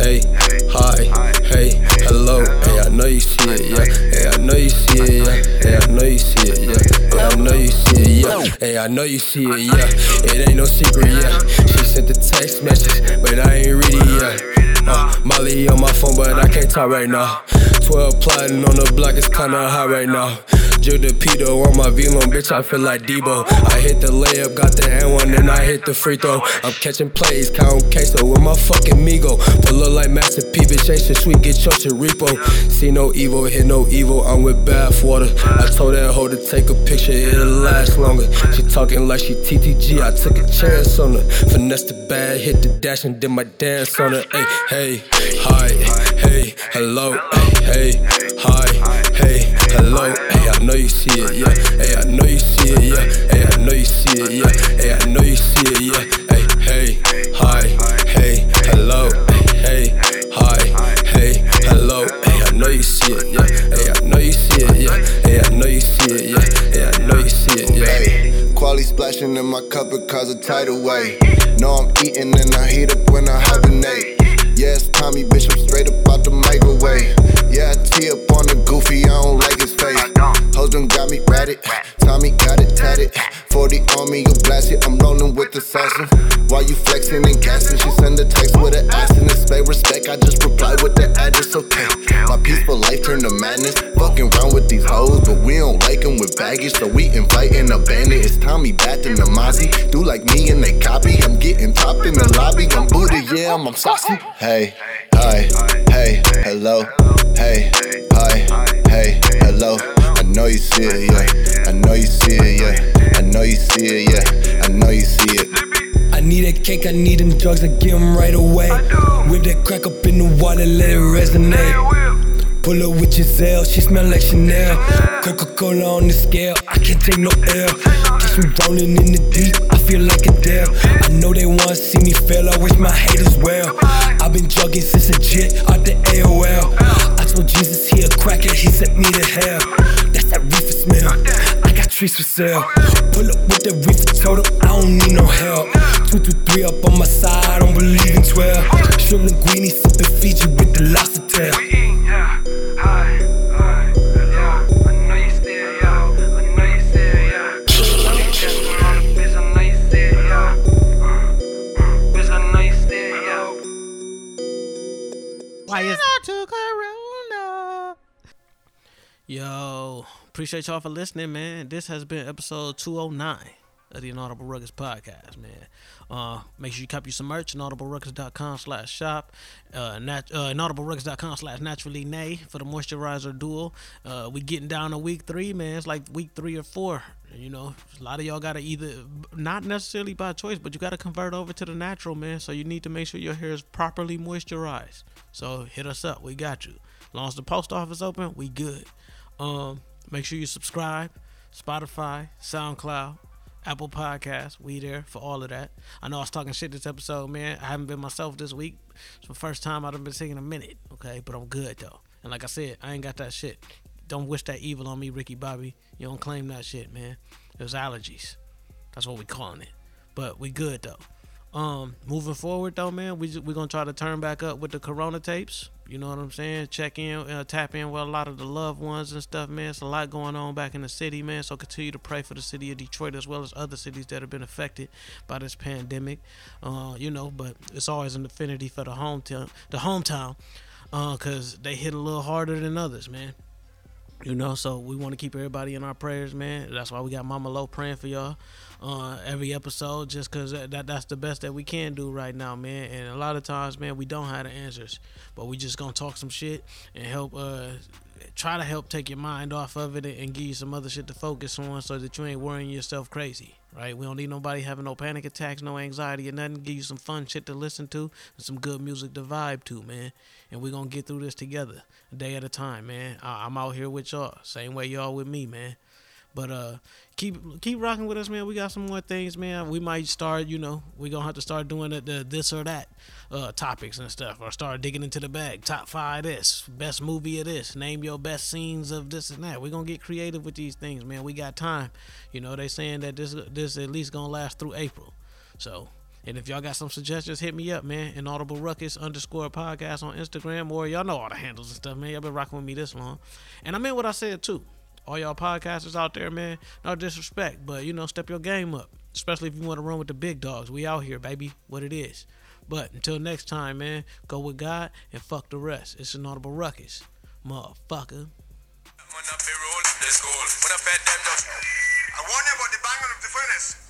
hey, hi, hey, hello, hey, I know you see it, yeah, hey, I know you see it, yeah, hey, I know you see it, yeah, hey, I know you see it, yeah, hey, I know you see it, yeah, it ain't no secret, yeah, she sent the text message, but I ain't read it yet, uh, Molly on my phone, but I can't talk right now, 12 plotting on the block, it's kinda hot right now, the pedo on my V-Lone, bitch, I feel like Debo, I hit the layup, got the and one, then I hit the free throw, I'm catching plays, count queso with my fucking Migo. Pull up like Master P, bitch, ain't shit sweet, get your repo. See no evil, hit no evil, I'm with bath water. I told that hoe to take a picture, it'll last longer. She talking like she TTG, I took a chance on her. Finesse the bag, hit the dash, and did my dance on her. Hey, hi, hey, hello, hey, hi, hey, hello. Hey, I know you see it, yeah. Hey, I know you see it, yeah. Hey, I know you see it, yeah. Hey, I know you see it, yeah. Hey, hey, hi, hey, hello, hey, hi, hey, hello. Hey, I know you see it, yeah. Hey, I know you see it, yeah. Hey, I know you see it, yeah. Hey, I know you see it, yeah. Quality splashing in my cup, it cause a tidal wave. Know I'm eating and I heat up when I hibernate. It's Tommy, I'm straight up out the microwave. Yeah, I tee up on the goofy, I don't like his face. Done got me ratted, Tommy got it tatted. 40 on me, you blast it, I'm rolling with the assassin. While you flexing and gassing, she send a text with an ass in spec respect. I just reply with the address, okay. My peaceful life turned to madness. Fucking round with these hoes, but we don't like them with baggage, so we inviting a bandit. It's Tommy Bat and the Mozzie. Do like me and they copy. I'm getting top in the lobby. I'm booty, yeah, I'm, I'm saucy. Hey, hi, hey, hello, hey, hi, hey, hello. I know you see it, yeah. I know you see it, yeah. I know you see it, yeah. I know you see it. I need that cake, I need them drugs, I get them right away. Whip that crack up in the water, let it resonate. Pull up with Giselle, she smell like Chanel. Coca Cola on the scale, I can't take no L. Catch me rolling in the deep, I feel like a Adele. I know they wanna see me fail, I wish my haters well. I've been jugging since a jit out the AOL. I told Jesus he a cracker, he sent me to hell. That's that reefer smell. I got trees for sale. Pull up with that reefer totem, I don't need no help. Two to three up on my side, I don't believe in 12. Shrimp linguine, sipping Fiji with the lobster tail. Yo, appreciate y'all for listening, man. This has been episode 209 of the Inaudible Ruckus podcast, man. Uh, make sure you copy some merch, inaudibleruckus.com slash shop, uh, nat- uh, inaudibleruckus.com slash naturally nay for the moisturizer duel. Uh, we getting down to week three, man. It's like week three or four. You know, a lot of y'all got to either, not necessarily by choice, but you got to convert over to the natural, man. So you need to make sure your hair is properly moisturized. So hit us up. We got you. As long as the post office open, we good. Um, make sure you subscribe. Spotify, SoundCloud, Apple Podcasts. We there for all of that. I know I was talking shit this episode, man. I haven't been myself this week. It's the first time I've been taking a minute, okay? But I'm good though. And like I said, I ain't got that shit. Don't wish that evil on me, Ricky Bobby. You don't claim that shit, man. It was allergies. That's what we calling it. But we good though. Um, moving forward though, man, we we gonna try to turn back up with the Corona tapes. You know what I'm saying? Check in, uh, tap in with a lot of the loved ones and stuff, man. It's a lot going on back in the city, man. So continue to pray for the city of Detroit as well as other cities that have been affected by this pandemic. Uh, you know, but it's always an affinity for the hometown, the hometown, uh, cause they hit a little harder than others, man. You know, so we want to keep everybody in our prayers, man. That's why we got Mama Low praying for y'all uh, every episode, just because that, that that's the best that we can do right now, man. And a lot of times, man, we don't have the answers, but we just gonna talk some shit and help uh, try to help take your mind off of it and give you some other shit to focus on, so that you ain't worrying yourself crazy. Right? We don't need nobody having no panic attacks, no anxiety, or nothing. Give you some fun shit to listen to and some good music to vibe to, man. And we gonna get through this together, a day at a time, man. I'm out here with y'all, same way y'all with me, man. But uh, keep keep rocking with us, man. We got some more things, man. We might start, you know, we gonna have to start doing the, the this or that uh topics and stuff, or start digging into the bag. Top five this, best movie of this, name your best scenes of this and that. We gonna get creative with these things, man. We got time. You know, they saying that this this at least gonna last through April. So and if y'all got some suggestions, hit me up, man. Inaudible Ruckus underscore podcast on Instagram, or y'all know all the handles and stuff, man. Y'all been rocking with me this long. And I meant what I said too. All y'all podcasters out there, man, no disrespect, but you know, step your game up. Especially if you want to run with the big dogs. We out here, baby. What it is. But until next time, man, go with God and fuck the rest. It's Inaudible Ruckus. Motherfucker. I warn you about the banging of the furnace.